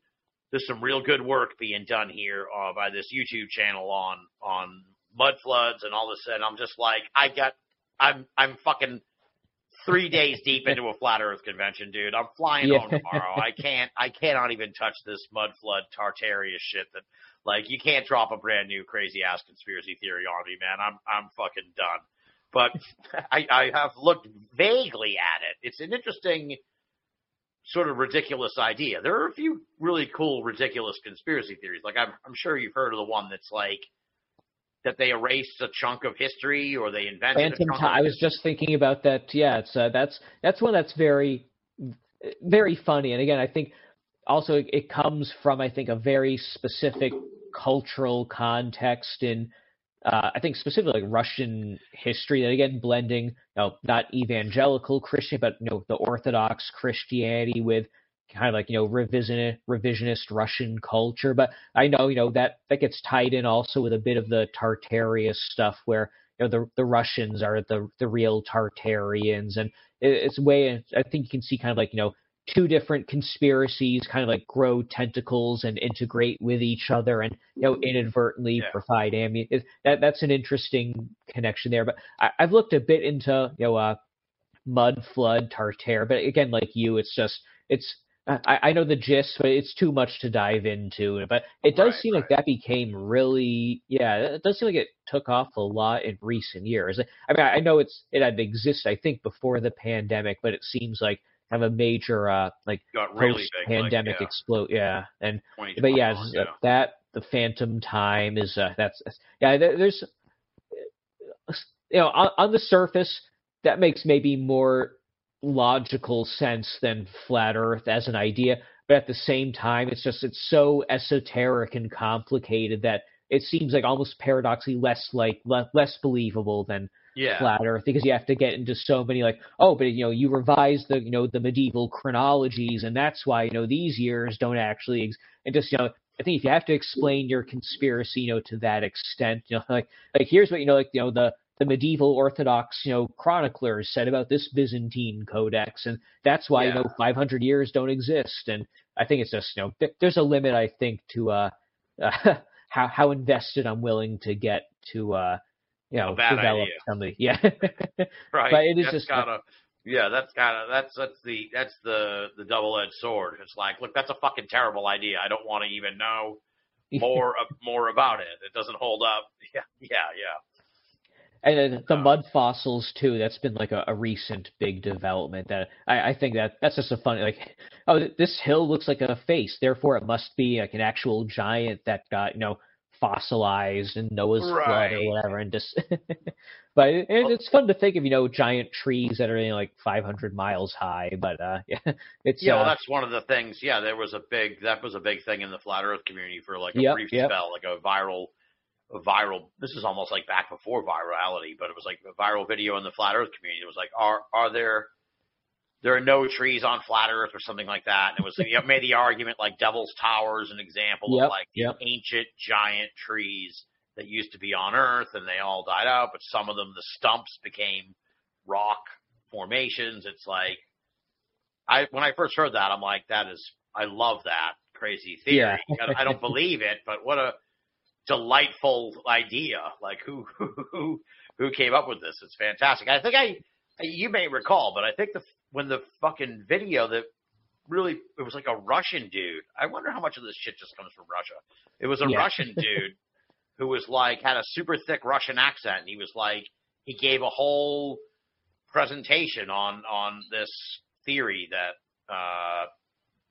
there's some real good work being done here uh, by this YouTube channel on on mud floods and all this. And I'm just like, I got, I'm I'm fucking three days deep into a flat Earth convention, dude. I'm flying Yeah. home tomorrow. I can't, I cannot even touch this mud flood Tartaria shit. That like, you can't drop a brand new crazy ass conspiracy theory on me, man. I'm I'm fucking done. But I, I have looked vaguely at it. It's an interesting sort of ridiculous idea. There are a few really cool, ridiculous conspiracy theories. Like I'm, I'm sure you've heard of the one that's like that they erased a chunk of history or they invented. Phantom a chunk Time. of I was just thinking about that. Yeah, it's uh, that's that's one that's very very funny. And again, I think also it, it comes from I think a very specific cultural context in uh, I think specifically like Russian history. And again, blending you know not evangelical Christian, but you know the Orthodox Christianity with kind of like you know revisionist revisionist Russian culture. But I know you know that that gets tied in also with a bit of the Tartaria stuff where you know the the Russians are the the real Tartarians, and it, it's a way I think you can see kind of like you know two different conspiracies kind of like grow tentacles and integrate with each other, and you know inadvertently Yeah. provide ammunition. That that's an interesting connection there. But I, I've looked a bit into you know uh, mud flood Tartare, but again, like you, it's just it's. I, I know the gist, but it's too much to dive into. But it does Right, seem like that became really, yeah, it does seem like it took off a lot in recent years. I mean, I know it's it had existed, I think, before the pandemic, but it seems like kind of a major, uh, like really big. like, pandemic yeah, explode. Yeah, and but yeah, uh, that the Phantom Time is uh, that's yeah. there- There's you know on, on the surface that makes maybe more logical sense than flat Earth as an idea, but at the same time, it's just it's so esoteric and complicated that it seems like almost paradoxically less like le- less believable than yeah. flat earth because you have to get into so many like oh but you know you revise the you know the medieval chronologies and that's why you know these years don't actually ex-. and just you know i think if you have to explain your conspiracy you know to that extent you know like like here's what you know like you know the the medieval orthodox you know chroniclers said about this byzantine codex and that's why you know 500 years don't exist and i think it's just you know th- there's a limit i think to uh, uh how how invested i'm willing to get to uh you know develop idea. somebody. Yeah, right. but it is that's just kind of yeah. That's kind of that's that's the that's the the double edged sword. It's like, look, that's a fucking terrible idea. I don't want to even know more uh, more about it. It doesn't hold up. Yeah, yeah, yeah. And then the Uh, mud fossils too. That's been like a, a recent big development. That I, I think that that's just a funny like, oh, this hill looks like a face, therefore it must be like an actual giant that got you know fossilized in Noah's flood or whatever. And just, but it, it's fun to think of you know giant trees that are you know, like 500 miles high. But uh, yeah, it's Yeah, well, uh, that's one of the things. Yeah, there was a big that was a big thing in the flat Earth community for like a Yep, brief yep. spell, like a viral, a viral. This is almost like back before virality, but it was like a viral video in the flat Earth community. It was like, are are there there are no trees on flat Earth or something like that? And it was it made the argument like Devil's Tower is an example Yep, of like yep. ancient giant trees that used to be on Earth and they all died out, but some of them the stumps became rock formations. It's like I when I first heard that, I'm like, that is I love that crazy theory. Yeah. I, I don't believe it, but what a delightful idea! Like who who who came up with this? It's fantastic. I think I you may recall, but I think the when the fucking video that really it was like a Russian dude. I wonder how much of this shit just comes from Russia. It was a Yeah. Russian dude who was like had a super thick Russian accent. And he was like he gave a whole presentation on on this theory that uh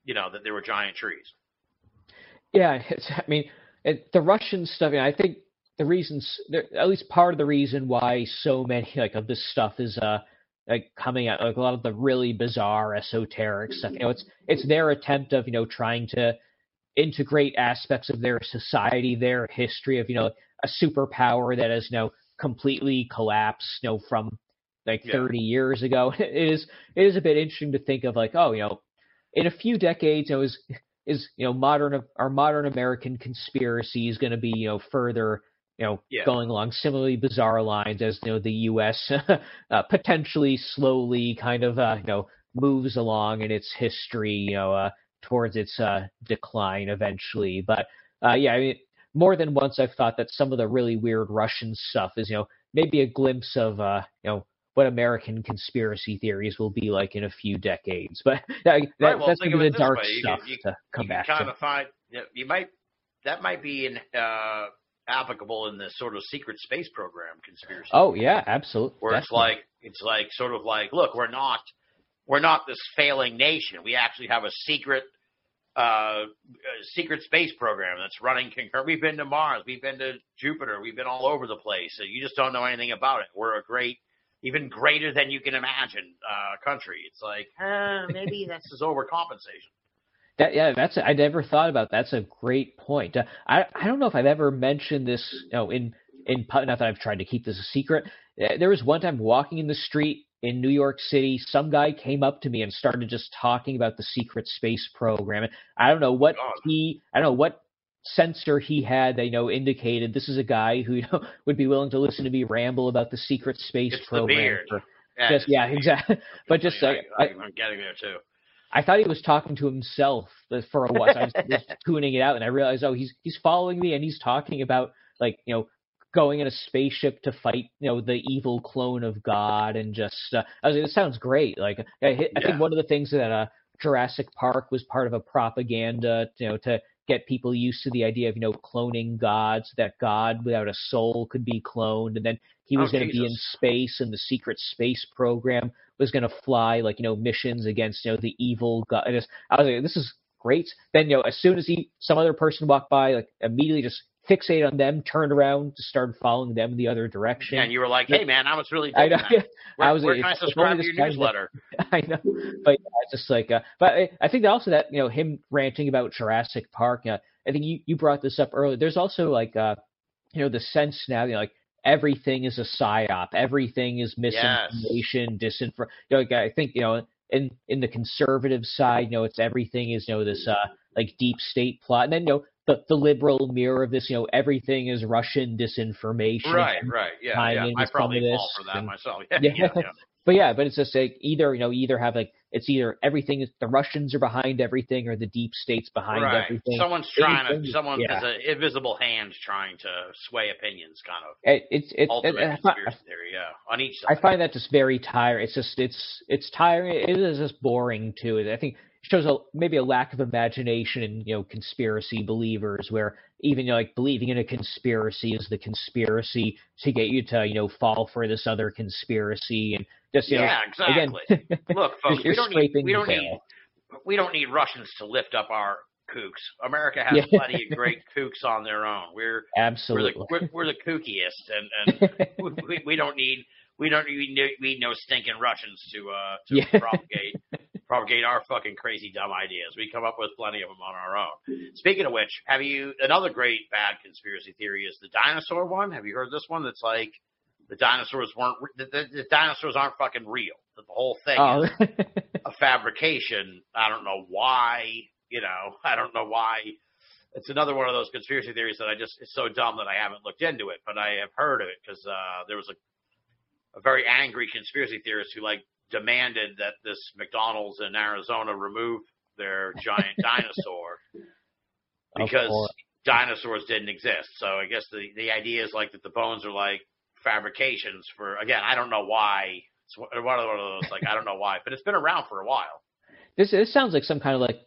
you know that there were giant trees. Yeah, I mean, it, the Russian stuff. I think the reasons, there- at least part of the reason why so many like of this stuff is uh like coming out, like a lot of the really bizarre esoteric stuff. You know, it's it's their attempt of you know trying to integrate aspects of their society, their history of you know a superpower that has you know completely collapsed, you know, from like Yeah. 30 years ago. It is it is a bit interesting to think of like, oh, you know, in a few decades, you know, is you know modern our modern American conspiracy is going to be you know further you know Yeah. going along similarly bizarre lines as you know the U.S. uh, potentially slowly kind of uh, you know moves along in its history you know uh, towards its uh, decline eventually. But uh, yeah, I mean more than once I've thought that some of the really weird Russian stuff is you know maybe a glimpse of uh, you know what American conspiracy theories will be like in a few decades. But that, that, well, that's gonna be the dark way. Stuff can- you- to come you back kind to. of find you, might that might be in uh applicable in the sort of secret space program conspiracy. Oh yeah, absolutely. where it's like it's like sort of like look we're not we're not this failing nation we actually have a secret uh, uh secret space program that's running concurrent we've been to mars we've been to jupiter we've been all over the place so you just don't know anything about it we're a great even greater than you can imagine uh country it's like uh, maybe that's just overcompensation That yeah, that's I never thought about. That's a great point. Uh, I I don't know if I've ever mentioned this. You know, in in not that I've tried to keep this a secret. Uh, There was one time walking in the street in New York City, some guy came up to me and started just talking about the secret space program. And I don't know what God. he, I don't know what sensor he had you know indicated this is a guy who you know would be willing to listen to me ramble about the secret space it's program. yeah, just yeah, exactly. But just I, like I, i'm getting there too I thought he was talking to himself for a while. So I was just tuning it out, and I realized, oh, he's he's following me, and he's talking about like you know going in a spaceship to fight you know the evil clone of God, and just uh, I was like, this sounds great. Like I, I Yeah. think one of the things that uh, Jurassic Park was part of a propaganda, you know, to get people used to the idea of you know cloning gods, that God without a soul could be cloned, and then he was Oh, going to be in space, and the secret space program was going to fly like you know missions against you know the evil god. I was like, this is great. Then you know, as soon as he some other person walked by, like immediately just fixate on them, turned around to start following them the other direction. yeah, and you were like hey man i was really I know. that. Where, I was where like, can I subscribe to your newsletter? I know, but yeah, it's just like, uh, but I, I think also that you know him ranting about Jurassic Park. Uh, I think you you brought this up earlier. There's also like, uh, you know, the sense now, you know, like everything is a psyop, everything is misinformation, disinformation. You know, like, I think you know, in in the conservative side, you know, it's everything is you know this uh like deep state plot, and then you know the the liberal mirror of this, you know, everything is Russian disinformation. Right, right, yeah, yeah. I probably fall for that and- myself. Yeah, Yeah. yeah, but yeah, but it's just like either you know either have like it's either everything is the Russians are behind everything or the deep states behind right. everything. Someone's trying to. Someone yeah. has an invisible hand trying to sway opinions, kind of. It, it's it's Ultimate it, I, theory, yeah, on each I find that just very tiring. It's just it's it's tiring. It is just boring too. I think shows a maybe a lack of imagination in you know conspiracy believers, where even you know, like believing in a conspiracy is the conspiracy to get you to you know fall for this other conspiracy and just you yeah, know again exactly. Look, folks, you're we don't need we don't need we don't need Russians to lift up our kooks. America has Yeah. plenty of great kooks on their own. We're absolutely we're the we're, we're the kookiest, and and we, we, don't need we don't need we need no stinking Russians to uh to Yeah. propagate propagate our fucking crazy dumb ideas. We come up with plenty of them on our own. Speaking of which, have you another great bad conspiracy theory is the dinosaur one? Have you heard this one? That's like the dinosaurs weren't the, the, the dinosaurs aren't fucking real. That the whole thing oh, is a fabrication. I don't know why. You know, I don't know why. It's another one of those conspiracy theories that I just it's so dumb that I haven't looked into it, but I have heard of it because uh, there was a a very angry conspiracy theorist who like demanded that this McDonald's in Arizona remove their giant dinosaur because dinosaurs didn't exist. So I guess the the idea is like that the bones are like fabrications for again I don't know why. It's one of one of those like I don't know why, but it's been around for a while. this this sounds like some kind of like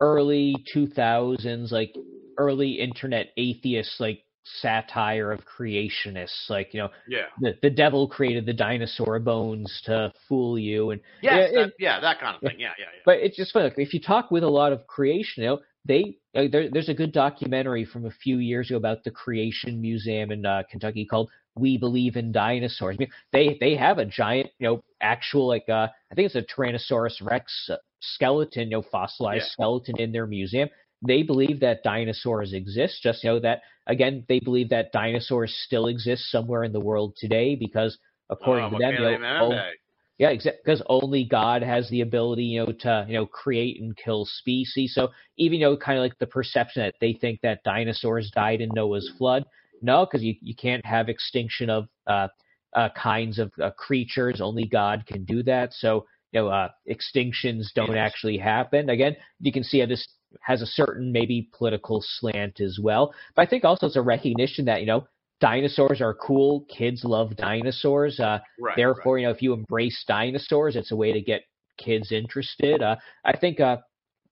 early 2000s like early internet atheist like satire of creationists like you know Yeah. the, the devil created the dinosaur bones to fool you and Yes, Yeah, that, yeah, that kind of thing. Yeah, yeah, yeah. but it's just funny like if you talk with a lot of creation you know they uh, there, there's a good documentary from a few years ago about the creation museum in uh, kentucky called we believe in dinosaurs I mean, they they have a giant you know actual like uh i think it's a tyrannosaurus rex uh, skeleton you know fossilized Yeah. skeleton in their museum they believe that dinosaurs exist just know that again they believe that dinosaurs still exist somewhere in the world today because according Oh, to them you know, oh, Menendez. yeah, exactly. Because only God has the ability, you know, to you know create and kill species. So even you know, kind of like the perception that they think that dinosaurs died in Noah's flood. No, because you you can't have extinction of uh, uh, kinds of uh, creatures. Only God can do that. So you know, uh, extinctions don't Yes. actually happen. Again, you can see how this has a certain maybe political slant as well. But I think also it's a recognition that you know dinosaurs are cool. Kids love dinosaurs. Uh, Right. Therefore, you know, if you embrace dinosaurs, it's a way to get kids interested. Uh, I think, uh,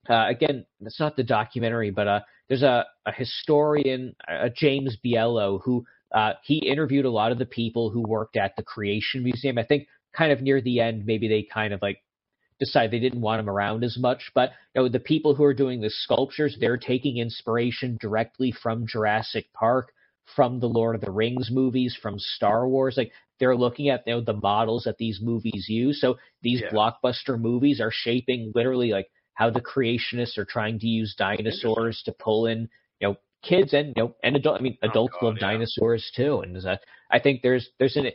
uh, again, that's not the documentary, but uh, there's a, a historian, uh, James Bielo, who uh, he interviewed a lot of the people who worked at the Creation Museum. I think kind of near the end, maybe they kind of like decided they didn't want him around as much. But you know, the people who are doing the sculptures, they're taking inspiration directly from Jurassic Park, from the Lord of the Rings movies, from Star Wars. Like they're looking at you know the models that these movies use. So these Yeah. blockbuster movies are shaping literally like how the creationists are trying to use dinosaurs to pull in you know kids and you know and adult. I mean Oh, adults God, love yeah. dinosaurs too, and a, I think there's there's an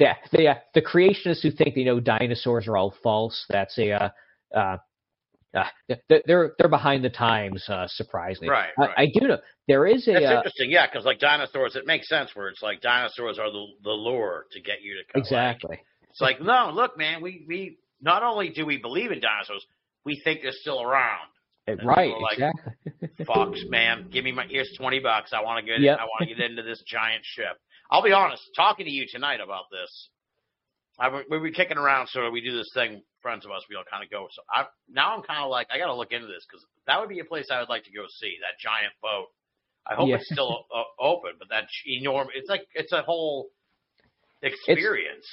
yeah, the uh, the creationists who think they know dinosaurs are all false. That's a uh, uh, uh, they're they're behind the times. Uh, surprisingly, Right, I, right. I do know there is a That's uh, interesting, yeah, because like dinosaurs, it makes sense where it's like dinosaurs are the the lure to get you to come. exactly. It's like, no, look, man, we we not only do we believe in dinosaurs, we think they're still around. And right, like, exactly. Fox, man, give me my here's twenty bucks. I want to get Yep. I want to get into this giant ship. I'll be honest, talking to you tonight about this, I we were kicking around. So we do this thing, friends of us, we all kind of go. So I now I'm kind of like I got to look into this because that would be a place I would like to go see that giant boat. I hope Yeah. it's still uh, open, but that enormous. It's like it's a whole experience.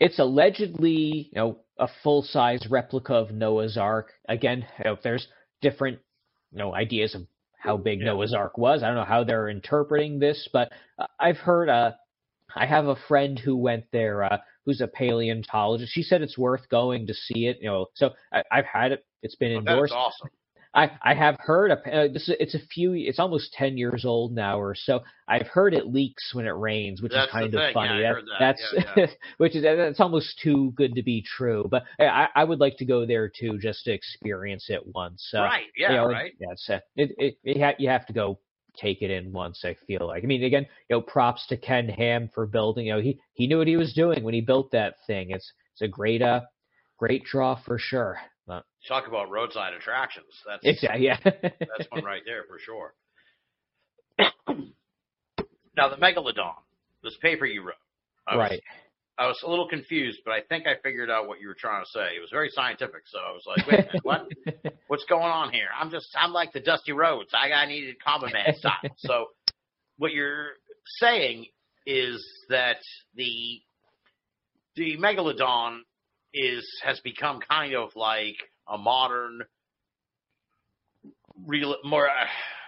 it's allegedly you know a full size replica of Noah's Ark. Again, you know, there's different you know ideas of how big Yeah. Noah's Ark was. I don't know how they're interpreting this, but uh, I've heard uh I have a friend who went there uh who's a paleontologist. She said it's worth going to see it, you know. So I, I've had it. It's been Oh, that's endorsed. awesome. I I have heard a, uh, this. Is, it's a few. It's almost ten years old now or so. I've heard it leaks when it rains, which That's is kind of thing, yeah, funny. I That- heard that, That's yeah, yeah. which is that's almost too good to be true. But I, I would like to go there too, just to experience it once. Uh, right? Yeah. you know, right. Yeah, it's, uh, it, it, it ha- you have to go take it in once. I feel like. I mean, again, you know, props to Ken Ham for building. You know, he he knew what he was doing when he built that thing. It's it's a great uh great draw for sure. But, Talk about roadside attractions. That's exactly, yeah. that's one right there for sure. now the megalodon, this paper you wrote. I right. I was a little confused, but I think I figured out what you were trying to say. It was very scientific, so I was like, "Wait a minute, what? What's going on here?" I'm just, I'm like the Dusty Roads. I got needed common man style. so, what you're saying is that the the megalodon is has become kind of like a modern, real, more, uh,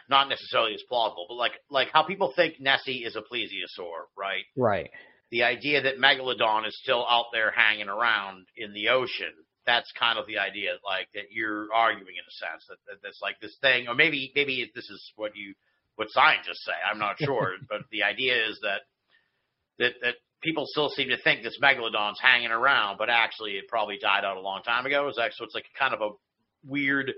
not necessarily as plausible, but like like how people think Nessie is a plesiosaur, right? right. The idea that megalodon is still out there hanging around in the ocean that's kind of the idea like that you're arguing in a sense that, that that's like this thing or maybe maybe this is what you what scientists say i'm not sure but the idea is that that that people still seem to think this megalodon's hanging around but actually it probably died out a long time ago is that so it's like kind of a weird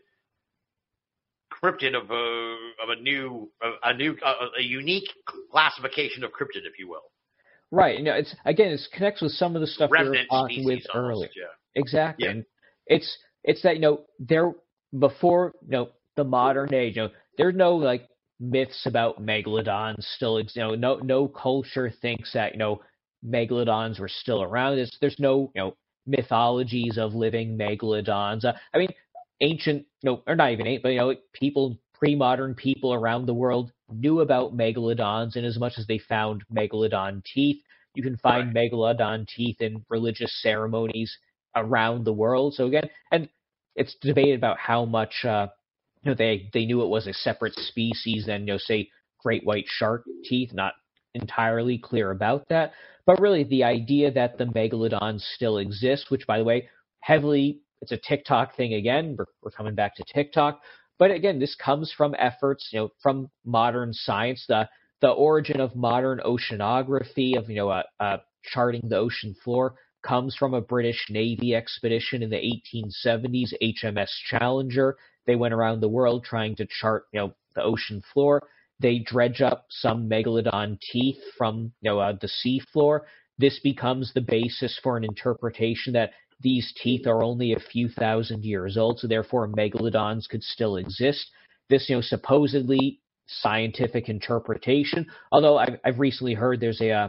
cryptid of a of a new a, a new a, a unique classification of cryptid if you will Right. You know, it's again, it connects with some of the stuff we were talking with almost, earlier. yeah Exactly. Yeah. And it's it's that you know there before you know the modern age, you know, there's no like myths about megalodons still. You know, no no culture thinks that you know megalodons were still around. There's there's no you know mythologies of living megalodons. Uh, I mean, ancient, you know, or not even ancient, but you know, people pre-modern people around the world knew about megalodons, and as much as they found megalodon teeth, you can find megalodon teeth in religious ceremonies around the world. So again, and it's debated about how much uh, you know they they knew it was a separate species than you know say great white shark teeth. Not entirely clear about that, but really the idea that the megalodons still exist, which by the way, heavily it's a TikTok thing again. We're, we're coming back to TikTok, but again, this comes from efforts you know from modern science. The the origin of modern oceanography of you know uh, uh, charting the ocean floor comes from a British Navy expedition in the 1870s, HMS Challenger. They went around the world trying to chart, you know, the ocean floor. They dredge up some megalodon teeth from, you know, uh, the sea floor. This becomes the basis for an interpretation that these teeth are only a few thousand years old, so therefore megalodons could still exist. This, you know, supposedly scientific interpretation. Although I've, I've recently heard there's a uh,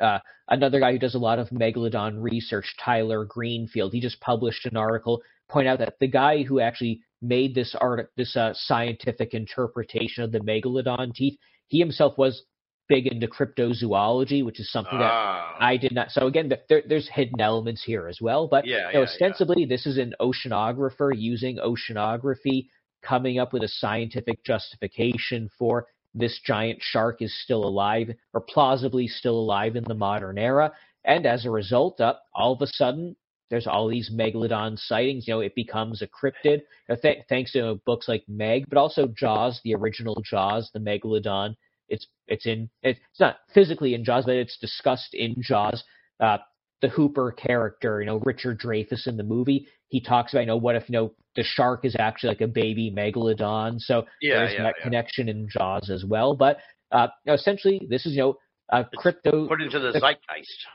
uh, another guy who does a lot of megalodon research, Tyler Greenfield. He just published an article point out that the guy who actually made this art, this uh, scientific interpretation of the megalodon teeth, he himself was big into cryptozoology, which is something that Ah. I did not. So again, th- there, there's hidden elements here as well. But yeah, you know, yeah, ostensibly, this is an oceanographer using oceanography, coming up with a scientific justification for this giant shark is still alive or plausibly still alive in the modern era. And as a result, uh, all of a sudden, there's all these megalodon sightings. You know, it becomes a cryptid. Th- thanks to books like Meg, but also Jaws, the original Jaws, the megalodon. It's it's in it's not physically in Jaws, but it's discussed in Jaws. Uh, the Hooper character, you know, Richard Dreyfuss in the movie, he talks about, you know, what if you know the shark is actually like a baby megalodon. So yeah, there's yeah, that yeah. connection in Jaws as well. But uh, you know, essentially, this is you know a It's crypto Put into the zeitgeist.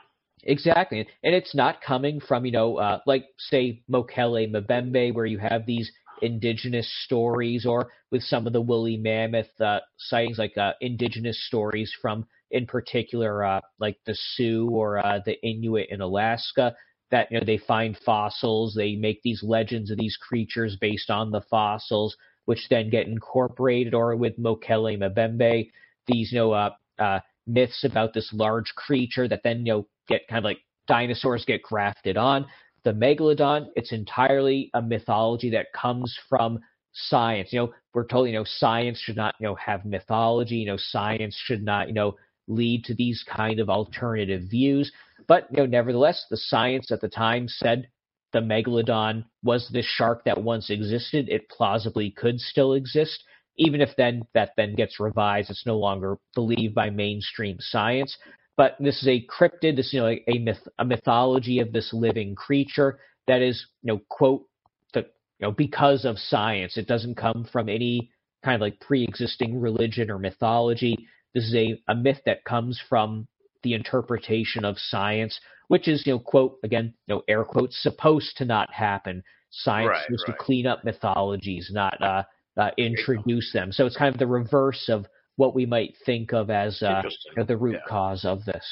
exactly, and it's not coming from you know uh, like say Mokele Mbembe, where you have these indigenous stories, or with some of the woolly mammoth uh, sightings, like uh, indigenous stories from in particular uh, like the Sioux or uh, the Inuit in Alaska. That you know they find fossils, they make these legends of these creatures based on the fossils, which then get incorporated, or with Mokele Mbembe, these you know uh, uh, myths about this large creature that then you know get kind of like dinosaurs get grafted on. The megalodon, it's entirely a mythology that comes from science. You know, we're told you know science should not you know have mythology. You know, science should not you know lead to these kind of alternative views. But you know, nevertheless, the science at the time said the megalodon was this shark that once existed. It plausibly could still exist, even if then that then gets revised. It's no longer believed by mainstream science. But this is a cryptid. This you know a, a myth, a mythology of this living creature that is you know quote the you know because of science. It doesn't come from any kind of like pre-existing religion or mythology. This is a, a myth that comes from the interpretation of science, which is, you know, quote again, you know, air quotes, supposed to not happen. Science Right, supposed right. to clean up mythologies, not uh, uh, introduce them. So it's kind of the reverse of what we might think of as uh, the root Yeah. cause of this.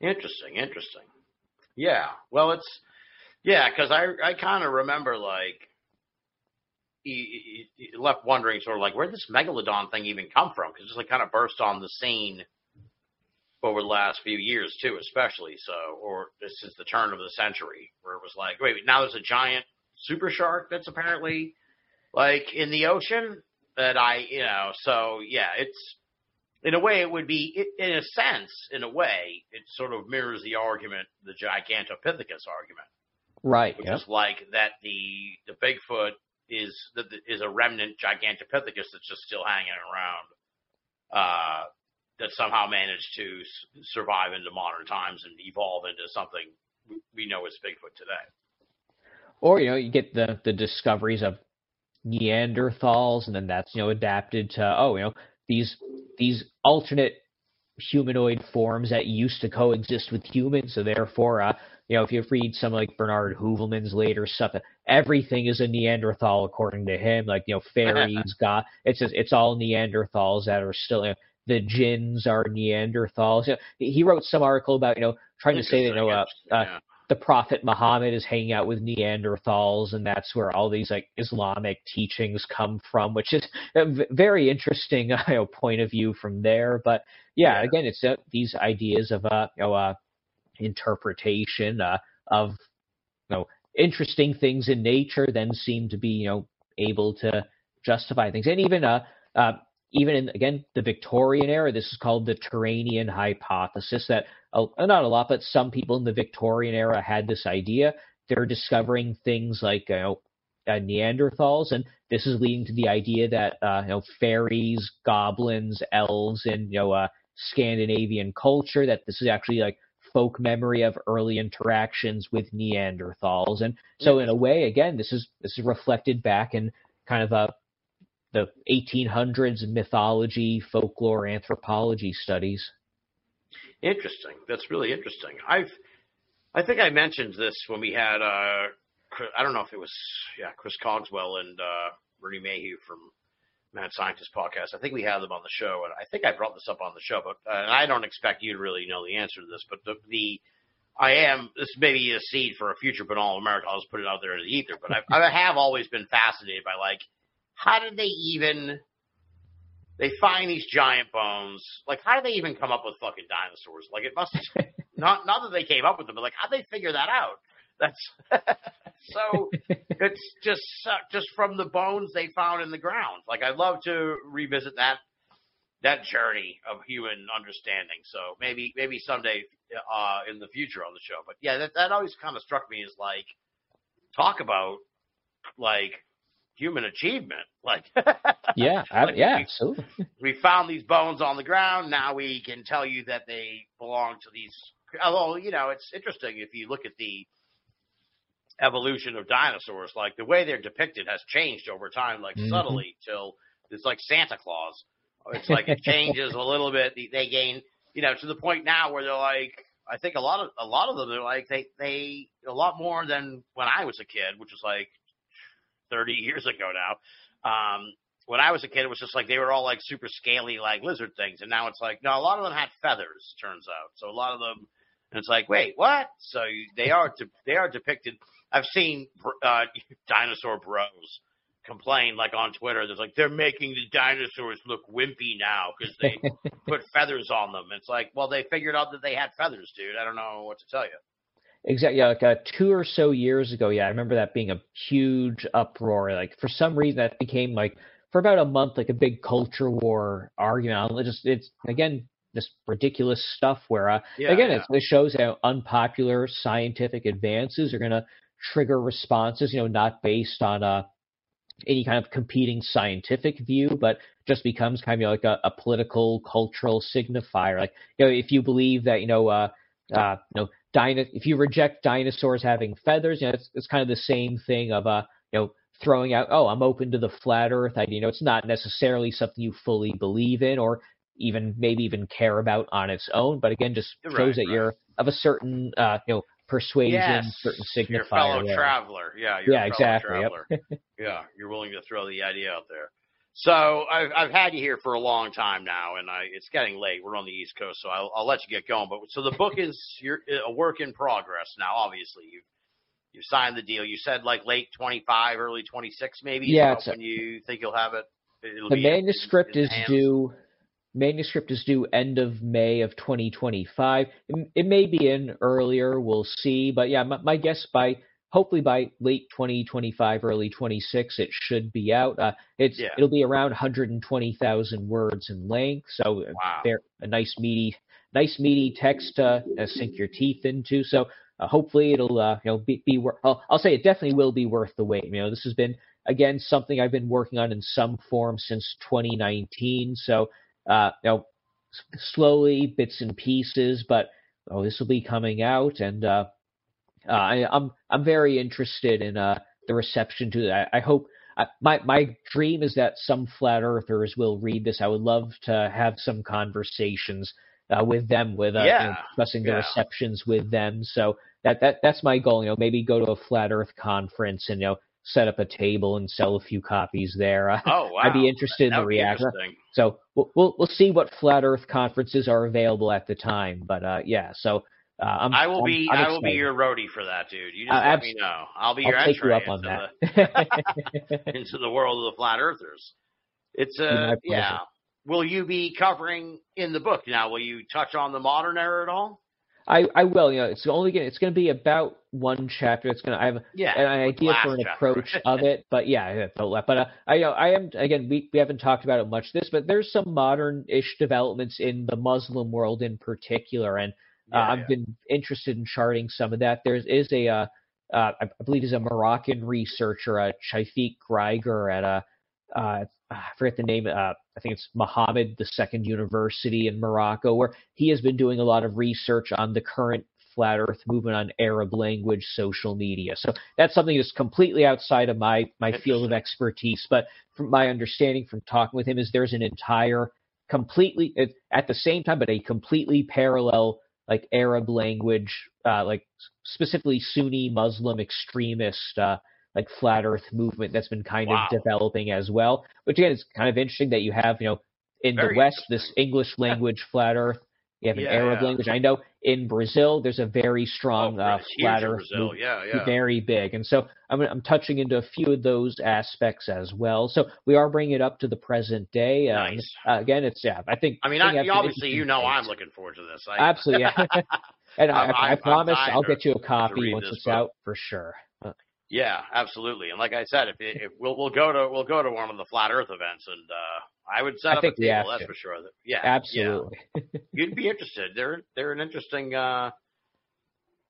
Interesting, interesting. Yeah. Well, it's yeah, because I I kind of remember like he, he, left wondering sort of like where did this megalodon thing even come from because it's like kind of burst on the scene over the last few years too, especially so, or this is the turn of the century where it was like wait, wait now there's a giant super shark that's apparently like in the ocean that I you know so yeah it's in a way, it would be, in a sense, in a way, it sort of mirrors the argument, the Gigantopithecus argument, Right. which Yep. is like that the the Bigfoot is that the- is a remnant Gigantopithecus that's just still hanging around, uh, that somehow managed to s- survive into modern times and evolve into something we- we know as Bigfoot today. Or you know, you get the the discoveries of Neanderthals, and then that's you know adapted to oh you know these these alternate humanoid forms that used to coexist with humans. So therefore, uh, you know, if you read some like Bernard Heuvelmans' later stuff, everything is a Neanderthal according to him. Like you know, fairies, God, it's just it's all Neanderthals that are still. You know, the jinns are Neanderthals. You know, he wrote some article about you know trying to say that you know uh, uh, yeah. The prophet Muhammad is hanging out with Neanderthals, and that's where all these like Islamic teachings come from, which is a very interesting you know, point of view from there. But yeah, Yeah. again, it's uh, these ideas of uh, you know, uh, interpretation uh, of you know interesting things in nature, then seem to be you know able to justify things, and even uh, uh even in again the Victorian era, this is called the Turanian hypothesis that uh, not a lot, but some people in the Victorian era had this idea. They're discovering things like you know uh, Neanderthals, and this is leading to the idea that uh, you know fairies, goblins, elves, and you know uh, Scandinavian culture that this is actually like folk memory of early interactions with Neanderthals, and so in a way, again, this is this is reflected back in kind of a the 1800s mythology, folklore, anthropology studies. Interesting. That's really interesting. I've, I think I mentioned this when we had, uh, I don't know if it was, yeah, Chris Cogswell and uh, Bernie Mayhew from Mad Scientist podcast. I think we had them on the show, and I think I brought this up on the show, but uh, I don't expect you to really know the answer to this, but the, the I am this may be a seed for a future Banal America. I'll just put it out there in the ether, but I, I have always been fascinated by like how did they even they find these giant bones. Like, how did they even come up with fucking dinosaurs? Like, it must not not that they came up with them, but like, how they figure that out? That's so. It's just just from the bones they found in the ground. Like, I'd love to revisit that that journey of human understanding. So maybe maybe someday uh, in the future on the show. But yeah, that that always kind of struck me as like talk about like human achievement. Like, Yeah, I, Like, yeah, we- absolutely. we found these bones on the ground. Now we can tell you that they belong to these. Although you know, it's interesting if you look at the evolution of dinosaurs. Like the way they're depicted has changed over time, like Mhm. subtly till it's like Santa Claus. It's like it changes a little bit. They- They gain, you know, to the point now where they're like. I think a lot of a lot of them they're like they they a lot more than when I was a kid, which was like thirty years ago now. Um, when I was a kid, it was just like they were all like super scaly, like lizard things, and now it's like no, a lot of them had feathers. Turns out, so a lot of them, and it's like, wait, what? So you- they are de- they are depicted. I've seen uh, dinosaur bros complain like on Twitter. There's like they're making the dinosaurs look wimpy now because they put feathers on them. It's like, well, they figured out that they had feathers, dude. I don't know what to tell you. Exactly. Yeah, like uh, two or so years ago, yeah, I remember that being a huge uproar. Like for some reason, that became like for about a month, like a big culture war argument. It just it's again this ridiculous stuff where uh, Yeah, again yeah. It shows how unpopular scientific advances are going to trigger responses. You know, not based on uh any kind of competing scientific view, but just becomes kind of like a, a political, cultural signifier. Like, you know, if you believe that, you know, uh, uh, you know, dino- if you reject dinosaurs having feathers, you know, it's, it's kind of the same thing of, uh, you know, throwing out, oh, I'm open to the flat Earth idea. You know, it's not necessarily something you fully believe in, or even maybe even care about on its own. But again, just Right, shows that right. you're of a certain uh, you know persuasion, Yes, certain your signifier. fellow there. traveler. Yeah, you're Yeah, a fellow exactly, yep. traveler. yeah, you're willing to throw the idea out there. So I've I've had you here for a long time now, and I it's getting late. We're on the East Coast, so I'll, I'll let you get going. But so the book is you're a work in progress now. Obviously, you've you signed the deal. You said like late 25, early 26, maybe. Yeah, it's a- when you think you'll have it. The be in- manuscript in is hands. due manuscript is due end of May of 2025. It, it may be in earlier, we'll see. But yeah, my, my guess by hopefully by late 2025, early 26, it should be out. Uh, it's Yeah. it'll be around 120,000 words in length, so Wow. there a nice meaty nice meaty text to uh, sink your teeth into. So uh, hopefully it'll uh, you know be, be wor- I'll, I'll say it definitely will be worth the wait. You know, this has been again something I've been working on in some form since 2019. So uh, you know, s- slowly bits and pieces, but oh, this will be coming out, and uh, I, I'm I'm very interested in uh, the reception to that. I hope. I, my my dream is that some flat earthers will read this. I would love to have some conversations uh, with them, with uh, you know, discussing the yeah. receptions with them. So that that that's my goal. You know, maybe go to a flat Earth conference and you know set up a table and sell a few copies there. Uh, Oh wow, I'd be interested in the reaction. So we'll, we'll we'll see what flat Earth conferences are available at the time. But uh, yeah, so uh, I will I'm- be I'm I will be your roadie for that, dude. You just Uh, let abs- me know. I'll be I'll your you entry up on into that. the into the world of the flat earthers. It's a uh yeah. Will you be covering in the book now? Will you touch on the modern era at all? I I will. You know, it's only gonna it's gonna be about one chapter. It's gonna I have Yeah, an idea for an chapter. approach of it, but yeah, but uh, I know I am again. We we haven't talked about it much this, but there's some modern-ish developments in the Muslim world in particular, and uh, I've yeah. been interested in charting some of that. There is a uh, uh, I believe he's a Moroccan researcher, uh, Shafiq Greiger at a uh, I forget the name. Uh, I think it's Mohammed II University in Morocco, where he has been doing a lot of research on the current flat Earth movement on Arab language social media. So that's something that's completely outside of my my field of expertise. But from my understanding from talking with him, is there's an entire completely at the same time, but a completely parallel like Arab language, uh, like specifically Sunni Muslim extremist, uh, like flat Earth movement that's been kind Wow. of developing as well. Which again it's kind of interesting that you have, you know, in Very the West this English language flat Earth. You have an Yeah, Arab yeah. language. I know in Brazil there's a very strong oh, uh, it's flat Earth Brazil. Yeah, yeah. very big. And so I'm, I'm touching into a few of those aspects as well. So we are bringing it up to the present day. Um, Nice. uh, again, it's yeah. I think. I mean, I, obviously, you know, interesting I'm looking forward to this. I, absolutely. Yeah. and I, I, I promise I'll get you a copy once it's out for sure. Yeah, absolutely. And like I said, if, it, if we'll we'll go to we'll go to one of the flat Earth events, and uh, I would set I up think a table. That's to. for sure. Yeah, absolutely. Yeah. You'd be interested. They're they're an interesting uh,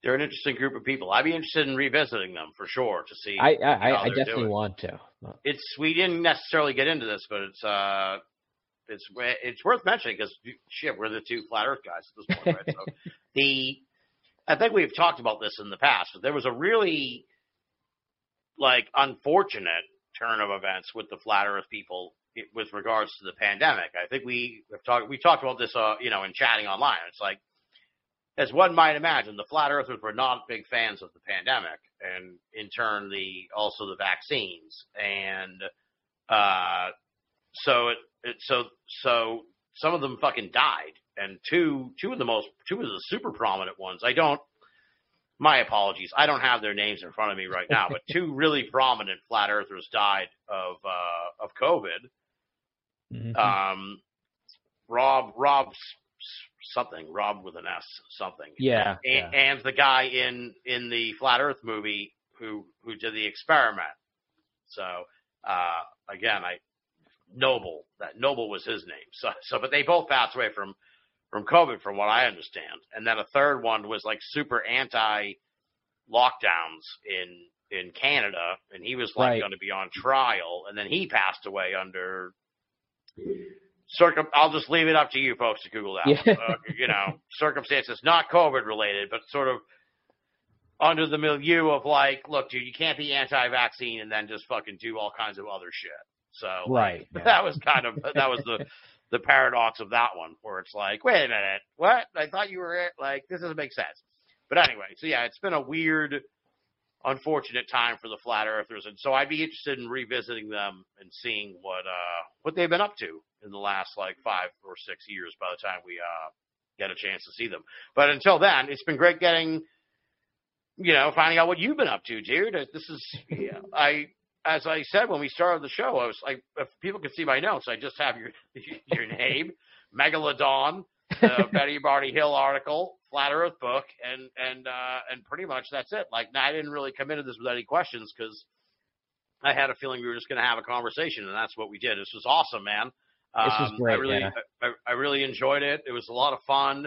they're an interesting group of people. I'd be interested in revisiting them for sure to see. I I, I, definitely doing. want to. It's we didn't necessarily get into this, but it's uh, it's it's worth mentioning because shit, we're the two flat Earth guys at this point, right? so the I think we've talked about this in the past, but there was a really like unfortunate turn of events with the flat Earth people with regards to the pandemic. I think we have talked we talked about this, uh, you know, in chatting online. It's like as one might imagine, the flat earthers were not big fans of the pandemic, and in turn, the also the vaccines, and uh, so it, it so so some of them fucking died, and two two of the most two of the super prominent ones. I don't. My apologies. I don't have their names in front of me right now, but two really prominent flat earthers died of uh, of COVID. mhm. Um, Rob Rob something Rob with an S something. yeah. And, yeah. and the guy in in the Flat Earth movie who who did the experiment. So uh, again, I Noble that Noble was his name. So so but they both passed away from from COVID, from what I understand. And then a third one was like super anti lockdowns in in Canada, and he was like Right. going to be on trial, and then he passed away under circum. I'll just leave it up to you folks to Google that. Yeah. Uh, you know, circumstances not COVID related, but sort of under the milieu of like, look, dude, you can't be anti-vaccine and then just fucking do all kinds of other shit. So Right. yeah. that was kind of that was the the paradox of that one, where it's like, wait a minute, what? I thought you were it. Like this doesn't make sense. But anyway, so yeah, it's been a weird, unfortunate time for the flat earthers, and so I'd be interested in revisiting them and seeing what uh what they've been up to in the last like five or six years. By the time we uh get a chance to see them, but until then, it's been great getting. You know, finding out what you've been up to, dude. This is, yeah, I as I said when we started the show, I was like, if people can see my notes, I just have your your name, Megalodon, the Betty Barney Hill article, Flat Earth book, and and uh, and pretty much that's it. Like, I didn't really come into this with any questions because I had a feeling we were just going to have a conversation, and that's what we did. This was awesome, man. This was Um, great, I really, yeah. I, I really enjoyed it. It was a lot of fun.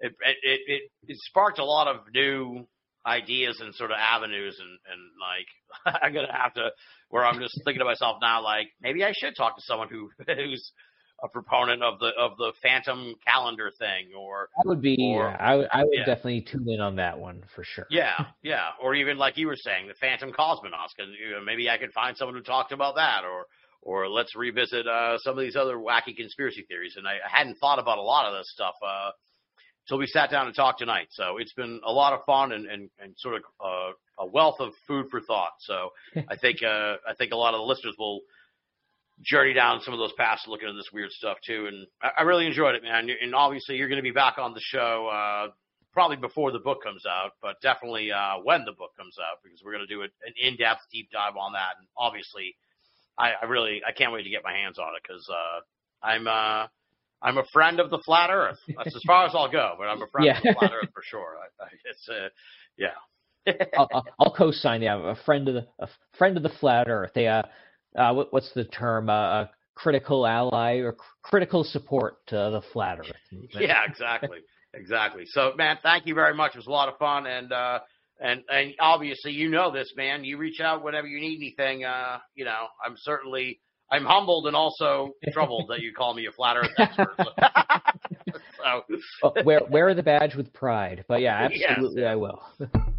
It it, it, it sparked a lot of new ideas and sort of avenues and and like I'm gonna have to where I'm just thinking to myself now like maybe I should talk to someone who who's a proponent of the of the phantom calendar thing or That would be. Or- I would. I would yeah. definitely tune in on that one for sure. yeah yeah or even like you were saying the phantom cosmonauts because you know, maybe I could find someone who talked about that or or let's revisit uh, some of these other wacky conspiracy theories and I, I hadn't thought about a lot of this stuff uh, until we sat down and talked tonight. So it's been a lot of fun and and, and sort of uh, a wealth of food for thought. So I think uh, I think a lot of the listeners will journey down some of those paths looking at this weird stuff too. And I, I really enjoyed it man. And obviously you're going to be back on the show uh, probably before the book comes out, but definitely uh, when the book comes out because we're going to do an an in-depth deep dive on that. And obviously, I, I really I can't wait to get my hands on it because uh, I'm uh, I'm a friend of the flat Earth. That's as far as I'll go, but I'm a friend of the flat Earth for sure. I, I, it's uh, yeah. I'll, I'll- co-sign. Yeah, a friend of the a friend of the flat Earth. They uh, uh what, what's the term? Uh, a critical ally or cr- critical support to the flat Earth. movement. yeah, exactly, exactly. So, man, thank you very much. It was a lot of fun, and uh, and and obviously, you know this, man. You reach out whenever you need anything. Uh, you know, I'm certainly I'm humbled and also troubled that you call me a flat Earth expert. so, Oh, wear wear the badge with pride. But yeah, Yes. absolutely, I will.